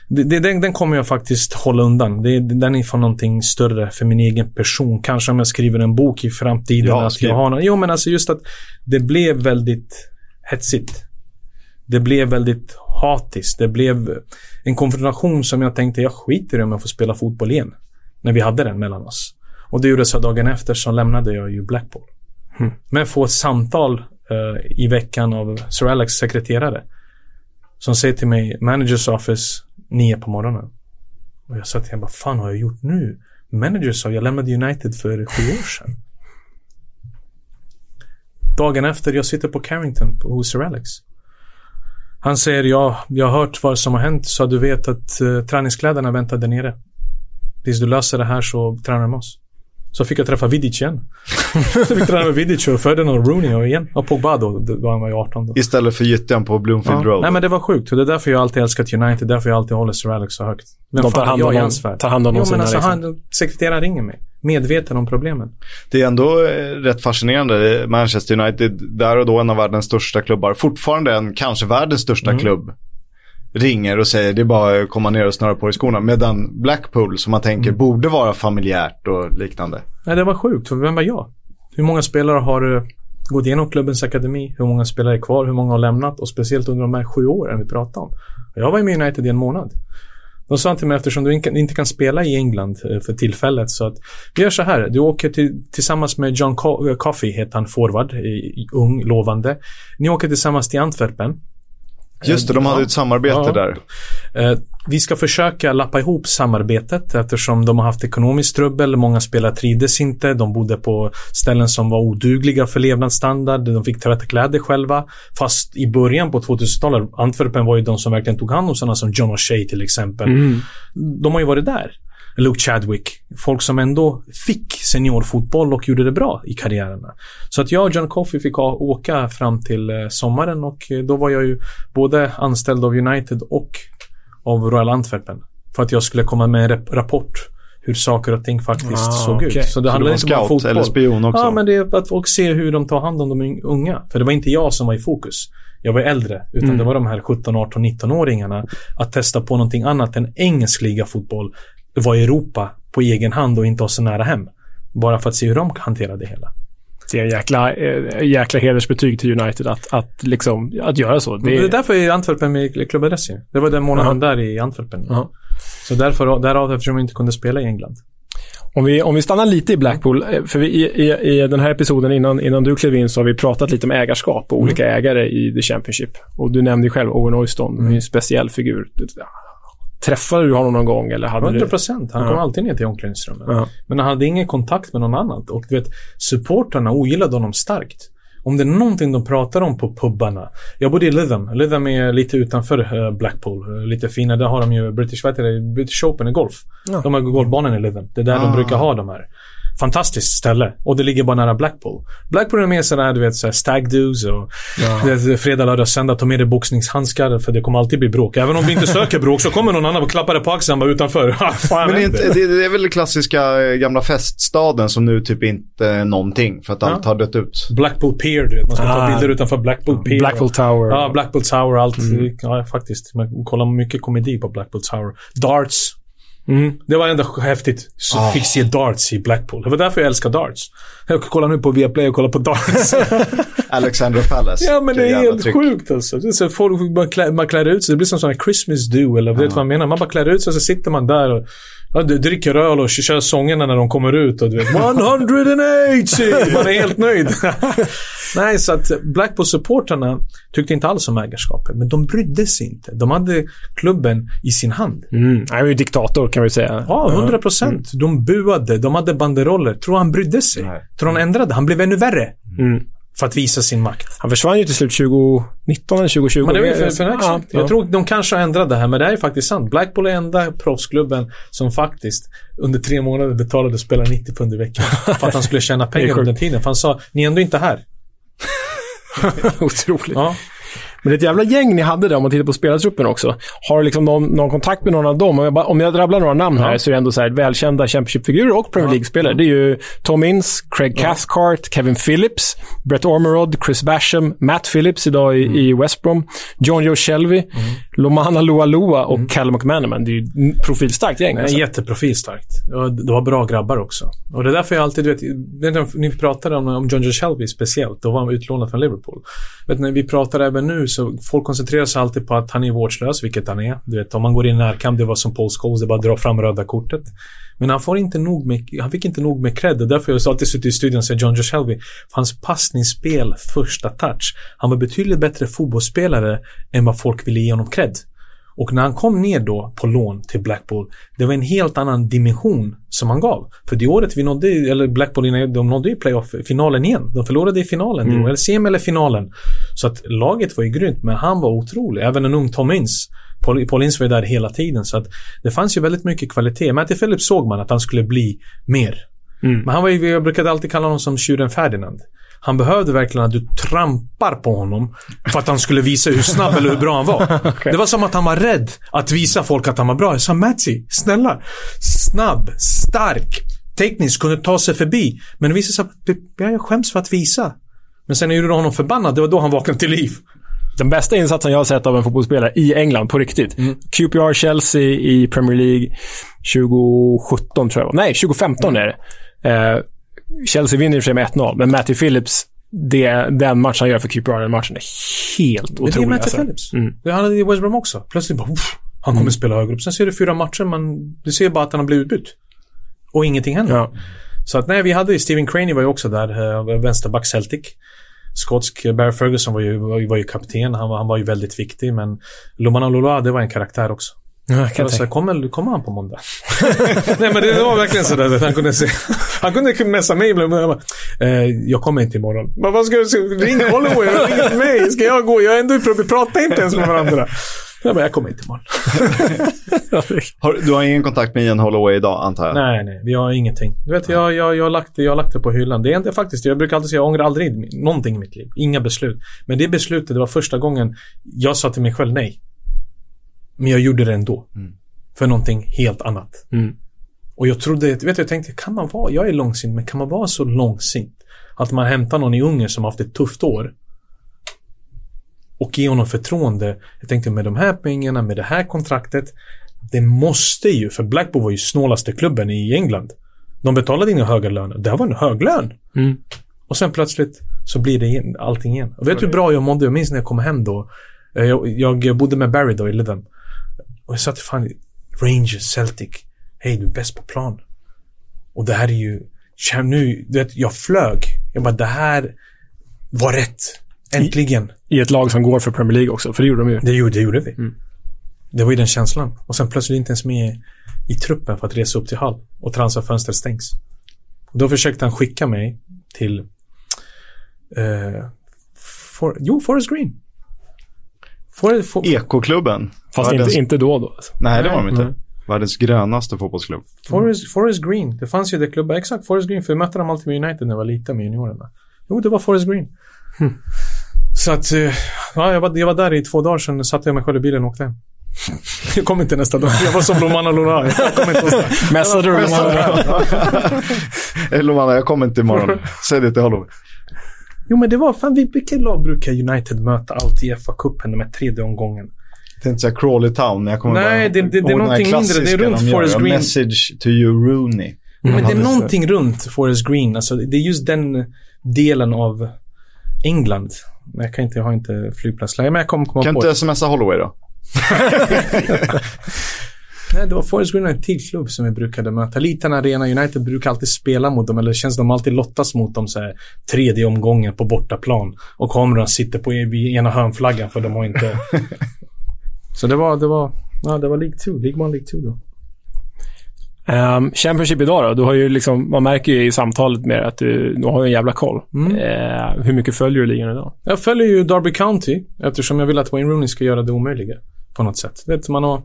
Det, den, den kommer jag faktiskt hålla undan. Det, den är för någonting större för min egen person. Kanske om jag skriver en bok i framtiden. Ja, att jag har någon, jo, men alltså just att det blev väldigt hetsigt. Det blev väldigt hatiskt. Det blev en konfrontation som jag tänkte, jag skiter i om jag får spela fotboll igen. När vi hade den mellan oss. Och det gjorde så dagen efter så lämnade jag ju Blackpool. Men få ett samtal eh, i veckan av Sir Alex sekreterare. Som säger till mig, managers office, nio på morgonen. Och jag sa till honom, vad fan har jag gjort nu? Manager sa, jag lämnade United för sju år sedan. Dagen efter, jag sitter på Carrington på- hos Sir Alex. Han säger, ja, jag har hört vad som har hänt så du vet att uh, träningskläderna väntar där nere. Tills du löser det här så tränar du med oss. Så fick jag träffa Vidic igen. så fick jag träna med Vidic och Ferdinand och Rooney och igen. Och Pogba då, då han var ju 18 då. Istället för gyttjan på Bloomfield Ja. Road. Nej men det var sjukt. Och det är därför jag alltid älskat United. Därför jag alltid håller Sir Alex så högt. Vem De tar hand jag om i dem- hans värld? tar hand om Jo men alltså liksom. han, sekreteraren ringer mig. Medveten om problemen. Det är ändå eh, rätt fascinerande. Manchester United, där och då en av världens största klubbar, fortfarande en, kanske världens största Mm. klubb, ringer och säger det är bara att komma ner och snöra på i skorna. Medan Blackpool, som man tänker Mm. borde vara familjärt och liknande. Nej det var sjukt. För vem var jag? Hur många spelare har eh, gått igenom klubbens akademi? Hur många spelare är kvar? Hur många har lämnat? Och speciellt under de här sju åren vi pratar om. Jag var ju med i United i en månad. De sa till mig eftersom du inte- kan spela i England eh, för tillfället så att vi gör så här. Du åker till, tillsammans med John Co- eh, Coffey, heter han, forward, ung, lovande. Ni åker tillsammans till Antwerpen. Just det, de hade Ja. ett samarbete Ja. där. Vi ska försöka lappa ihop samarbetet eftersom de har haft ekonomiskt trubbel. Många spelare trivdes inte. De bodde på ställen som var odugliga för levnadsstandard. De fick tvätta kläder själva. Fast i början på 2000-talet, Antwerpen var ju de som verkligen tog hand om sådana som John O'Shea till exempel. Mm. De har ju varit där. Luke Chadwick. Folk som ändå fick seniorfotboll och gjorde det bra i karriärerna. Så att jag och John Coffey fick åka fram till eh, sommaren och eh, då var jag ju både anställd av United och av Royal Antwerpen. För att jag skulle komma med en rap- rapport hur saker och ting faktiskt Ah, såg okej. ut. Så det handlade inte bara om fotboll. eller spion också? Ja, men det är att folk ser hur de tar hand om de un- unga. För det var inte jag som var i fokus. Jag var äldre, utan Mm. det var de här 17, 18, 19-åringarna. Att testa på någonting annat än engelsk ligafotboll. Var i Europa på egen hand och inte ha så nära hem. Bara för att se hur de hanterar det hela. Det är en jäkla, eh, jäkla hedersbetyg till United att, att, liksom, att göra så. Det är därför är Antwerpen med i klubbadress. Det var den månaden där i Antwerpen. Ja. Så därför, därav eftersom vi inte kunde spela i England. Om vi, om vi stannar lite i Blackpool, eh, för vi, i, i, i den här episoden innan, innan du klev in så har vi pratat lite om ägarskap och olika ägare i The Championship. Och du nämnde ju själv Owen Oyston, mm. en speciell figur. Träffade du honom någon gång eller hade 100 du... procent. Han Ja. kom alltid ner till omklädningsrummet. Ja. Men han hade ingen kontakt med någon annan. Och du vet, supportrarna ogillade honom starkt. Om det är någonting de pratar om på pubbarna. Jag bodde i Lytham. Lytham är lite utanför eh, Blackpool. Eh, Lite finare. Där har de ju British, vad? British Open i golf. Ja. De har golfbanan i Lytham. Det är där Ah. de brukar ha de här. Fantastiskt ställe. Och det ligger bara nära Blackpool. Blackpool är mer sådär, du vet, såhär stag do's och Ja. fredag, lördag, söndag. Ta med dig boxningshandskar för det kommer alltid bli bråk. Även om vi inte söker bråk så kommer någon annan och klappar dig på axeln bara utanför. Fan, Men det är, inte, det, är väl klassiska eh, gamla feststaden som nu typ inte är någonting för att allt har dött ut. Blackpool Pier, du vet. Man ska ta Ah. bilder utanför Blackpool Pier. Blackpool Tower. Ja, Blackpool Tower. Allt. Mm. Ja, faktiskt. Man kollar mycket komedi på Blackpool Tower. Darts. Mm. Det var ändå häftigt. Så Ah. fick se darts i Blackpool. Det var därför jag älskar darts. Jag kollar nu på Viaplay och kollar på darts. Alexandra Palace. ja, men det är helt tryck. sjukt alltså. Det är så folk, man, klär, man klär ut sig. Det blir som här Christmas do, eller vet du vad jag menar? Man bara klär ut sig och så sitter man där och ja, dricker öl och kör sångerna när de kommer ut och du vet 180! Man är helt nöjd. Nej, så att Blackpool-supportrarna tyckte inte alls om ägarskapet, men de brydde sig inte. De hade klubben i sin hand. Mm. Han var ju diktator kan vi säga. Ja, 100 procent. De buade, de hade banderoller. Tror han brydde sig? Nej. Tror han ändrade? Han blev ännu värre. Mm. För att visa sin makt. Han försvann ju till slut 2019 eller 2020. Men det är väl för, för Ja, exakt. ja. Jag tror de kanske har ändrat det här, men det här är faktiskt sant. Blackpool är enda proffsklubben som faktiskt under tre månader betalade spelare 90 pund i veckan. för att han skulle tjäna pengar under tiden. För han sa, ni är ändå inte här. Otroligt. Ja. Men det är ett jävla gäng ni hade där om man tittar på spelartruppen också. Har du liksom någon, någon kontakt med någon av dem? Om jag, bara, om jag rabblar några namn här så är det ändå så här välkända Championship-figurer och Premier League-spelare. Det är ju Tom Ince, Craig Cathcart, Kevin Phillips, Brett Ormerod, Chris Basham, Matt Phillips idag i, i West Brom, John Joe Shelby, Lomana Lualua och Callum McManaman. Det är ju profilstarkt gäng. Alltså. jätteprofilstarkt. Det var bra grabbar också. Och det är därför jag alltid, vet, ni pratade om, om John Joe Shelby speciellt. Då var han utlånad från Liverpool. Vet, när vi pratar även nu så folk koncentrerar sig alltid på att han är vårdslös, vilket han är. Du vet, om man går in i närkamp, det var som Paul Scholes, det är bara att dra fram röda kortet. Men han får inte nog med, han fick inte nog med cred. Därför har jag alltid suttit i studion och sett John Josh Shelby. För hans passningsspel, första touch. Han var betydligt bättre fotbollsspelare än vad folk ville ge honom cred. Och när han kom ner då på lån till Blackpool, det var en helt annan dimension som han gav. För det året vi nådde, eller Blackpool, de nådde ju playoff-finalen igen. De förlorade i finalen, Mm. eller semi eller finalen. Så att laget var ju grymt, men han var otrolig. Även en ung Tom Ince. Paul, Paul Ince var ju där hela tiden, så att det fanns ju väldigt mycket kvalitet. Matty Phillips såg man att han skulle bli mer. Mm. Men han var ju, jag brukade alltid kalla honom som tjuren Ferdinand. Han behövde verkligen att du trampar på honom för att han skulle visa hur snabb eller hur bra han var. Det var som att han var rädd att visa folk att han var bra. Jag sa Matty, snälla. Snabb, stark, teknisk, kunde ta sig förbi. Men det visade sig att ja, jag skäms för att visa. Men sen gjorde honom förbannad, det var då han vaknade till liv. Den bästa insatsen jag har sett av en fotbollsspelare i England, på riktigt. QPR Chelsea i Premier League 2017, tror jag. Nej, 2015 är det. Eh, Chelsea vinner i och för sig med 1-0, men Matty Phillips, det, den match han gör för QPR, den matchen är helt otrolig. det är Matty alltså. Phillips. Mm. Det hade i West Brom också. Plötsligt bara, uff, han kommer spela högre upp. Sen ser du fyra matcher, men du ser bara att han har blivit utbytt. Och ingenting händer. Så att nej, vi hade Steven Craney var ju också där, eh, vänsterback Celtic. Skotsk, Barry Ferguson var ju, var ju, var ju kapten, han var, han var ju väldigt viktig, men Lomana Loloa, det var en karaktär också. Ja, jag kan så kommer, kommer han på måndag? Nej men det var verkligen sådär att han kunde se. Han kunde messa mig ibland. Jag, bara, eh, jag kommer inte imorgon. Men vad ska du? Ring Holloway, ring inte mig. Ska jag gå? Jag är ändå prob- Vi pratar inte ens med varandra. Jag bara, jag kommer inte imorgon. Har, du har ingen kontakt med Ian Holloway idag, antar jag? Nej, nej, vi har ingenting. Du vet, jag, jag, jag, har lagt, det- jag har lagt det på hyllan. Det är inte faktiskt, jag brukar alltid säga, jag ångrar aldrig någonting i mitt liv. Inga beslut. Men det beslutet, det var första gången jag sa till mig själv nej. Men jag gjorde det ändå. För någonting helt annat. Mm. Och jag trodde, vet du, jag tänkte, kan man vara, jag är långsint, men kan man vara så långsint? Att man hämtar någon i Ungern som haft ett tufft år och ge honom förtroende. Jag tänkte med de här pengarna, med det här kontraktet. Det måste ju, för Blackpool var ju snålaste klubben i England. De betalade inga höga löner. Det här var en hög lön. Mm. Och sen plötsligt så blir det igen, allting igen. Och vet du hur bra jag mådde? Jag minns när jag kom hem då. Eh, Jag, jag bodde med Barry då i Lytham. Och jag sa till fan, Rangers, Celtic. Hej, du är bäst på plan. Och det här är ju, nu, du vet, jag flög. Jag bara, det här var rätt. Äntligen. I ett lag som går för Premier League också, för det gjorde de ju. Det gjorde, det gjorde vi. Det var ju den känslan. Och sen plötsligt inte ens med i truppen för att resa upp till Hall. Och transferfönstret stängs. Och då försökte han skicka mig till... Eh, for, jo, Forest Green. For, for, Ekoklubben. Fast Världens- inte, inte då då. Alltså. Nej, det var de inte. Nej. Världens grönaste fotbollsklubb. Forest, Forest Green. Det fanns ju det klubbar. Exakt, Forest Green. För vi mötte dem alltid med United när jag var liten med juniorerna. Jo, det var Forest Green. Så att, eh, ja, jag var, jag var där i två dagar, sen satte jag mig själv i bilen och åkte hem. Jag kom inte nästa dag. Jag var som Lomana någonstans. Mässade du Eh, Lomana, jag kommer inte imorgon. Säg det till Holloway. Jo, men det var fan, vi- vilka lag brukar United möta alltid i FA-cupen, de här tredje omgången? Tänkte säga Crawley Town. Jag kommer Nej, bara det- det- det är någonting mindre. Det är runt de. Forest Green. Message to you Rooney. Men det är någonting runt Forest Green. Alltså, det är just den delen av England. Men jag kan inte, jag har inte flygplatsläge, men jag kommer komma Kan på inte det. smsa Holloway då? Nej, det var Forest Green en till klubb som vi brukade möta. Liten Arena United brukar alltid spela mot dem, eller känns de alltid lottas mot dem så här, tredje omgången på bortaplan. Och kameran sitter på ena hörnflaggan för de har inte... så det var, det var, ja det var League 2, League 1, League 2 då. Um, Championship idag då? Du har ju liksom, man märker ju i samtalet med att du, du har en jävla koll. Eh, hur mycket följer du ligan idag? Jag följer ju Derby County eftersom jag vill att Wayne Rooney ska göra det omöjliga på något sätt. Vet, man har,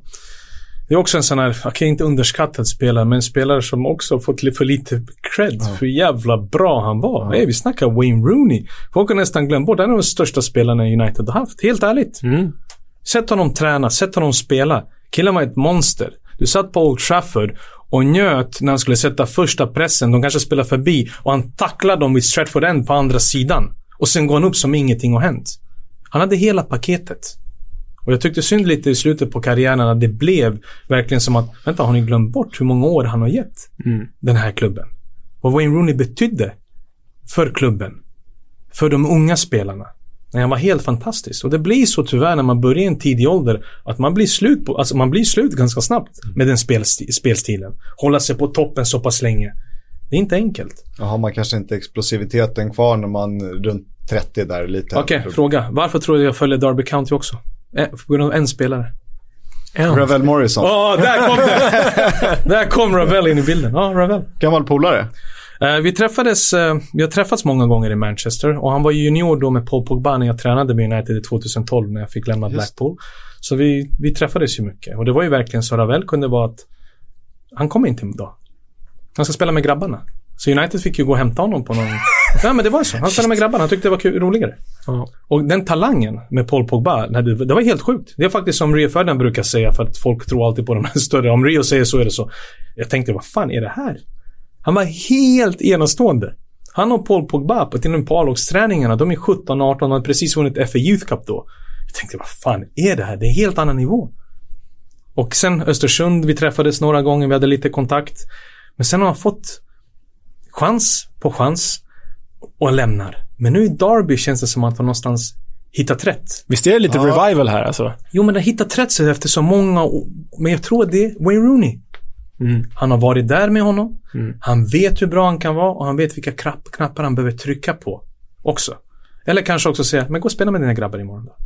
Det är också en sån här, jag kan inte underskattad spelare, men en spelare som också fått för lite cred för hur jävla bra han var. Ja. Nej, vi snackar Wayne Rooney. Folk har nästan glömt bort, en av de största spelarna United har haft. Helt ärligt. Sätt honom träna, sätt honom spela. Killen var ett monster. Du satt på Old Trafford och njöt när han skulle sätta första pressen. De kanske spelar förbi och han tacklade dem vid Stratford End på andra sidan. Och sen går han upp som ingenting har hänt. Han hade hela paketet. Och jag tyckte synd lite i slutet på karriären när det blev verkligen som att, vänta, har ni glömt bort hur många år han har gett den här klubben? Vad Wayne Rooney betydde för klubben. För de unga spelarna. Nej, han var helt fantastisk. Och det blir så tyvärr när man börjar i en tidig ålder att man blir slut på, alltså man blir slut ganska snabbt med den spelsti- spelstilen. Hålla sig på toppen så pass länge. Det är inte enkelt. Då har man kanske inte explosiviteten kvar när man runt 30 där lite. Okej, fråga. Varför tror du jag följer Derby County också? Eh, På grund av en spelare. Ravel Morrison. Åh, där kom det! där kom Ravel in i bilden. Ja, Ravel. Gammal polare. Eh, vi träffades, eh, vi har träffats många gånger i Manchester och han var junior då med Paul Pogba när jag tränade med United i 2012 när jag fick lämna Blackpool. Så vi, vi träffades ju mycket och det var ju verkligen så Ravel kunde vara att han kommer inte idag. Han ska spela med grabbarna. Så United fick ju gå och hämta honom på någon... Nej men det var så. Han spelade med grabbarna. Han tyckte det var kul, roligare. Och den talangen med Paul Pogba, det, det var helt sjukt. Det är faktiskt som Rio Ferdinand brukar säga för att folk tror alltid på de här större. Om Rio säger så är det så. Jag tänkte, vad fan är det här? Han var helt enastående. Han och Paul Pogba på till på A-lagsträningarna, de är 17-18 och hade precis vunnit FA Youth Cup då. Jag tänkte, vad fan är det här? Det är en helt annan nivå. Och sen Östersund, vi träffades några gånger, vi hade lite kontakt. Men sen har han fått chans på chans och lämnar. Men nu i Derby känns det som att han någonstans hittat rätt. Visst är det lite revival här alltså? Jo, men det har hittat rätt sig efter så många år. Men jag tror det är Wayne Rooney. Han har varit där med honom. Han vet hur bra han kan vara och han vet vilka knapp, knappar han behöver trycka på också. Eller kanske också säga, men gå och spela med dina grabbar imorgon då.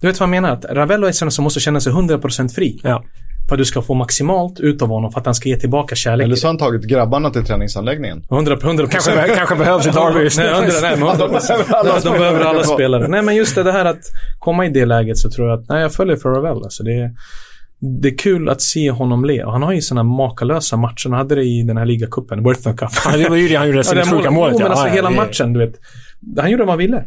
Du vet vad jag menar? Att Ravello är sån som måste känna sig 100% fri. Ja. För att du ska få maximalt ut av honom för att han ska ge tillbaka kärlek. Eller så har han tagit grabbarna till träningsanläggningen. 100 100 Kanske, kanske behövs i Derby. Nej, 100, nej, men 100 alla de, de behöver alla spelare. Nej, men just det, det här att komma i det läget så tror jag att, nej, jag följer för Ravel. Alltså det, är, det är kul att se honom le. Och han har ju sådana makalösa matcher. Han hade det i den här ligacupen, Worthington Cup. Det var ju det han gjorde, det sinnessjuka målet, Jo, men ja. alltså Ja, hela det- matchen, du vet. Han gjorde vad han ville.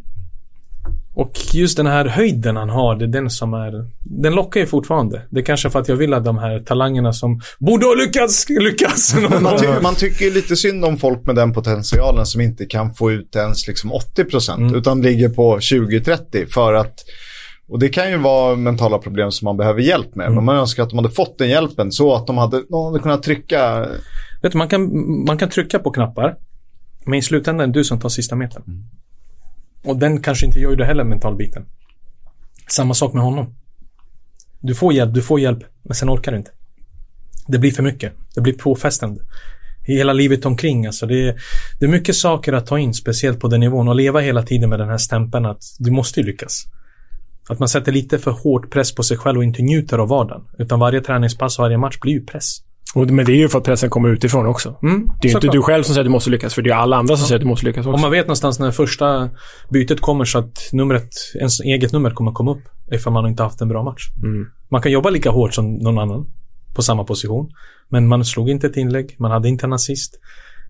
Och just den här höjden han har, det är den som är... Den lockar ju fortfarande. Det är kanske för att jag vill att de här talangerna som borde ha lyckats, lyckas. Man, ty man tycker lite synd om folk med den potentialen som inte kan få ut ens liksom 80% Mm. utan ligger på 20-30 för att och det kan ju vara mentala problem som man behöver hjälp med. Mm. Men man önskar att de hade fått den hjälpen så att de hade, någon hade kunnat trycka. Vet du, man kan, man kan trycka på knappar. Men i slutändan är det du som tar sista metern. Och den kanske inte gör det heller, mentalbiten. Samma sak med honom. Du får hjälp, du får hjälp, men sen orkar du inte. Det blir för mycket. Det blir påfrestande. Hela livet omkring, alltså. Det är, det är mycket saker att ta in, speciellt på den nivån. Och leva hela tiden med den här stämpeln att du måste ju lyckas. Att man sätter lite för hård press på sig själv och inte njuter av vardagen. Utan varje träningspass och varje match blir ju press. Och, men det är ju för att pressen kommer utifrån också. Mm, det är ju inte du själv som säger att du måste lyckas, för det är alla andra som säger att du måste lyckas också. Om man vet någonstans när första bytet kommer så att numret, ens eget nummer kommer komma upp ifall man inte haft en bra match. Mm. Man kan jobba lika hårt som någon annan på samma position. Men man slog inte ett inlägg, man hade inte en assist.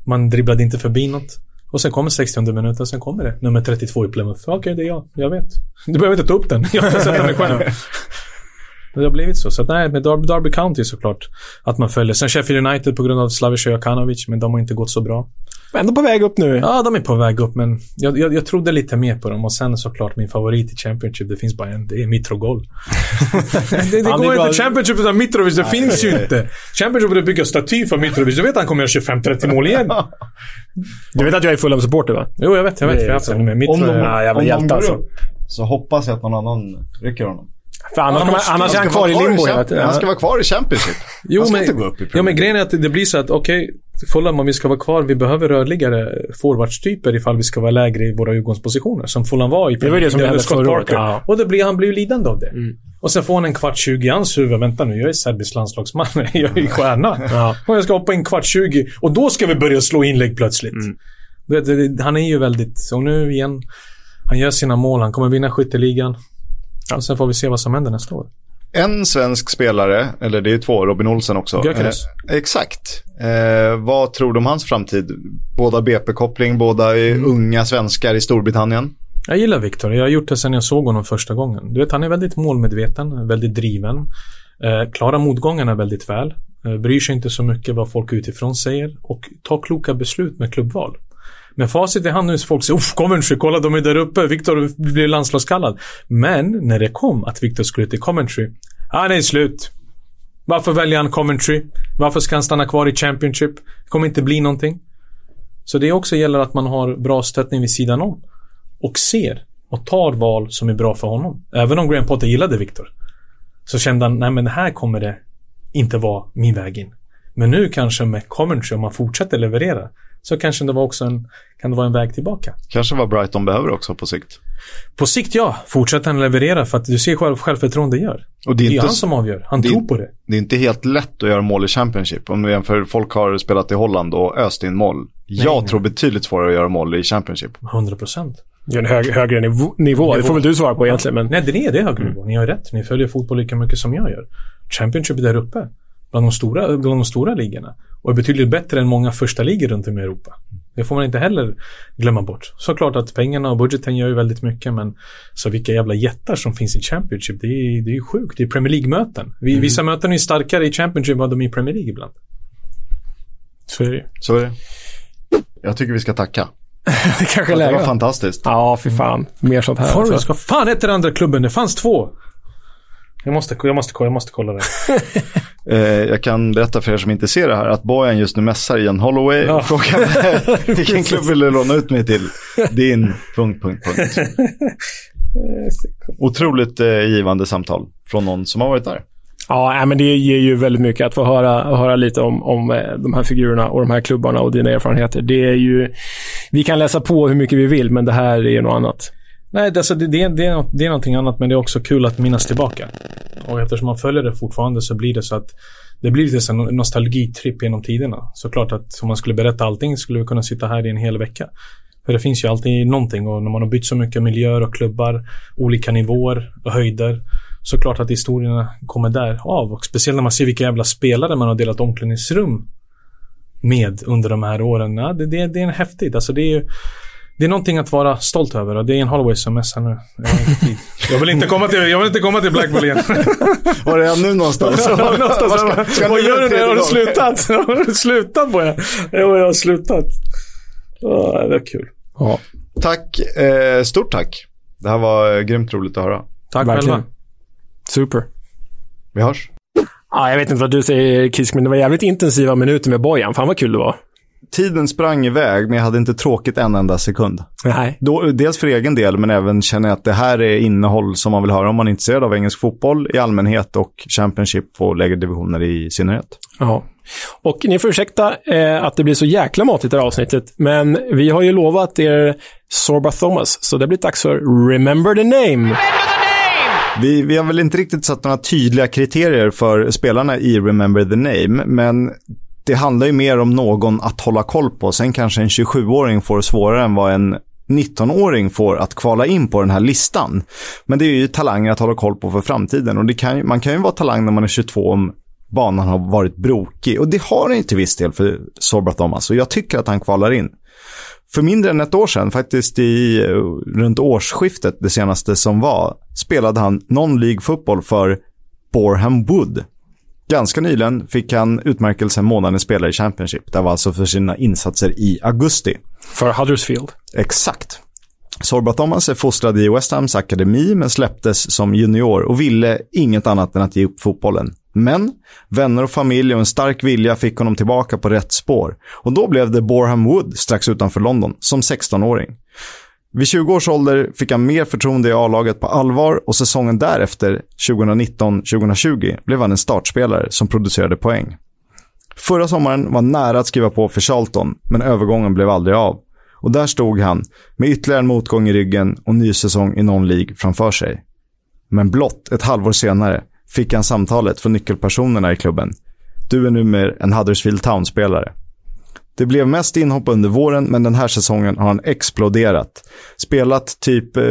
Man dribblade inte förbi något. Och sen kommer 60 minuter, sen kommer det. Nummer 32 i Plymouth. Okej, det är jag. Jag vet. Du behöver inte ta upp den. Jag kan sätta mig själv. Det har blivit så. Så att, nej, med Derby, Derby County såklart. Att man följer. Sen Sheffield United på grund av Slavica Jokanovic, men de har inte gått så bra. Men ändå på väg upp nu. Ja, de är på väg upp, men jag, jag, jag trodde lite mer på dem. Och sen såklart min favorit i Championship, det finns bara en. Det är Mitrogol. det det är går bra. inte. Championship utan Mitrovic, det finns ju inte. Championship borde bygga staty för Mitrovic. Du vet att han kommer göra 25-30 mål igen. Du vet att jag är full av supporter va? Jo, jag vet. Jag vet. Det är Jag har haft med. Mitt, Om de, Ja, jävla om de hjälte går alltså. upp så hoppas jag att någon annan rycker honom. För annars, Han måste- annars är han ska kvar i limbo hela tiden. Han ska vara kvar i Championship. Jo, han ska men, inte gå upp i ja, men Premier grejen är att det blir så att okej, Fulham om vi ska vara kvar, vi behöver rörligare forwardstyper ifall vi ska vara lägre i våra utgångspositioner. Som Fulham var i. Det var det som hände förra året, ja. Mm. Och det blir, han blir ju lidande av det. Och sen får han en kvart 20 i hans huvud. Vänta nu, jag är serbisk landslagsman. jag är ju stjärna. Ja. Och jag ska hoppa in kvart 20. Och då ska vi börja slå inlägg plötsligt. Mm. Vet, han är ju väldigt... Och nu igen. Han gör sina mål. Han kommer vinna skytteligan. Och sen får vi se vad som händer nästa år. En svensk spelare, eller det är två, Robin Olsen också. Gyökeres. Eh, exakt. Eh, vad tror du om hans framtid? Båda BP-koppling, båda är unga svenskar i Storbritannien. Jag gillar Viktor. Jag har gjort det sedan jag såg honom första gången. Du vet, han är väldigt målmedveten, väldigt driven. Eh, klarar motgångarna väldigt väl. Eh, bryr sig inte så mycket vad folk utifrån säger och tar kloka beslut med klubbval. Med facit i hand nu så folk säger Uff, Coventry, kolla de är där uppe, Viktor blir landslagskallad. Men när det kom att Viktor skulle till Coventry, ah, han är slut. Varför väljer han Coventry? Varför ska han stanna kvar i Championship? Det kommer inte bli någonting. Så det också gäller att man har bra stöttning vid sidan om. Och ser och tar val som är bra för honom. Även om Graham Potter gillade Viktor. Så kände han, nej men här kommer det inte vara min väg in. Men nu kanske med Coventry, om man fortsätter leverera, så kanske det var också en, kan det vara en väg tillbaka. Kanske vad Brighton behöver också på sikt. På sikt ja, fortsätter han leverera för att du ser själv självförtroende gör. Och det är, inte han som avgör, han det, tror på det. Det är inte helt lätt att göra mål i Championship. Om du jämför, folk har spelat i Holland och öst in mål. Jag nej. tror betydligt svårare att göra mål i Championship. 100 procent. Det är en hög, högre nivå, nivå. Det får väl du svara på egentligen. Men... Nej, det är det högre nivå. Ni har rätt. Ni följer fotboll lika mycket som jag gör. Championship är där uppe. Bland de stora, bland de stora ligorna. Och är betydligt bättre än många första ligor runt om i Europa. Det får man inte heller glömma bort. Såklart att pengarna och budgeten gör ju väldigt mycket men så vilka jävla jättar som finns i Championship. Det är, det är ju sjukt. Det är Premier League-möten. Vi- Mm. Vissa möten är starkare i Championship än vad de är i Premier League ibland. Så är det Så är det. Jag tycker vi ska tacka. Det kanske är det läge. var fantastiskt. Ja, fy fan. Mer sånt här. Forrest, alltså. vad fan hette den andra klubben? Det fanns två. Jag måste, jag måste, jag måste kolla det. Eh, jag kan berätta för er som inte ser det här att Bojan just nu mässar Ian Holloway Ja. och frågar vilken klubb vill du låna ut mig till? Din... Punkt, punkt, punkt. Otroligt eh, givande samtal från någon som har varit där. Ja, men det ger ju väldigt mycket att få höra, höra lite om, om eh, de här figurerna och de här klubbarna och dina erfarenheter. Det är ju... Vi kan läsa på hur mycket vi vill, men det här är ju något annat. Nej, det, alltså, det, det, det, är, det är någonting annat men det är också kul att minnas tillbaka. Och eftersom man följer det fortfarande så blir det så att det blir lite en nostalgitripp genom tiderna. Såklart att om man skulle berätta allting skulle vi kunna sitta här i en hel vecka. För det finns ju alltid någonting och när man har bytt så mycket miljöer och klubbar, olika nivåer och höjder. Såklart att historierna kommer där av och speciellt när man ser vilka jävla spelare man har delat omklädningsrum med under de här åren. Ja, det, det, det är häftigt. Alltså det är ju det är någonting att vara stolt över och det är en Holloway som messar nu. Jag har inte tid. Jag vill inte komma till, jag vill inte komma till Blackpool igen. Var är han nu någonstans? Någonstans. Vad ska- ska Vad gör du nu? Har du slutat? Har du slutat på jag? Jo, jag har slutat. Ja, det är kul. Ja. Tack, eh, stort tack. Det här var eh, grymt roligt att höra. Tack Verkligen. själva. Super. Vi hörs. Ja, jag vet inte vad du säger, Kisk, men det var jävligt intensiva minuter med Bojan. Fan vad kul det var. Tiden sprang iväg, men jag hade inte tråkigt en enda sekund. Nej. Då, dels för egen del, men även känner jag att det här är innehåll som man vill höra om man är intresserad av engelsk fotboll i allmänhet och Championship på lägre divisioner i synnerhet. Ja. Och ni får ursäkta eh, att det blir så jäkla matigt det här avsnittet, men vi har ju lovat er Sorba Thomas, så det blir dags för Remember the Name. Vi, vi har väl inte riktigt satt några tydliga kriterier för spelarna i Remember the Name, men det handlar ju mer om någon att hålla koll på. Sen kanske en 27-åring får svårare än vad en 19-åring får att kvala in på den här listan. Men det är ju talanger att hålla koll på för framtiden och det kan, ju- man kan ju vara talang när man är 22 om banan har varit brokig. Och det har den ju till viss del för Sorba Thomas och jag tycker att han kvalar in. För mindre än ett år sedan, faktiskt i runt årsskiftet, det senaste som var, spelade han non-League fotboll för Borham Wood. Ganska nyligen fick han utmärkelsen månadens spelare i Championship. Det var alltså för sina insatser i augusti. För Huddersfield. Exakt. Sorba Thomas är fostrad i West Hams akademi men släpptes som junior och ville inget annat än att ge upp fotbollen. Men vänner och familj och en stark vilja fick honom tillbaka på rätt spår. Och då blev det Boreham Wood strax utanför London som 16-åring. Vid 20 års ålder fick han mer förtroende i A-laget på allvar och säsongen därefter, 2019-2020, blev han en startspelare som producerade poäng. Förra sommaren var nära att skriva på för Charlton, men övergången blev aldrig av. Och där stod han, med ytterligare en motgång i ryggen och ny säsong i någon League framför sig. Men blott ett halvår senare fick han samtalet från nyckelpersonerna i klubben. Du är numera en Huddersfield Town-spelare. Det blev mest inhopp under våren, men den här säsongen har han exploderat. Spelat typ eh,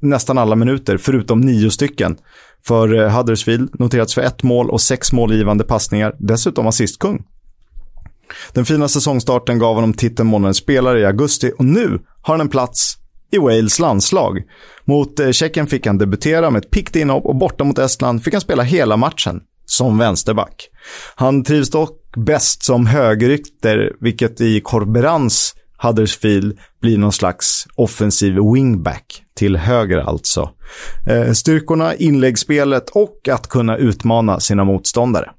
nästan alla minuter, förutom nio stycken. För eh, Huddersfield, noterats för ett mål och sex målgivande passningar, dessutom assistkung. Den fina säsongstarten gav honom titeln månadens spelare i augusti och nu har han en plats i Wales landslag. Mot eh, Tjeckien fick han debutera med ett pickt inhopp och borta mot Estland fick han spela hela matchen som vänsterback. Han trivs dock bäst som högerytter, vilket i Corberans Huddersfield blir någon slags offensiv wingback. Till höger alltså. Eh, styrkorna, inläggsspelet och att kunna utmana sina motståndare.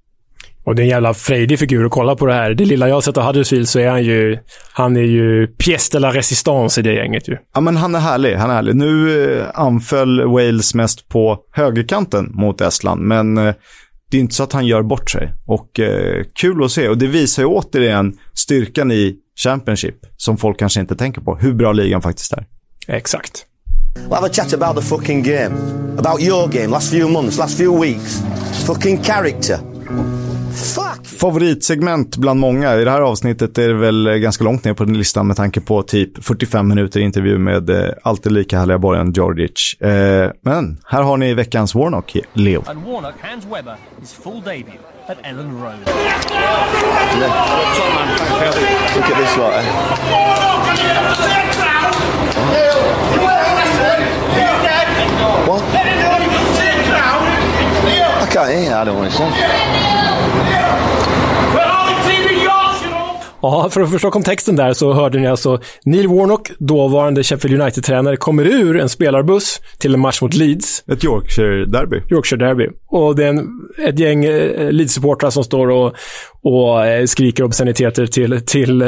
Och det är en jävla frejdig figur att kolla på det här. Det lilla jag har sett av Huddersfield så är han ju... Han är ju pièce de la résistance i det gänget ju. Ja, men han är härlig. Han är härlig. Nu eh, anföll Wales mest på högerkanten mot Estland, men eh, det är inte så att han gör bort sig. Och eh, kul att se. Och det visar ju återigen styrkan i Championship, som folk kanske inte tänker på. Hur bra ligan faktiskt är. Exakt. We'll have a chat about the fucking game. About your game, last few months, last few weeks. Fucking character. Favoritsegment bland många. I det här avsnittet är det väl ganska långt ner på den listan med tanke på typ 45 minuter intervju med eh, alltid lika härliga Bojan Djordjic. Eh, men här har ni veckans Warnock, Leo. And Warnock hands Webber his full debut at Ellen Road. Look at this lot, What? I can't hear I don't want to say. Ja, för att förstå kontexten där så hörde ni alltså Neil Warnock, dåvarande Sheffield United-tränare, kommer ur en spelarbuss till en match mot Leeds. Ett Yorkshire-derby. Yorkshire-derby. Och det är en, ett gäng eh, Leeds-supportrar som står och, och eh, skriker obsceniteter till, till eh,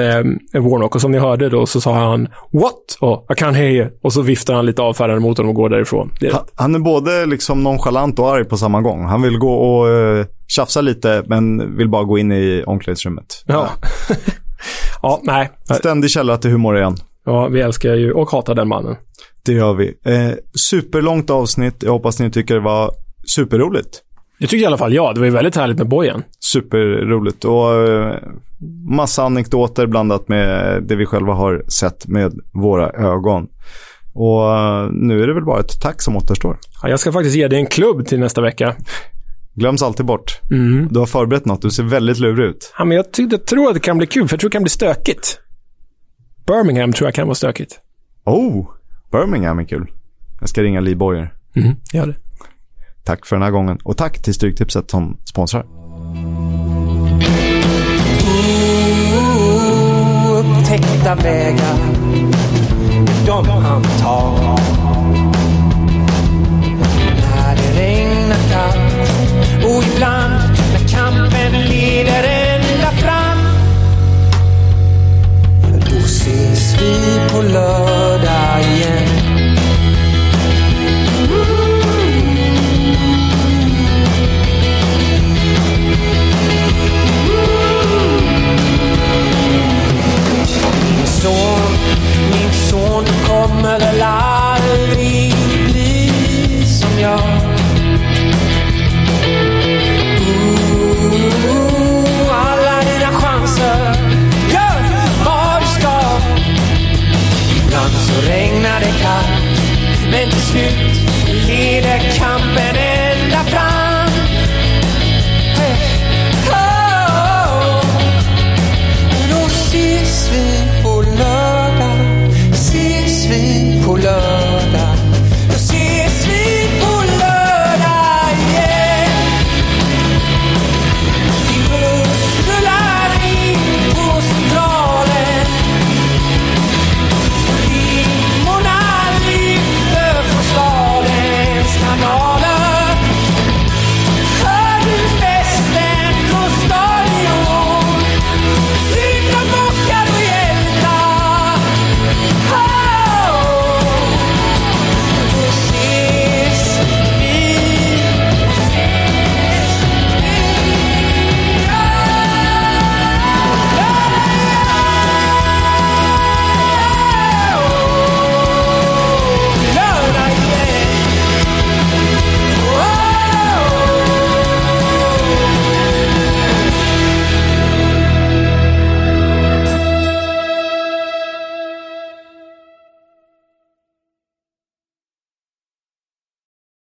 Warnock. Och som ni hörde då så sa han “What?” och “I can't hear you” och så viftar han lite avfärdande mot honom och går därifrån. Han, han är både liksom nonchalant och arg på samma gång. Han vill gå och uh, tjafsa lite, men vill bara gå in i omklädningsrummet. Ja. ja, nej. Ständig källa till humor igen. Ja, vi älskar ju och hatar den mannen. Det gör vi. Eh, superlångt avsnitt. Jag hoppas ni tycker det var superroligt. Det tycker i alla fall jag. Det var ju väldigt härligt med Bojan. Superroligt. Och eh, massa anekdoter blandat med det vi själva har sett med våra ögon. Och eh, nu är det väl bara ett tack som återstår. Ja, jag ska faktiskt ge dig en klubb till nästa vecka. Glöms alltid bort. Mm. Du har förberett något. Du ser väldigt lurig ut. Ja, men jag, jag tror att det kan bli kul, för jag tror det kan bli stökigt. Birmingham tror jag kan vara stökigt. Oh, Birmingham är kul. Jag ska ringa Lee Boyer. Mm, gör det. Tack för den här gången. Och tack till Stryktipset som sponsrar. Upptäckta vägar, de han tar. Regnar det